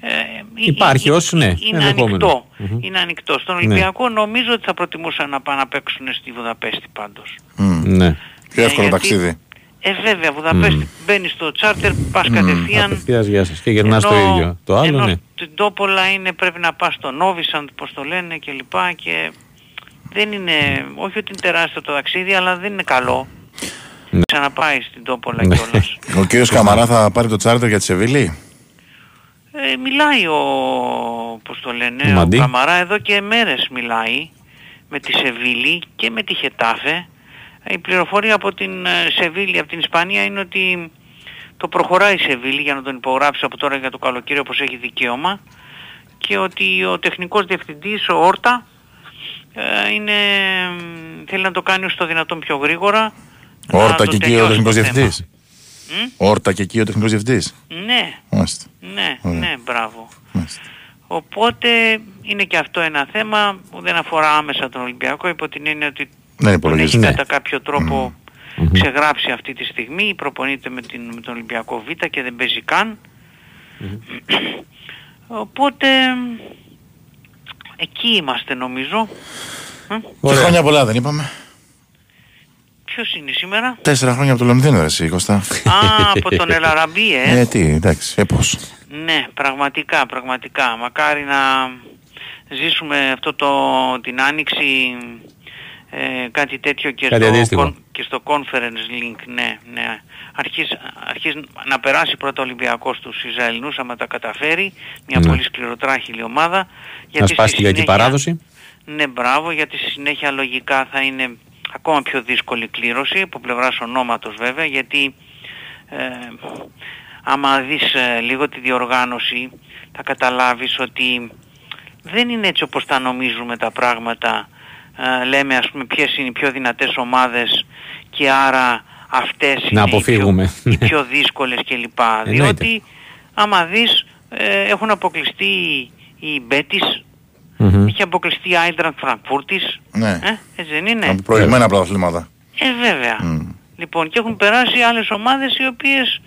ε, Υπάρχει ε, ως, ναι, είναι ενδεχόμενο. ανοιχτό. Μμμ. Είναι ανοιχτό. Στον Ναι. Ολυμπιακό νομίζω ότι θα προτιμούσαν να πάνε να παίξουν στη Βουδαπέστη πάντως. Μμ. Ναι. Πιο εύκολο γιατί- ταξίδι. Ε βέβαια, Βουδαπέστη μπαίνει στο τσάρτερ, πας κατευθείαν. Απευθείας γεια σας. Και γυρνάς το Ενώ- ίδιο. Το άλλο ενώ ναι. στην Τόπολα είναι πρέπει να πας στο Νόβισαντ, πώς το λένε και λοιπά και δεν είναι, όχι ότι είναι τεράστιο το ταξίδι, αλλά δεν είναι καλό. Ναι. Ξαναπάει στην Τόπολα Ναι. κιόλας. Ο κύριος Καμαρά θα πάρει το τσάρτερ για τη Σεβίλη; Ε, μιλάει ο, πώς το Ο λένε, ο, Μαντί. Καμαρά εδώ και μέρες μιλάει με τη Σεβίλη και με τη Χετάφε. Η πληροφορία από την ε, Σεβίλη, από την Ισπανία είναι ότι το προχωράει η Σεβίλη για να τον υπογράψει από τώρα για το καλοκαίρι όπως έχει δικαίωμα και ότι ο τεχνικός διευθυντής, ο Όρτα, ε, είναι, μ, θέλει να το κάνει όσο το δυνατόν πιο γρήγορα. να Όρτα το και εκεί ο τελειώσει τεχνικός το θέμα. διευθυντής. Μμ; Όρτα και εκεί ο τεχνικός διευθυντής. Ναι, Μάλιστα. ναι, Ωραία. ναι, μπράβο. Μάλιστα. Οπότε είναι και αυτό ένα θέμα που δεν αφορά άμεσα τον Ολυμπιακό υπό την έννοια ότι Δεν τον υπολογίζει. έχει Ναι. κατά κάποιο τρόπο ξεγράψει αυτή τη στιγμή, προπονείται με, την, με τον Ολυμπιακό Β και δεν παίζει καν. Οπότε εκεί είμαστε νομίζω. Ε, Και Ωραία. χρόνια πολλά δεν είπαμε. Ποιος είναι σήμερα; Τέσσερα χρόνια από το Λονδίνο, ρε εσύ, Κωστά. Α, από τον Ελαραμπή, ε. Ε, τι, εντάξει, ε, πώς. Ναι, πραγματικά, πραγματικά. Μακάρι να ζήσουμε αυτό το, την άνοιξη ε, κάτι τέτοιο και, Κάτι στο, αντίστοιχο. con- και στο conference link, ναι, ναι. Αρχίζει, αρχίζει να περάσει πρώτα ο Ολυμπιακός στους Ισραηλινούς άμα τα καταφέρει, μια Ναι. πολύ σκληροτράχηλη ομάδα. Να γιατί σπάσει στη τη λαϊκή συνέχεια- παράδοση. ναι, μπράβο, γιατί στη συνέχεια λογικά θα είναι ακόμα πιο δύσκολη κλήρωση, από πλευράς ονόματος βέβαια, γιατί ε, άμα δεις ε, λίγο τη διοργάνωση θα καταλάβεις ότι δεν είναι έτσι όπως τα νομίζουμε τα πράγματα. Ε, λέμε ας πούμε ποιες είναι οι πιο δυνατές ομάδες και άρα αυτές είναι οι αποφύγουμε. πιο, οι πιο δύσκολες κλπ. Εννοείται. Διότι άμα δεις ε, έχουν αποκλειστεί οι Μπέτις, Μμμ. έχει αποκλειστεί η Άιντραντ Φραγκφούρτης, Ναι. ε, έτσι δεν είναι; Από προηγμένα πρωταθλήματα. Ε, βέβαια. Μμ. Λοιπόν, και έχουν περάσει άλλες ομάδες οι οποίες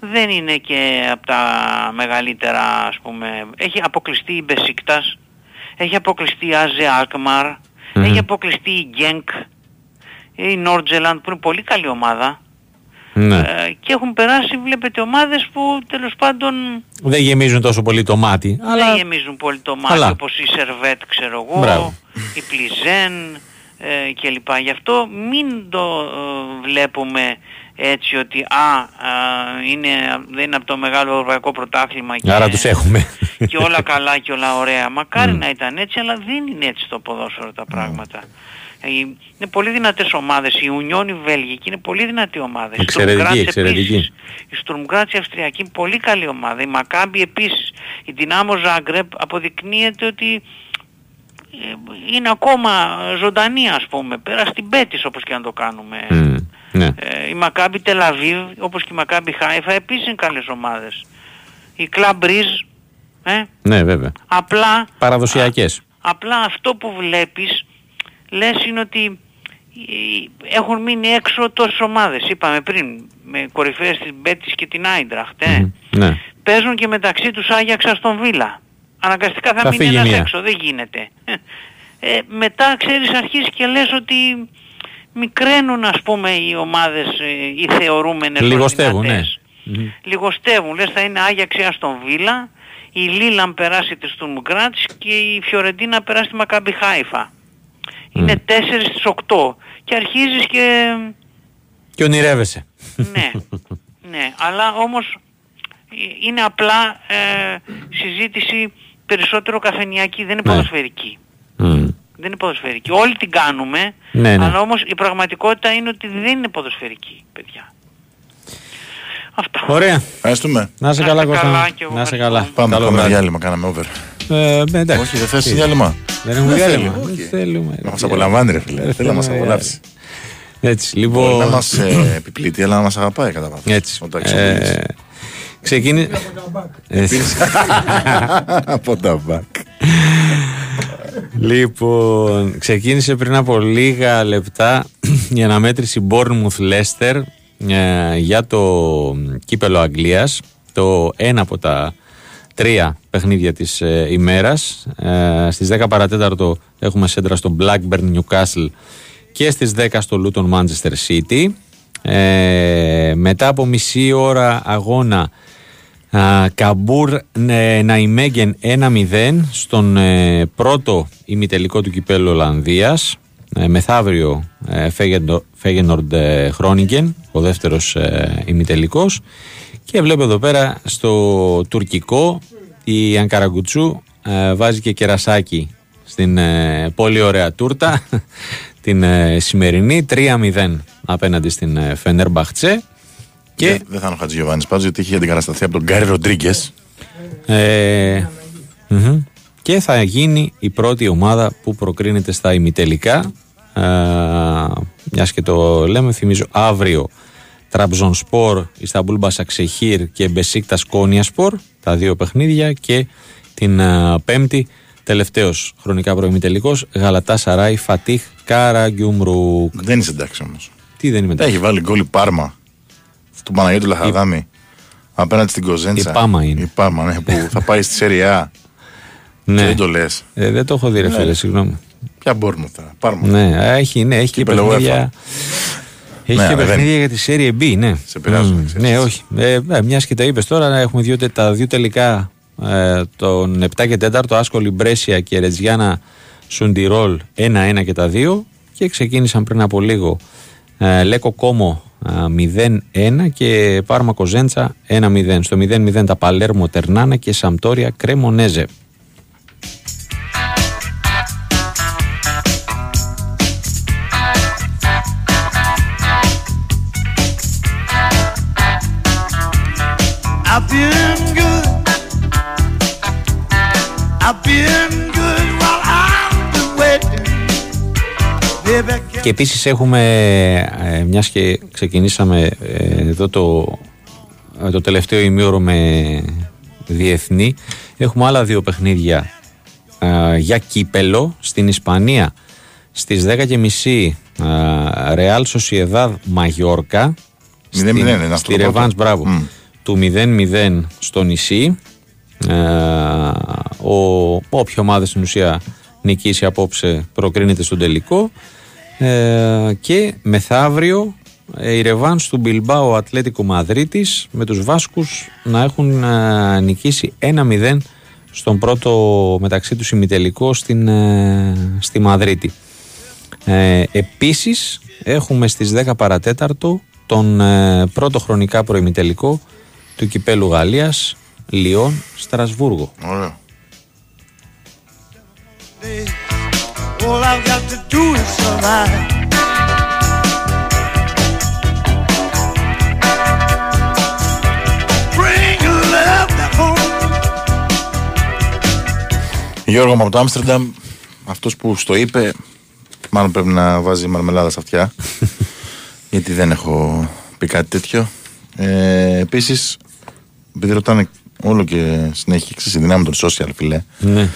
δεν είναι και από τα μεγαλύτερα, ας πούμε. Έχει αποκλειστεί η Μπεσίκτας, έχει αποκλειστεί η Άζε Αλκμαρ, Μμμ. έχει αποκλειστεί η Γκένκ, η Νόρτζελαντ που είναι πολύ καλή ομάδα. Ναι. Ε, και έχουν περάσει, βλέπετε, ομάδες που τέλος πάντων Δεν γεμίζουν τόσο πολύ το μάτι. δεν Αλλά γεμίζουν πολύ το μάτι Αλλά. όπως η Σερβέτ ξέρω εγώ, Μπράβο. η Πλιζέν ε, κλπ. Γι' αυτό μην το ε, βλέπουμε έτσι ότι α, α, είναι, δεν είναι από το μεγάλο ευρωπαϊκό πρωτάθλημα και, άρα τους έχουμε. και όλα καλά και όλα ωραία. Μακάρι να ήταν έτσι, αλλά δεν είναι έτσι το ποδόσφαιρο τα πράγματα. Ε, Είναι πολύ δυνατές ομάδες. Η Ουνιόν η Βέλγικη είναι πολύ δυνατή ομάδα. Η Εξαιρετική, Sturm Graz εξαιρετική. επίσης. Η Στουρμγκράτσι Αυστριακή είναι πολύ καλή ομάδα. Η Μακάμπη επίσης. Η Δυνάμο Ζάγκρεπ αποδεικνύεται ότι ε, είναι ακόμα ζωντανή ας πούμε. Πέρα στην Πέτης όπως και να το κάνουμε. Μμ. Ναι. Ε, η Μακάμπη Τελαβίβ όπως και η Μακάμπη Χάιφα επίσης είναι καλές ομάδες. Η Κλαμπρίζ ε, ναι, βέβαια. απλά Παραδοσιακές. Απλά αυτό που βλέπεις λες είναι ότι ε, έχουν μείνει έξω τόσες ομάδες. Είπαμε πριν με κορυφαίες της Μπέτης και την Άιντραχτ. Ε. Μμ. Ναι. Παίζουν και μεταξύ τους Άγιαξ στον Βίλα. Αναγκαστικά θα, Θα μείνει φύγει ένας μία. έξω. Δεν γίνεται. Ε, μετά ξέρεις αρχίζεις και λες ότι μικραίνουν ας πούμε οι ομάδες ε, οι θεωρούμενες ως Λιγοστεύουν, ναι. δυνατές. Μμ. Λιγοστεύουν. Λες θα είναι Άγιαξ ή Αστον Βίλα, η Λίλαν περάσει της Στουρμ Γκράτς και η Φιωρεντίνα περάσει τη Μακάμπι Χάιφα. Είναι 4 στις 8 και αρχίζεις και... Και ονειρεύεσαι. ναι, ναι, αλλά όμως ε, είναι απλά ε, συζήτηση περισσότερο καφενιακή, δεν είναι Ναι. ποδοσφαιρική. Μμ. Δεν είναι ποδοσφαιρική. Όλοι την κάνουμε, Ναι, ναι. αλλά όμως η πραγματικότητα είναι ότι δεν είναι ποδοσφαιρική, παιδιά. Αυτά. Ωραία. Ευχαριστούμε. Να σε Να καλά, είστε Κώστα. καλά και εγώ Να σε ευχαριστώ. καλά. Πάμε, Καλό πάμε βράδυ. διάλειμμα, κάναμε over. Ε, ναι, εντάξει. Όχι, δεν θες Τι. διάλειμμα. Δεν έχουμε Δεν διάλειμμα. θέλει, Δεν όχι. θέλουμε. Να μας απολαμβάνει ρε φίλε. Θέλει να μας θέλουμε, απολαύσει. Έτσι, Μπορεί λοιπόν. να μας ε, επιπλήττει, αλλά να μας αγαπάει κατά βάθος. Έτσι. Όταν εξοπλίζεις. Ε, Ξεκίνησε. Έτσι. Από τα μπακ. Λοιπόν, ξεκίνησε πριν από λίγα λεπτά η αναμέτρηση Bournemouth Leicester ε, για το κύπελο Αγγλίας το ένα από τα τρία παιχνίδια της ε, ημέρας. Ε, στις 10 παρατέταρτο έχουμε σέντρα στο Blackburn Newcastle και στις 10 στο Luton Manchester City. Ε, μετά από μισή ώρα αγώνα Α, Καμπούρ ε, Ναϊμέγεν 1-0 στον ε, πρώτο ημιτελικό του κυπέλου Ολλανδίας. Ε, μεθαύριο ε, Φέγενορντ ε, Χρόνιγκεν ο δεύτερος ε, ημιτελικός και βλέπω εδώ πέρα στο τουρκικό η Ανκαραγκουτσού ε, βάζει και κερασάκι στην ε, πολύ ωραία τούρτα την ε, σημερινή 3-0 απέναντι στην ε, Φενέρμπαχτσε και Δεν- Δεν θα είναι ο Χατζηγιοβάνης πάντως γιατί είχε αντικατασταθεί από τον Γκάρι Ροντρίγκες. Ε, μμμ. και θα γίνει η πρώτη ομάδα που προκρίνεται στα ημιτελικά. Ε, Μιας και το λέμε, θυμίζω αύριο Τραμπζον Σπορ, Ισταμπούλ Μπασαξεχήρ και Μπεσίκτα Κόνια Σπορ, τα δύο παιχνίδια και την ε, Πέμπτη, τελευταίος χρονικά προημιτελικός, Γαλατά Σαράι Φατίχ Καραγκιούμρουκ. Δεν είσαι εντάξει όμως. Τι δεν είμαι Τα έχει βάλει γκολ η Πάρμα του Παναγιώτου Λαχαδάμη απέναντι στην Κοζέντσα. Η Πάμα είναι. Η Πάμα, ναι, που θα πάει στη Σεριά. Και Ναι, δεν το λες. Ε, δεν το έχω δει, ρε φίλε, συγγνώμη. Ποια μπορούμε τώρα. Πάρμα. Ναι, έχει, ναι, έχει και Κύπελλο παιχνίδια. Έχει Ναι, και αλλά δεν- παιχνίδια για τη Serie B, ναι. Σε πειράζουν, Μμμ, ξέρεις. Ναι, όχι. Ε, ε, Μιας και τα είπες τώρα, έχουμε δύο, τε- τα δύο τελικά ε, τον 7 και 4, Άσκολη Μπρέσια και Ρετζιάννα Σουντιρόλ 1-1 και τα δύο. Και ξεκίνησαν πριν από λίγο ε, Λέκο Κόμο ε, 0-1 και Πάρμα Κοζέντσα 1-0. Στο 0-0 τα Παλέρμο Τερνάνα και Σαμπτόρια Κρέμονέζε. Been good. I've been good while I've been waiting. Baby, can Και επίσης έχουμε, ε, μιας και ξεκινήσαμε ε, εδώ το, ε, το τελευταίο ημίωρο με διεθνή, έχουμε άλλα δύο παιχνίδια ε, για κύπελο στην Ισπανία στις 10.30 ε, Real Sociedad Μαγιόρκα 0-0 είναι αυτό στη το πρώτο. Ρεβάνς, μπράβο, Μμ. Του 0-0 στο νησί. Ε, ο, όποια ομάδα στην ουσία νικήσει απόψε προκρίνεται στον τελικό. Ε, και μεθαύριο ε, η Ρεβάνς του Μπιλμπάου Ατλέτικο Μαδρίτης με τους Βάσκους να έχουν ε, νικήσει 1-0 στον πρώτο μεταξύ τους ημιτελικό στην, ε, στη Μαδρίτη. Ε, επίσης έχουμε στις 10 παρατέταρτο τον ε, πρώτο χρονικά προημιτελικό του κυπέλου Γαλλίας Λιόν Στρασβούργο. Ωραίο. all I've got to do is survive. Bring your love back home. Γιώργο μου από το Άμστερνταμ, αυτός που στο είπε, μάλλον πρέπει να βάζει μαρμελάδα στα αυτιά. γιατί δεν έχω πει κάτι τέτοιο. Ε, Επίσης, επειδή ρωτάνε όλο και συνέχεια ξέρεις, η δύναμη των social, φίλε. Ναι.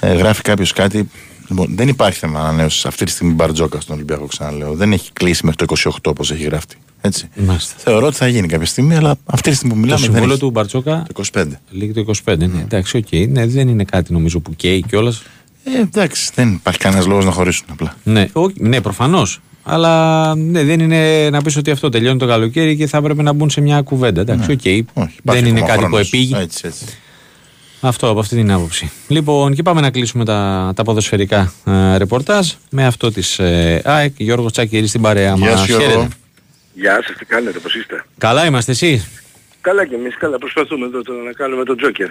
Ε, γράφει κάποιος κάτι. Λοιπόν, δεν υπάρχει θέμα ανανέωσης αυτή τη στιγμή Μπαρτζώκα στον Ολυμπιακό, ξαναλέω. Δεν έχει κλείσει μέχρι το 28 όπως έχει γραφτεί. Έτσι. Μάλιστα. Θεωρώ ότι θα γίνει κάποια στιγμή, αλλά αυτή τη στιγμή που Το μιλάμε δεν συμβόλαιο έχει. του Μπαρτζώκα Το 25. λήγει το 25. Ναι, εντάξει, οκ. Ναι, δεν είναι κάτι νομίζω που καίει κιόλας. Ε, εντάξει, δεν υπάρχει κανένας λόγος να χωρίσουν απλά. Ναι, όχι, ναι προφανώς. Αλλά ναι, δεν είναι να πεις ότι αυτό τελειώνει το καλοκαίρι και θα έπρεπε να μπουν σε μια κουβέντα. Εντάξει, οκ. Ναι. Όχι, υπάρχει δεν είναι ακόμα κάτι που χρόνος. επείγει. Έτσι, έτσι. Αυτό από αυτή την άποψη. Λοιπόν, και πάμε να κλείσουμε τα, τα ποδοσφαιρικά ε, ρεπορτάζ με αυτό της ε, ΑΕΚ. Γιώργος Τσάκηρη στην παρέα Γεια μας. σου, Γιώργο. Γεια σας, τι κάνετε, πώς είστε; Καλά είμαστε εσύ; Καλά και εμείς, καλά, προσπαθούμε εδώ το- να κάνουμε τον Τζόκερ.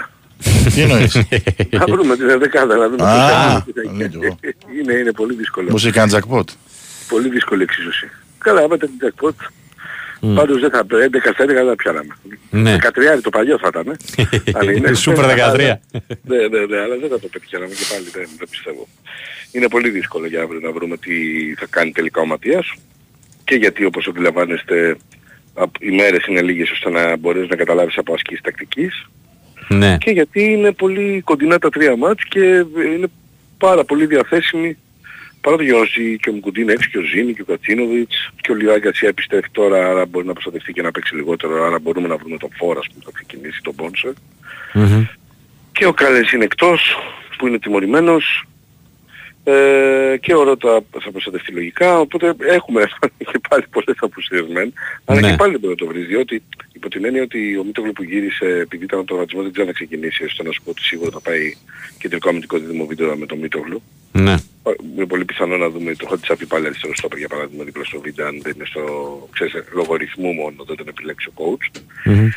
Τι εννοείς; να βρούμε την δεκάδα, να δούμε Α, πώς θα γίνει, τι θα λέω γίνει. κι εγώ. είναι, είναι πολύ δύσκολο. Μου είχε κάνει jackpot. Πολύ δύσκολη εξίσωση. Καλά, άμα την jackpot, Μμ. Πάντως δεν θα 11 11 δεν θα πιάναμε. Ναι. 13 το παλιό θα ήταν. αν είναι. Σούπερ 13. ναι, ναι, ναι, αλλά δεν θα το πετυχαίναμε και πάλι δεν, δεν πιστεύω. Είναι πολύ δύσκολο για αύριο να βρούμε τι θα κάνει τελικά ο Ματίας και γιατί όπως αντιλαμβάνεστε απ- οι μέρες είναι λίγες ώστε να μπορείς να καταλάβεις από ασκήσεις τακτικής Ναι. και γιατί είναι πολύ κοντινά τα τρία μάτς και είναι πάρα πολύ διαθέσιμοι παρά το γεγονός ότι και ο Μουκουντή είναι έξω και ο Ζήνη και ο Κατσίνοβιτς. Και ο Λιβάη Γκαρσία επιστρέφει τώρα άρα μπορεί να προστατευτεί και να παίξει λιγότερο άρα μπορούμε να βρούμε τον Φόρας που θα ξεκινήσει τον Πόνσε. Μμμ. και ο Κάλες είναι εκτός που είναι τιμωρημένος ε, και ο Ρώτα θα προστατευτεί λογικά οπότε έχουμε και πάλι πολλές απουσίες μεν αλλά Ναι. και πάλι δεν μπορεί να το βρεις διότι υπό την έννοια ότι ο Μίτογλου που γύρισε επειδή ήταν το ρατσισμό δεν ξέρει να ξεκινήσει ώστε να σου πω ότι σίγουρα θα πάει κεντρικό αμυντικό δίδυμο βίντεο με τον Μίτογλου Ναι. είναι πολύ πιθανό να δούμε το Χωτσάπη πάλι αριστερό στόπερ για παράδειγμα δίπλα στο βίντεο αν δεν είναι στο ξέρεις, λόγω ρυθμού μόνο δεν τον επιλέξει ο coach Μμμ.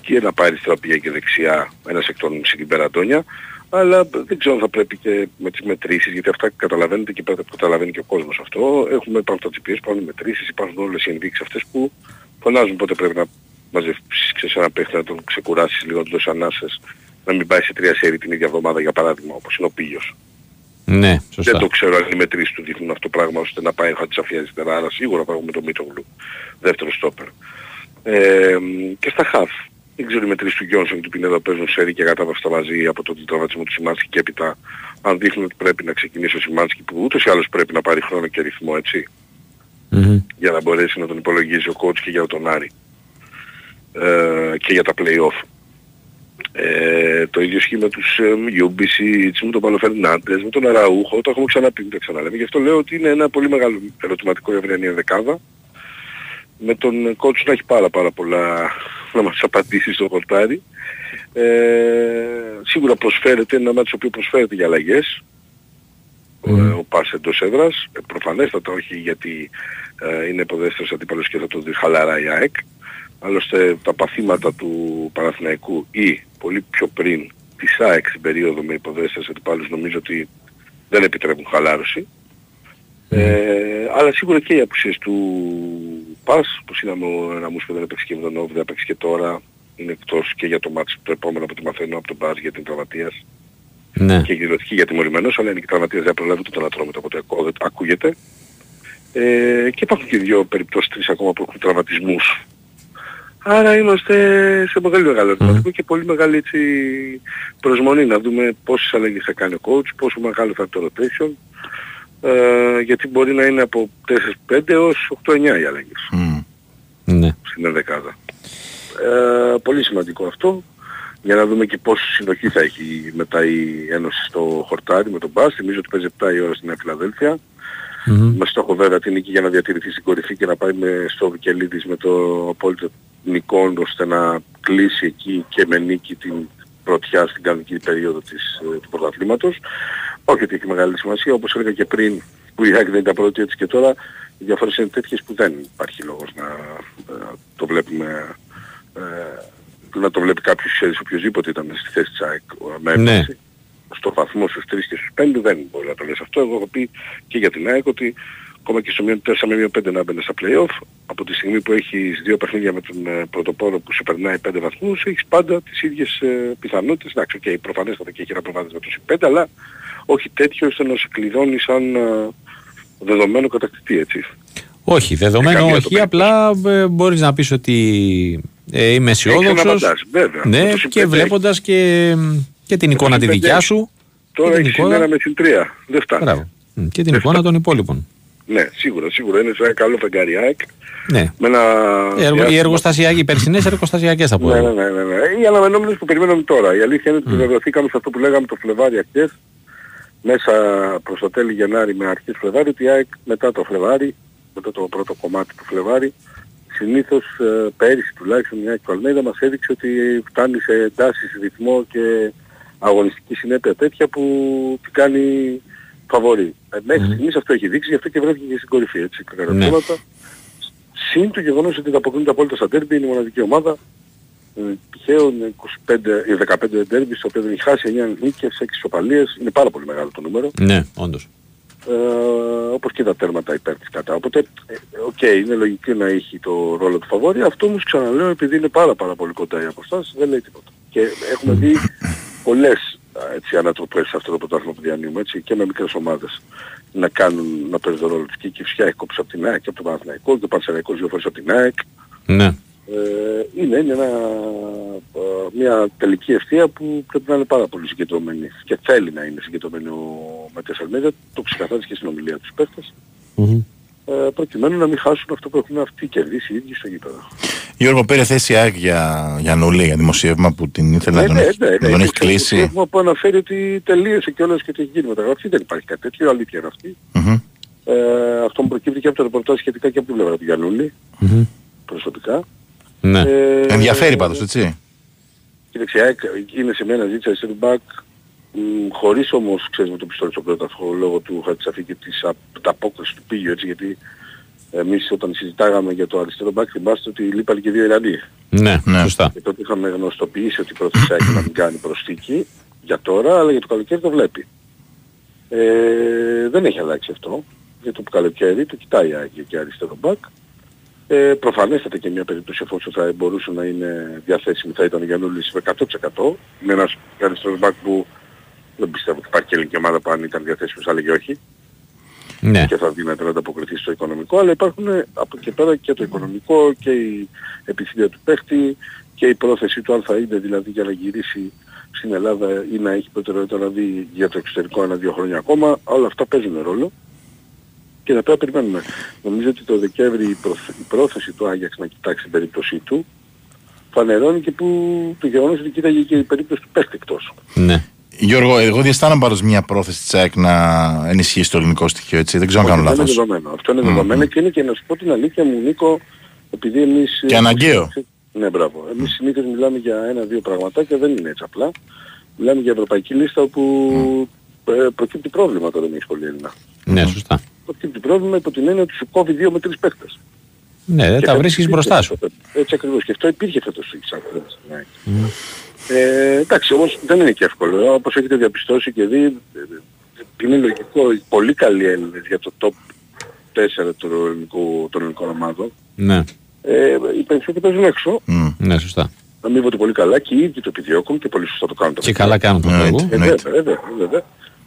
και να πάει αριστερά πηγαία και δεξιά ένας εκ των συγκυμπερατόνια αλλά δεν ξέρω αν θα πρέπει και με τις μετρήσεις γιατί αυτά καταλαβαίνετε και πρέπει- καταλαβαίνει και ο κόσμος αυτό έχουμε υπάρχουν τα GPS, υπάρχουν οι μετρήσεις, υπάρχουν όλες οι ενδείξεις αυτές που φωνάζουν πότε πρέπει να μαζεύσεις ξέρεις, ένα παίχτη να τον ξεκουράσεις λίγο, να του δώσεις ανάσες να μην πάει σε τρία σέρι την ίδια εβδομάδα για παράδειγμα όπως είναι ο Πίγιος. Ναι, σωστά. Δεν το ξέρω αν οι μετρήσεις του δείχνουν αυτό το πράγμα ώστε να πάει ο Χατσαφή αριστερά, άρα σίγουρα θα έχουμε τον Μίτογλου, δεύτερο στόπερ. Ε, και στα χαφ. Δεν ξέρω οι μετρήσεις του Γιόνσον και του Πινέδα παίζουν σερί και κατάβαυστα μαζί από τον τραυματισμό του Σιμάνσκι και έπειτα αν δείχνουν ότι πρέπει να ξεκινήσει ο Σιμάνσκι που ούτως ή άλλως πρέπει να πάρει χρόνο και ρυθμό έτσι Μμμ. για να μπορέσει να τον υπολογίζει ο coach και για τον Άρη ε, και για τα play-off. Ε, το ίδιο ισχύει με τους ε, UBC, με τον Παλοφερνάντες, με τον Αραούχο, το έχουμε ξαναπεί, δεν το ξαναλέμε. Γι' αυτό λέω ότι είναι ένα πολύ μεγάλο ερωτηματικό η αυριανή δεκάδα. Με τον coach να έχει πάρα πάρα πολλά να μας απαντήσει στο χορτάρι. Ε, σίγουρα προσφέρεται, ένα μάτι το οποίο προσφέρεται για αλλαγές. Ο, ο Πας εντός έδρας. Ε, προφανέστατα όχι γιατί ε, είναι υποδέστερος αντίπαλος και θα το δει χαλαρά η ΑΕΚ. Άλλωστε τα παθήματα του Παναθηναϊκού ή πολύ πιο πριν της ΑΕΚ στην περίοδο με υποδέστερους αντιπάλους νομίζω ότι δεν επιτρέπουν χαλάρωση. Ε, αλλά σίγουρα και οι απουσίες του ΠΑΣ, που είδαμε ο Ραμούς που δεν έπαιξε και με τον Όβ, δεν έπαιξε και τώρα, είναι εκτός και για το μάτς το επόμενο από τη μαθαίνω από τον ΠΑΣ για την τραυματίας Ναι. και εκδηλωτική για τιμωρημένος, αλλά είναι και τραυματίας δεν προλάβει ούτε τον ατρόμητο από το ακού- ακούγεται. Ε, και υπάρχουν και δύο περιπτώσεις, τρεις ακόμα που έχουν τραυματισμούς. Άρα είμαστε σε πολύ μεγάλο ερωτηματικό και πολύ μεγάλη έτσι, προσμονή να δούμε πόσες αλλαγές θα κάνει ο coach, πόσο μεγάλο θα είναι το rotation, ε, γιατί μπορεί να είναι από 4-5 έως 8-9 οι αλλαγές Μμ. Ναι. στην ενδεκάδα. Ε, πολύ σημαντικό αυτό για να δούμε και πόσο συνοχή θα έχει μετά η Ένωση στο χορτάρι με τον Μπάς. Θυμίζω ότι παίζει 7 η ώρα στην Νέα Φιλαδέλφια. Μμμ. Με στόχο βέβαια την νίκη για να διατηρηθεί στην κορυφή και να πάει με στο Βικελίδης με το απόλυτο νικών ώστε να κλείσει εκεί και με νίκη την πρωτιά στην κανονική περίοδο της, ε, του πρωταθλήματος. Όχι ότι έχει μεγάλη σημασία, όπως έλεγα και πριν που η ΑΕΚ δεν ήταν πρώτη έτσι και τώρα, οι διαφορές είναι τέτοιες που δεν υπάρχει λόγος να ε, το βλέπουμε ε, να το βλέπει κάποιος ξέρεις οποιοδήποτε ήταν στη θέση της ΑΕΚ με Ναι. έπαξη. Στο βαθμό στους 3 και στους 5 δεν μπορεί να το λες αυτό. Εγώ έχω πει και για την ΑΕΚ ότι ακόμα και στο μείον 4 με μείον 5 να μπαίνει στα play-off από τη στιγμή που έχεις δύο παιχνίδια με τον ε, πρωτοπόρο που σε περνάει 5 βαθμούς έχεις πάντα τις ίδιες ε, πιθανότητες. Εντάξει, okay, προφανέστατα και έχει ένα προβάδισμα με τους 5 αλλά όχι τέτοιο ώστε να σε κλειδώνει σαν ε, δεδομένο κατακτητή έτσι. Όχι, δεδομένο καμία όχι, το απλά ε, μπορείς να πεις ότι ε, είμαι Έχεις ένα αισιόδοξος φαντάζ, βέβαια. Με ναι, το και συμπέμπει βλέποντας και, και την εικόνα τη συμπέμπει δικιά έχεις. σου Τώρα και την έχεις εικόνα, σήμερα με την 3. Δεν φτάνει. Μπράβο. Μ, και την εικόνα των υπόλοιπων. Ναι, σίγουρα, σίγουρα. Είναι σε ένα καλό φεγγάρι ΑΕΚ. Ναι. Με ένα... Οι, εργο, οι διάστημα- εργοστασιακοί, οι περσινές εργοστασιακές θα πω. Ναι, ναι, εγώ. ναι, ναι, ναι. Οι αναμενόμενες που περιμένουμε τώρα. Η αλήθεια είναι ότι βεβαιωθήκαμε σε αυτό που λέγαμε το Φλεβάρι αρχές, μέσα προς το τέλη Γενάρη με αρχές Φλεβάρι, ότι η ΑΕΚ μετά το Φλεβάρι, μετά το πρώτο κομμάτι του Φλεβάρι, συνήθως ε, πέρυσι τουλάχιστον μια Αλμέιδα μας έδειξε ότι φτάνει σε εντάσεις, ρυθμό και αγωνιστική συνέπεια τέτοια που την κάνει φαβορή. Ε, μέχρι στιγμής αυτό έχει δείξει, γι' αυτό και βρέθηκε και στην κορυφή, έτσι, κατά Ναι. ερωτήματα. Συν το γεγονός ότι ανταποκρίνεται απόλυτα στα ντέρμπι, είναι η μοναδική ομάδα. Ε, τυχαίο είναι 25, ή 15 ντέρμπι, στο οποίο δεν έχει χάσει 9 νίκες, 6 ισοπαλίες. Είναι πάρα πολύ μεγάλο το νούμερο. Ναι, όντως. ε, όπως και τα τέρματα υπέρ της κατά. Οπότε, ε, οκ, είναι λογικό να έχει το ρόλο του φαβορί. Αυτό όμως ξαναλέω επειδή είναι πάρα πάρα πολύ κοντά οι αποστάσεις δεν λέει τίποτα. Και έχουμε δει πολλές α, έτσι, ανατροπές σε αυτό το πρωτάθλημα που διανύουμε έτσι, και με μικρές ομάδες να κάνουν να παίζουν τον ρόλο της. Και η Κυψιά έχει κόψει από την ΑΕΚ και από τον Παναθηναϊκό και ο Παναθηναϊκός δύο φορές από την ΑΕΚ. Ναι. Ε, είναι, είναι ένα, ε, μια τελική ευθεία που πρέπει να είναι πάρα πολύ συγκεντρωμένη και θέλει να είναι συγκεντρωμένη ο Ματίας Αλμέδα, το ξεκαθάρισε και στην ομιλία τους παίχτες, ε, προκειμένου να μην χάσουν αυτό που έχουν αυτοί κερδίσεις οι ίδιοι στο γήπεδο. Γιώργο, πήρε θέση ΑΕΚ για, για νουλή, για δημοσίευμα που την ήθελε Ναι, να τον ναι, έχει, ναι, να ναι, τον έχεις το κλείσει. Έχουμε που αναφέρει ότι τελείωσε και όλες και ότι έχει γίνει μεταγραφή. Δεν υπάρχει κάτι τέτοιο, αλήθεια είναι αυτή. Μμμ. Ε, αυτό μου προκύπτει και από το ρεπορτάζ σχετικά και από την πλευρά του Γιαννούλη, προσωπικά. Ναι. Ε, Ενδιαφέρει πάντως, έτσι. Κοίταξε, η ΑΕΚ είναι σε μια αναζήτηση αριστερού μπακ μ, χωρίς όμως, ξέρεις, με το πιστόλι στο πρώτο λόγω του Χατσαφή και της απόκρισης του πήγου, έτσι, γιατί εμείς όταν συζητάγαμε για το αριστερό μπακ θυμάστε ότι λείπαν και δύο Ιρανοί. Ναι, Ναι. σωστά. Και τότε είχαμε γνωστοποιήσει ότι η πρόθεση έχει να μην κάνει προσθήκη για τώρα, αλλά για το καλοκαίρι το βλέπει. Ε, δεν έχει αλλάξει αυτό. Για το καλοκαίρι το κοιτάει η ΑΕΚ και αριστερό μπακ. Ε, προφανέστατα και μια περίπτωση εφόσον θα μπορούσε να είναι διαθέσιμη θα ήταν ο Γιαννούλης με 100%. Είναι ένας αριστερός μπακ που δεν πιστεύω ότι υπάρχει και ελληνική ομάδα που αν ήταν διαθέσιμος θα έλεγε όχι Ναι. και θα δίνεται να ανταποκριθεί στο οικονομικό, αλλά υπάρχουν ε, από εκεί πέρα και το οικονομικό και η επιθυμία του παίχτη και η πρόθεση του αν θα είναι δηλαδή για να γυρίσει στην Ελλάδα ή να έχει προτεραιότητα να δει για το εξωτερικό ένα-δύο χρόνια ακόμα, όλα αυτά παίζουν ρόλο και θα πρέπει να περιμένουμε. Νομίζω ότι το Δεκέμβρη η, προθ- η πρόθεση του Άγιαξ να κοιτάξει την περίπτωσή του φανερώνει και που το γεγονός ότι κοίταγε και η περίπτωση του παίχτη εκτός. ναι. Γιώργο, εγώ διαισθάνομαι πάντως μια πρόθεση της ΑΕΚ να ενισχύσει το ελληνικό στοιχείο, έτσι. Δεν ξέρω αν κάνω Αυτό είναι λάθος. δεδομένο. Αυτό είναι δεδομένο και είναι και να σου πω την αλήθεια μου Νίκο, επειδή εμείς... Και αναγκαίο. Ναι, μπράβο. Εμείς συνήθως μιλάμε για ένα-δύο πραγματάκια, δεν είναι έτσι απλά. Μιλάμε για ευρωπαϊκή λίστα όπου ε, προκύπτει πρόβλημα όταν δεν έχεις πολύ Έλληνα. Ναι, σωστά. Προκύπτει πρόβλημα υπό την έννοια ότι σου κόβει δύο με τρεις παίκτες. Ναι, δεν Και τα αυτό βρίσκεις υπήρχε μπροστά σου. αυτό. Έτσι ακριβώς. Και αυτό υπήρχε φέτος στο Ισάκη. Ε, εντάξει, όμως δεν είναι και εύκολο. Όπως έχετε διαπιστώσει και δει, ε, είναι λογικό. οι Πολύ καλοί Έλληνες για το top 4 του ελληνικού, των ελληνικών ομάδων. Ναι, Ε, οι περισσότεροι παίζουν έξω. Μμ. ναι, σωστά. Αμείβονται πολύ καλά και οι ίδιοι το επιδιώκουν και πολύ σωστά το κάνουν. το Και επιδιώκουν. καλά κάνουν το Ναι, λόγο. Ε, Εννοείται. βέβαια, βέβαια, βέβαια.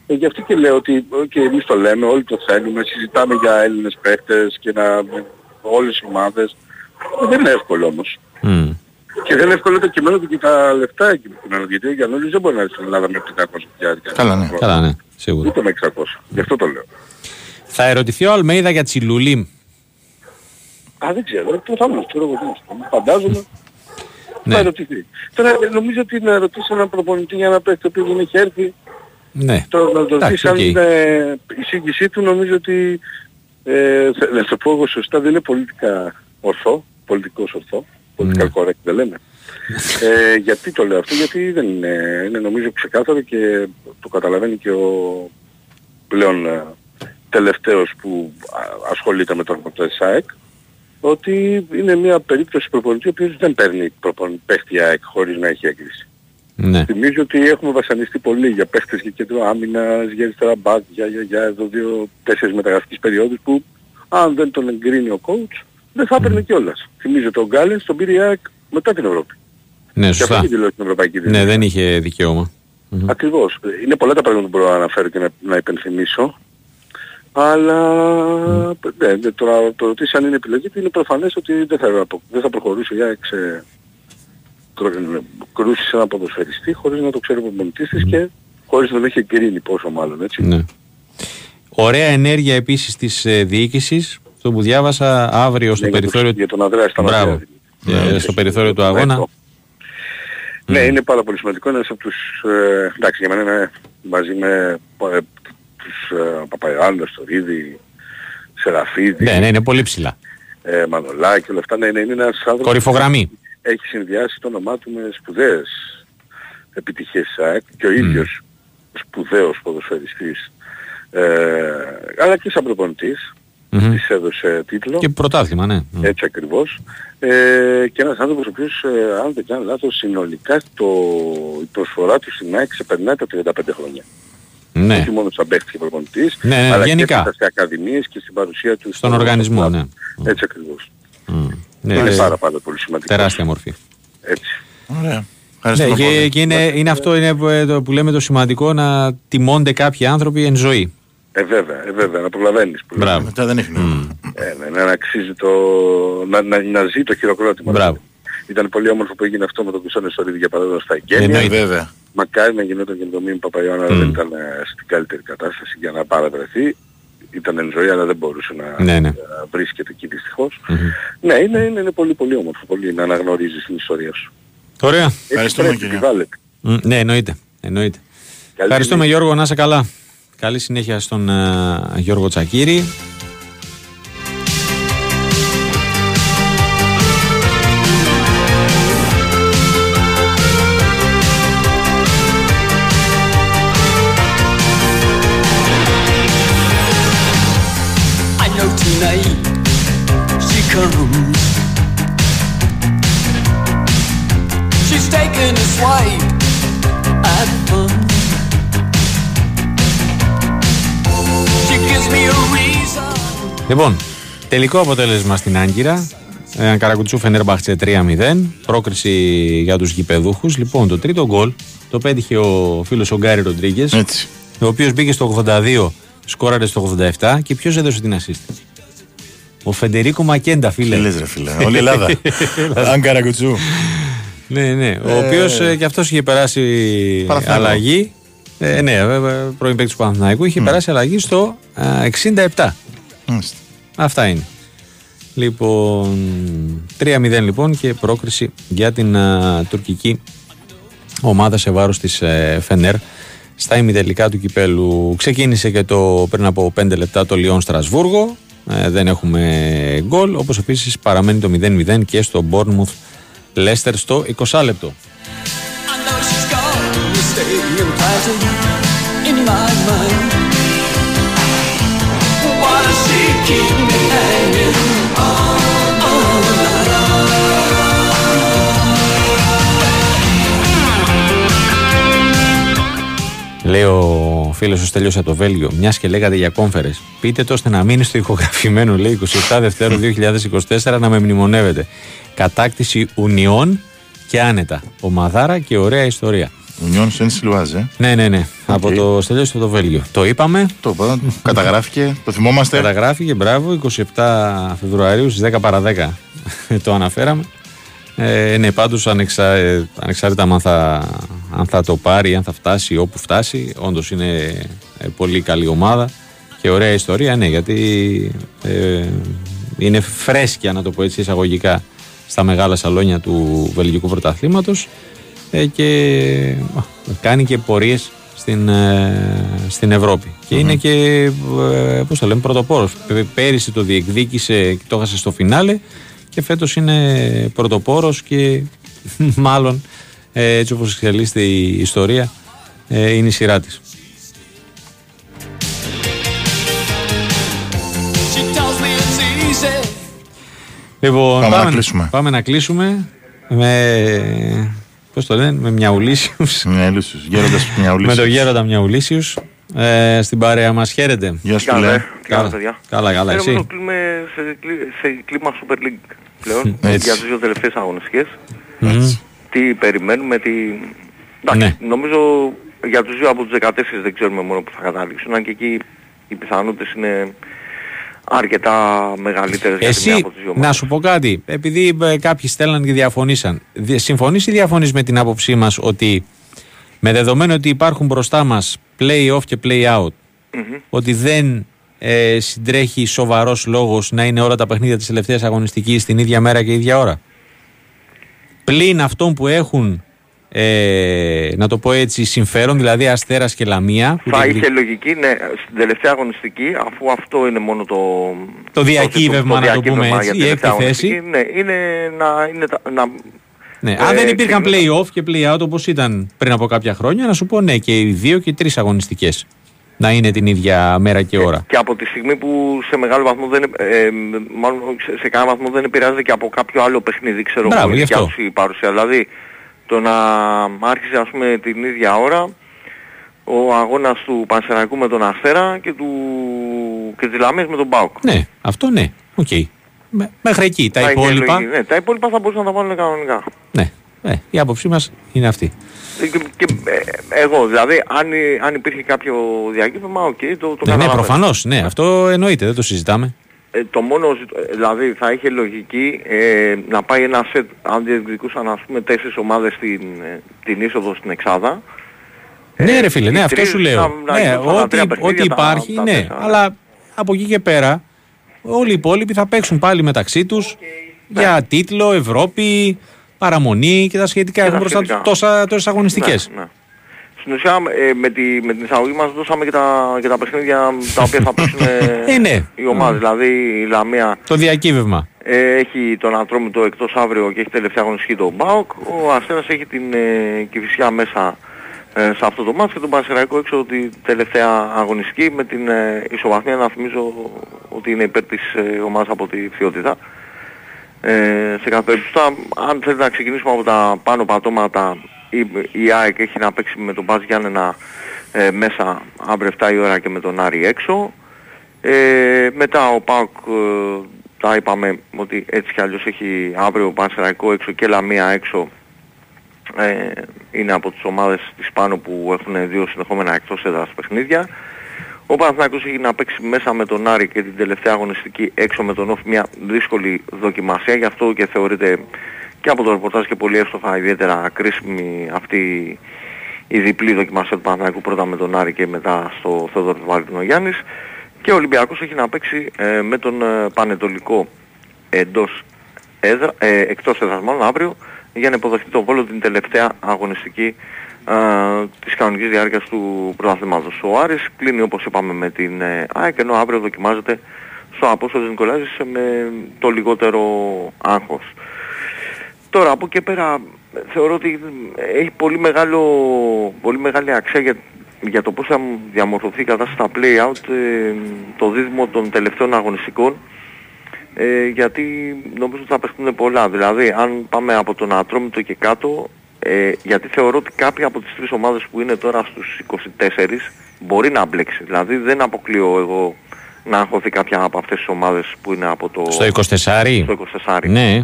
Ε, γι' αυτό και λέω ότι και εμείς το λέμε, όλοι το θέλουμε, συζητάμε για Έλληνες παίκτες και να, με όλες οι ομάδες. Ε, δεν είναι εύκολο όμως. Μμ. Και δεν είναι εύκολο το κειμένο του και τα λεφτά εκεί που είναι. Γιατί ο Γιαννούλης δεν μπορεί να έρθει στην Ελλάδα με 500 χιλιάρικα. Καλά, ναι. Καλά, ναι, σίγουρα. Ούτε με 600. Γι' αυτό το λέω. Θα ερωτηθεί ο Αλμέιδα για Τσιλουλίμ. Α, δεν ξέρω. Προφανώς, ξέρω εγώ τι να σου πω. Φαντάζομαι. Ναι. Θα ερωτηθεί. Τώρα ε, νομίζω ότι να ρωτήσει έναν προπονητή για ένα παίκτη που δεν έχει έρθει Ναι. Τώρα να το Εντάξει, ρωτήσει αν οκ. είναι η σύγκρισή του νομίζω ότι ε, θα- να το πω εγώ σωστά δεν είναι πολιτικά ορθό, πολιτικός ορθό, πολιτικά Ναι. correct δεν λένε. ε, γιατί το λέω αυτό, γιατί δεν είναι, είναι νομίζω ξεκάθαρο και το καταλαβαίνει και ο πλέον ε, τελευταίος που α- ασχολείται με το ρεπορτάζ ΑΕΚ ότι είναι μια περίπτωση προπονητή ο οποίος δεν παίρνει προπονητή παίχτη ΑΕΚ χωρίς να έχει έγκριση. Ναι. Θυμίζω ότι έχουμε βασανιστεί πολύ για παίχτες και κέντρο άμυνας, για αριστερά μπακ, για, για, για εδώ δύο, τέσσερις μεταγραφικές περιόδους που αν δεν τον εγκρίνει ο coach δεν θα έπαιρνε κιόλας. Θυμίζω τον Γκάλεν τον πήρε η ΑΕΚ μετά την Ευρώπη. Ναι, Και αυτό σωστά. έχει δηλώσει την Ευρωπαϊκή Ναι, Δύναμη. δεν είχε δικαίωμα. Μμμ. Ακριβώς. Είναι πολλά τα πράγματα που μπορώ να αναφέρω και να, να υπενθυμίσω. Αλλά ναι, ναι, τώρα το ρωτήσει αν είναι επιλογή του είναι προφανές ότι δεν θα, απο- δεν θα προχωρούσε για εξε, κρού- κρούσεις σε ένα ποδοσφαιριστή χωρίς να το ξέρει ο προπονητής της και χωρίς να τον έχει εγκρίνει πόσο μάλλον έτσι. Ναι. Ωραία ενέργεια επίσης της ε, διοίκησης. Αυτό που διάβασα αύριο στο Ναι, για περιθώριο τον- για τον Ανδρέα Σταματέα. Μπράβο. Ε, στο περιθώριο του αγώνα. Ναι, είναι πάρα πολύ σημαντικό. Είναι ένας από τους, ε, εντάξει, για μένα είναι μαζί με ε, τους ε, Παπαϊάννος, το Ρίδη, Σεραφίδη, Ναι, ναι, είναι πολύ ψηλά. ε, Μανολάκη, όλα αυτά. Ναι, ναι, είναι ένας άνθρωπος Κορυφογραμμή. Που έχει συνδυάσει το όνομά του με σπουδαίες επιτυχίες της ΑΕΚ και ο ίδιος σπουδαίος ποδοσφαιριστής ε, αλλά και σαν προπονητής Μμμ. της έδωσε τίτλο. Και πρωτάθλημα, ναι. Μμ. Έτσι ακριβώς. Ε, και ένας άνθρωπος ο οποίος, ε, αν δεν κάνω λάθος, συνολικά το, η προσφορά του στην ΑΕΚ ξεπερνάει τα 35 χρόνια. Ναι, Ναι. Όχι μόνο σαν παίχτης και προπονητής, Ναι, ναι, αλλά γενικά. και στις ακαδημίες και στην παρουσία του Στον οργανισμό, ναι. Έτσι ακριβώς. Ναι, είναι ε, πάρα πάρα πολύ σημαντικός. Τεράστια μορφή. Έτσι. Ωραία. Ναι, Ευχαριστούμε και, πολύ. και είναι, είναι αυτό είναι που, ε, το που λέμε το σημαντικό να τιμώνται κάποιοι άνθρωποι εν ζωή. Ε, βέβαια, ε, βέβαια, να προλαβαίνεις. που λέμε. Μπράβο. Μετά δεν έχει νόημα. Ε, ναι, να αξίζει το... να, να, να ζει το χειροκρότημα. Μπράβο. Ήταν πολύ όμορφο που έγινε αυτό με τον Κουσόνε Σωρίδη για παράδειγμα στα εγγένεια. Εννοείται. Ε, βέβαια. Μακάρι να γινόταν και με τον Μίμη Παπαϊώνα, Μμ. δεν ήταν ε, στην καλύτερη κατάσταση για να παραβρεθεί. Ήταν εν ζωή αλλά δεν μπορούσε να Ναι, ναι. ε, βρίσκεται εκεί δυστυχώς. Ναι, είναι, είναι, είναι πολύ πολύ όμορφο πολύ να αναγνωρίζεις την ιστορία σου. Ωραία. Έτσι Ευχαριστούμε, πρέπει, κύριε. επιβάλλεται. Μ, Ναι, εννοείται. εννοείται. Καλή Ευχαριστούμε τιμή. Γιώργο, να είσαι καλά. Καλή συνέχεια στον ε, Γιώργο Τσακύρη. Λοιπόν, τελικό αποτέλεσμα στην Άγκυρα. Ε, Ανκαρακουτσού Φενέρμπαχτσε 3-0. Πρόκριση για τους γηπεδούχους. Λοιπόν, το τρίτο γκολ το πέτυχε ο φίλος ο Γκάρι Ροντρίγκες, Έτσι. ο οποίος μπήκε στο 82, σκόραρε στο 87 και ποιος έδωσε την assist; Ο Φεντερίκο Μακέντα, φίλε. Τι λες ρε φίλε. Όλη η Ελλάδα. Αν καρακουτσού. Ναι, ναι. Ο οποίος ε, και αυτός είχε περάσει Παναθηναϊκό. αλλαγή. Ε, ναι, βέβαια, πρώην παίκτης του Παναθηναϊκού είχε περάσει αλλαγή στο ε, 67. Μάλιστα. Αυτά είναι. Λοιπόν, 3-0 λοιπόν και πρόκριση για την α, τουρκική ομάδα σε βάρος της ε, Φενέρ στα ημιτελικά του κυπέλου. Ξεκίνησε και το πριν από 5 λεπτά το Λιόν Στρασβούργο. Ε, δεν έχουμε γκολ, όπως επίσης παραμένει το 0-0 και στο Bournemouth Leicester στο 20 λεπτό. I know she's gonna Λέει ο φίλος ο Στέλιος από το Βέλγιο, μιας και λέγατε για κόμφερες. Πείτε το ώστε να μείνει στο ηχογραφημένο, λέει 27 Δευτέρου 2024, να με μνημονεύετε. Κατάκτηση Ουνιών και άνετα. Ομαδάρα και ωραία ιστορία. Ουνιόν Σεν Σιλουάζ, ε. Ναι, ναι, ναι. Από το Στέλιος στο το Βέλγιο. Το είπαμε. Το είπα, καταγράφηκε, το θυμόμαστε. Καταγράφηκε, μπράβο, 27 Φεβρουαρίου στις 10 παρα 10 το αναφέραμε. Ε, ναι, πάντως ανεξα, ε, ανεξάρτητα αν θα, αν θα το πάρει, αν θα φτάσει όπου φτάσει, όντως είναι ε, πολύ καλή ομάδα και ωραία ιστορία, ναι, γιατί ε, είναι φρέσκια, να το πω έτσι εισαγωγικά, στα μεγάλα σαλόνια του Βελγικού Πρωταθλήματος ε, και α, κάνει και πορείες στην, ε, στην Ευρώπη. Και είναι και, ε, πώς το λέμε, πρωτοπόρος. Πε- Πέρυσι το διεκδίκησε και το έχασε στο φινάλε και φέτος είναι πρωτοπόρος και μάλλον ε, έτσι όπως εξελίσσεται η ιστορία ε, είναι η σειρά της. She tells me it's easy. Λοιπόν, Πάμε να κλείσουμε. Πάμε να κλείσουμε με, πώς το λένε, με μιαουλίσιους. Μια Ελούσιος, γέροντας μια με τον Ελούσιος. γέροντα Μιαουλίσιους ε, στην παρέα μας. Χαίρετε. Γεια σου, Τι κάνετε, φίλε. τι κάνετε, παιδιά. Καλά, καλά, Ε, εσύ. νομίζω κλείμε σε, κλί- σε κλίμα Super League πλέον Έτσι. για τις δύο τελευταίες αγωνιστικές. Μμμ. Τι περιμένουμε, τι... Εντάξει, Ναι. νομίζω για τους δύο από τους 14 δεν ξέρουμε μόνο που θα καταλήξουν, αν και εκεί οι πιθανότητες είναι αρκετά μεγαλύτερες για τη μία Εσύ, από τις δύο να ομάδες. σου πω κάτι, επειδή ε, κάποιοι στέλναν και διαφωνήσαν. Δι- Συμφωνείς ή διαφωνείς με την άποψή μας ότι με δεδομένο ότι υπάρχουν μπροστά μας play off και play out, Μμμ. ότι δεν ε, συντρέχει σοβαρός λόγος να είναι όλα τα παιχνίδια της τελευταίας αγωνιστικής την ίδια μέρα και ίδια ώρα; Πλην αυτών που έχουν, ε, να το πω έτσι, συμφέρον, δηλαδή Αστέρας και Λαμία. που Θα διεκδικ- είχε λογική, ναι, στην τελευταία αγωνιστική, αφού αυτό είναι μόνο το... Το διακύβευμα, να το πούμε διακύβευμα έτσι, για η τελευταία έκτη θέση. αγωνιστική, Ναι, είναι να... Είναι, τα- να Ναι, Ε, αν δεν υπήρχαν ξεκινά- play-off και play-out όπως ήταν πριν από κάποια χρόνια, να σου πω ναι, και οι δύο και οι τρεις αγωνιστικές να είναι την ίδια μέρα και ώρα. και από τη στιγμή που σε μεγάλο βαθμό δεν, ε, μάλλον σε, σε κανένα βαθμό δεν επηρεάζεται και από κάποιο άλλο παιχνίδι, ξέρω Μπράβο, εγώ, η γι' δικιά αυτό. τους η παρουσία. Δηλαδή, το να άρχισε ας πούμε την ίδια ώρα, ο αγώνας του Πανσεραϊκού με τον Αστέρα και, του... και της Λαμίας με τον ΠΑΟΚ. Ναι, αυτό ναι. Οκ. Με- Μέχρι εκεί. Τα Θα είναι υπόλοιπα. λογική. Ναι, τα υπόλοιπα θα μπορούσαν να τα βάλουν κανονικά. Ναι. Ε, η άποψή μας είναι αυτή. Ε, Και, και, ε, εγώ, δηλαδή, αν, υ- αν υπήρχε κάποιο διακύβευμα, οκ, το, το Ναι, ναι, καταλαβαίνω. προφανώς. Ναι, αυτό εννοείται. Δεν το συζητάμε. Ε, το μόνο, ζητ- ε, δηλαδή θα είχε λογική ε, να πάει ένα σετ, αν διεκδικούσαν ας πούμε τέσσερις ομάδες στην, ε, την είσοδο στην Εξάδα. ναι, ρε φίλε, οι ναι, αυτό τρεις σου λέω. να- να ναι, γινόταν τα ό,τι, τρία παιχνίδια, ό,τι τα- υπάρχει, τα ναι. τέσσερα, ναι. Αλλά από εκεί και πέρα, όλοι οι υπόλοιποι θα παίξουν πάλι μεταξύ τους για τίτλο, Ευρώπη, παραμονή και τα σχετικά. Και Έχουν τα μπροστά τους σχετικά. τόσα, τόσες αγωνιστικές. Ναι, ναι. Στην ουσία ε, με, τη, με την εισαγωγή μας δώσαμε και τα, και τα παιχνίδια τα οποία θα παίξουν Ε, ναι. οι ομάδες. Δηλαδή η Λαμία Το διακύβευμα. ε, έχει τον Ατρόμητο εκτός αύριο και έχει τελευταία αγωνιστική τον ΜΠΑΟΚ. Ο Αστέρας έχει την ε, Κηφισιά μέσα ε, σε αυτό το μάτς και τον Πανσεραϊκό έξω την τελευταία αγωνιστική με την ε, ισοβαθμία να θυμίζω ότι είναι υπέρ της ε, ομάδας από τη Φιότητα. Ε, σε κάθε περίπτωση, τώρα, αν θέλετε να ξεκινήσουμε από τα πάνω πατώματα, η, η ΑΕΚ έχει να παίξει με τον Μπάζ Γιάννενα ε, μέσα αύριο 7 η ώρα και με τον Άρη έξω. Ε, μετά ο ΠΑΟΚ ε, τα είπαμε ότι έτσι κι αλλιώς έχει αύριο Πανσεραϊκό έξω και Λαμία έξω. Ε, είναι από τις ομάδες της πάνω που έχουν δύο συνεχόμενα εκτός έδρας παιχνίδια. Ο Παναθηναϊκός έχει να παίξει μέσα με τον Άρη και την τελευταία αγωνιστική έξω με τον Όφη μια δύσκολη δοκιμασία. Γι' αυτό και θεωρείται και από το ρεπορτάζ και πολύ εύστοχα ιδιαίτερα κρίσιμη αυτή η διπλή δοκιμασία του Παναθηναϊκού πρώτα με τον Άρη και μετά στο Θεόδωρο Βαλτινό Γιάννης. Και ο Ολυμπιακός έχει να παίξει ε, με τον ε, Πανετολικό εντός έδρα, ε, εκτός έδρας μάλλον αύριο για να υποδεχτεί τον Βόλο την τελευταία αγωνιστική ε, της κανονικής διάρκειας του πρωταθλήματος. Ο Άρης κλείνει όπως είπαμε με την ε, ΑΕΚ ενώ αύριο δοκιμάζεται στο Απόστολος Νικολάζης με το λιγότερο άγχος. Τώρα από εκεί και πέρα θεωρώ ότι έχει πολύ, μεγάλο, πολύ μεγάλη αξία για, για το πώς θα διαμορφωθεί η κατάσταση στα play-out ε, το δίδυμο των τελευταίων αγωνιστικών ε, γιατί νομίζω ότι θα παιχτούν πολλά. Δηλαδή αν πάμε από τον Ατρόμητο και κάτω ε, γιατί θεωρώ ότι κάποια από τις τρεις ομάδες που είναι τώρα στους 24 μπορεί να μπλέξει. Δηλαδή δεν αποκλείω εγώ να αγχωθεί κάποια από αυτές τις ομάδες που είναι από το... Στο 24. Στο 24. Ναι.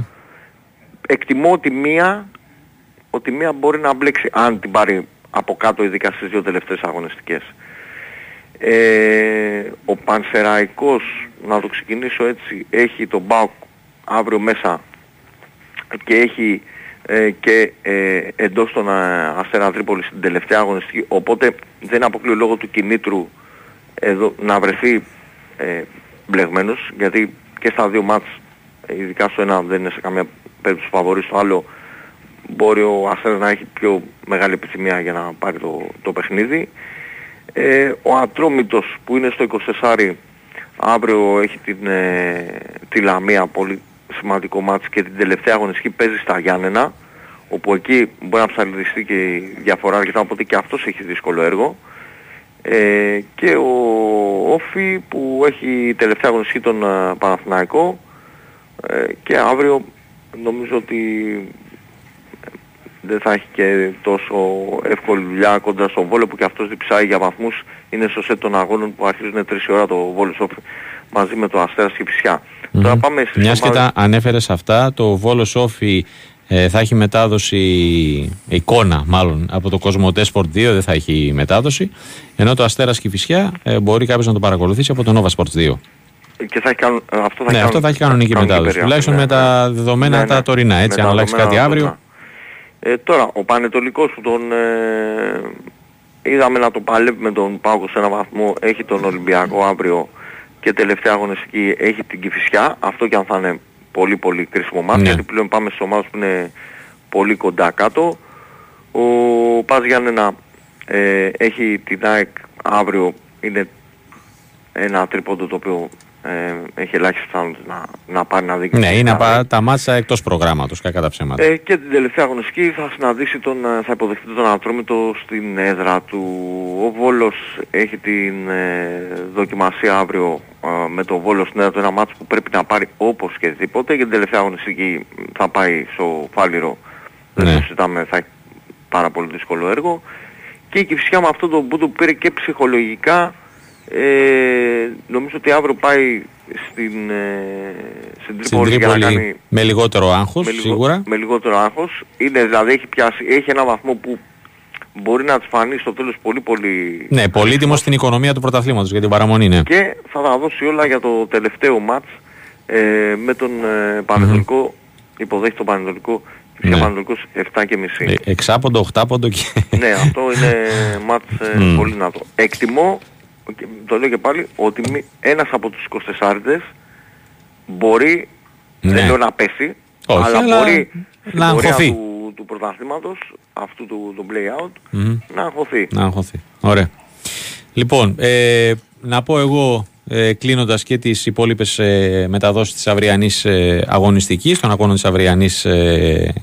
Εκτιμώ ότι μία, ότι μία μπορεί να μπλέξει αν την πάρει από κάτω ειδικά στις δύο τελευταίες αγωνιστικές. Ε, ο Πανσεραϊκός, να το ξεκινήσω έτσι, έχει τον Μπάουκ αύριο μέσα και έχει ε, και ε, εντός των ε, Αστέρα Τρίπολης στην τελευταία αγωνιστική, οπότε δεν αποκλείω λόγω του κινήτρου εδώ να βρεθεί ε, μπλεγμένος, γιατί και στα δύο μάτς, ε, ειδικά στο ένα δεν είναι σε καμία περίπτωση φαβορή, στο άλλο μπορεί ο Αστέρας να έχει πιο μεγάλη επιθυμία για να πάρει το, το παιχνίδι. Ε, ο Ατρόμητος που είναι στο 24 αύριο έχει την, ε, τη Λαμία πολύ σημαντικό μάτς και την τελευταία αγωνιστική παίζει στα Γιάννενα όπου εκεί μπορεί να ψαλιδιστεί και η διαφορά αρκετά οπότε και αυτός έχει δύσκολο έργο ε, και ο Όφη που έχει τελευταία αγωνιστική τον ε, Παναθηναϊκό ε, και αύριο νομίζω ότι δεν θα έχει και τόσο εύκολη δουλειά κοντά στον Βόλο που και αυτός διψάει για βαθμούς είναι στο σετ των αγώνων που αρχίζουν 3 η ώρα το Βόλο Σόφι μαζί με το Αστέρας και Φυσιά. Τώρα πάμε στις Μιας και ομάδες- τα ανέφερες αυτά, το Βόλο Σόφι ε, θα έχει μετάδοση, εικόνα μάλλον, από το Κοσμοτέ Sport 2, δεν θα έχει μετάδοση. Ενώ το Αστέρας και η Φυσιά ε, μπορεί κάποιος να το παρακολουθήσει από το Nova Sports 2. Και θα έχει, κανον- αυτό θα ναι, έχει αυτό θα έχει κανονική μετάδοση. περίοδο, Τουλάχιστον ναι, με τα ναι. δεδομένα Ναι, τα ναι. τωρινά. Έτσι, Με αν τα αλλάξει δεδομένα κάτι αύριο. τωρινά. Ε, τώρα, ο Πανετολικός που τον ε, είδαμε να το παλεύει με τον Πάκο σε έναν βαθμό, έχει τον Ολυμπιακό αύριο και τελευταία αγωνιστική έχει την Κηφισιά. Αυτό και αν θα είναι πολύ πολύ κρίσιμο μάτι, Ναι. γιατί πλέον πάμε στις ομάδες που είναι πολύ κοντά κάτω. Ο Πας Γιάννενα ε, έχει την ΑΕΚ αύριο, είναι ένα τρίποντο το οποίο ε, έχει ελάχιστη πιθανότητα να, να πάρει να δει. Ναι, είναι απα- τα μάτσα εκτός προγράμματος, κακά τα ψέματα. Ε, και την τελευταία αγωνιστική θα συναντήσει τον, ε, θα υποδεχτεί τον Ατρόμητο στην έδρα του. Ο Βόλος έχει την ε, δοκιμασία αύριο ε, με τον Βόλο στην έδρα του ένα μάτσο που πρέπει να πάρει όπως και δίποτε. Για την τελευταία αγωνιστική θα πάει στο Φάληρο. Δεν Ναι. το συζητάμε, θα έχει πάρα πολύ δύσκολο έργο. και η Κηφισιά με αυτό το που του πήρε και ψυχολογικά ε, νομίζω ότι αύριο πάει στην, ε, στην Τρίπολη, για να κάνει... με λιγότερο άγχος με λιγο- σίγουρα. Με λιγότερο άγχος. Είναι, δηλαδή έχει, πιάσει, έχει ένα βαθμό που μπορεί να της φανεί στο τέλος πολύ πολύ Ναι, πολύτιμο στην οικονομία του πρωταθλήματος για την παραμονή, ναι. και θα τα δώσει όλα για το τελευταίο μάτς ε, με τον ε, πανετολικο υποδέχει τον Πανετολικό και Ναι. ο Πανετολικός 7 και μισή. Ε, Εξάποντο, οχτάποντο και... ναι, αυτό είναι μάτς ε, Μμ. πολύ δυνατό. Εκτιμώ, και το λέω και πάλι, ότι μη- ένας από τους 24 μπορεί, Ναι. δεν λέω να πέσει, Όχι, αλλά, αλλά μπορεί στην να πορεία αγχωθεί. του, του πρωταθλήματος, αυτού του, του play-out, Μμμ. να αγχωθεί. Να αγχωθεί. Ωραία. Λοιπόν, ε, να πω εγώ ε, κλείνοντας και τις υπόλοιπες ε, μεταδόσεις της αυριανής ε, αγωνιστικής, των αγώνων της αυριανής ε,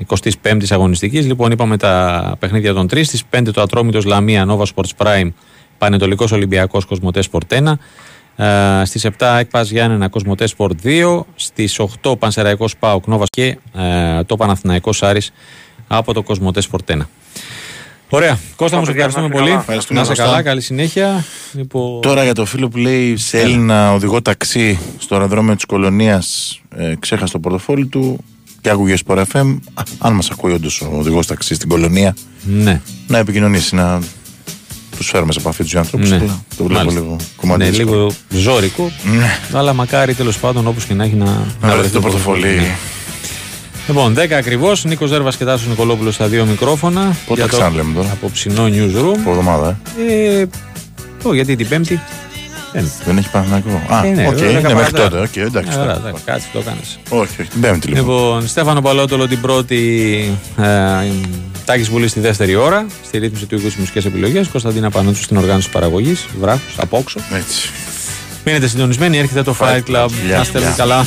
25η αγωνιστικής. Λοιπόν, είπαμε τα παιχνίδια των τρεις. Στις 5 το Ατρόμητος Λαμία, Nova Sports Prime, Πανετολικός Ολυμπιακός Κοσμοτέ Sport 1. Ε, στις 7 Εκπάς Γιάννενα Κοσμοτέ Sport 2 Στις 8 Πανσεραϊκός Πάοκ Νόβας και ε, το Παναθηναϊκός Άρης από το Κοσμοτέ Sport 1 Ωραία. Κώστα μου, σε παιδιά, ευχαριστούμε να είστε πολύ. καλά. Ευχαριστούμε, Να είσαι Κώστα. καλά, καλή συνέχεια. Λοιπόν, Τώρα για το φίλο που λέει σε Έλληνα οδηγό ταξί στο αεροδρόμιο της Κολονίας ε, ξέχασε το πορτοφόλι του και άκουγε Sport FM. Α, αν μας ακούει όντως ο οδηγός ταξί στην Κολωνία Ναι. να επικοινωνήσει, να τους φέρουμε σε επαφή τους δύο ανθρώπους. Ναι. αλλά Το βλέπω Μάλιστα. λίγο κομμάτι Ναι, δύσκολο. λίγο ζώρικο. Ναι. Αλλά μακάρι τέλος πάντων όπως και να έχει να, Να βρεθεί το πορτοφόλι. Ναι. Λοιπόν, 10 ακριβώς. Νίκος Ζέρβα και Τάσος Νικολόπουλος στα δύο μικρόφωνα. Πότε Για το ξαναλέμε τώρα; Απόψινό newsroom. Από εβδομάδα, ε. Ε, ω, γιατί την Πέμπτη; Δεν. Δεν έχει Παναθηναϊκό. Α, Ε, ναι, οκ, βέβαια, είναι δέκα μέχρι παρά τέταρτο. τότε. Οκ, εντάξει. Ε, ωραία, τώρα. εντάξει, Κάτσε, το κάνει. Όχι, όχι, την Πέμπτη λοιπόν. Λοιπόν, Στέφανο Παλότολο την πρώτη. Ε, Τάκης Βουλής στη δεύτερη ώρα. Στη ρύθμιση του οίκου τη μουσικές επιλογές. Κωνσταντίνα Πανούτσου στην οργάνωση παραγωγής. Βράχου, απόξω. Έτσι. Μείνετε συντονισμένοι, έρχεται το Fight Club. Φιλιά, Να είστε φιλιά. καλά.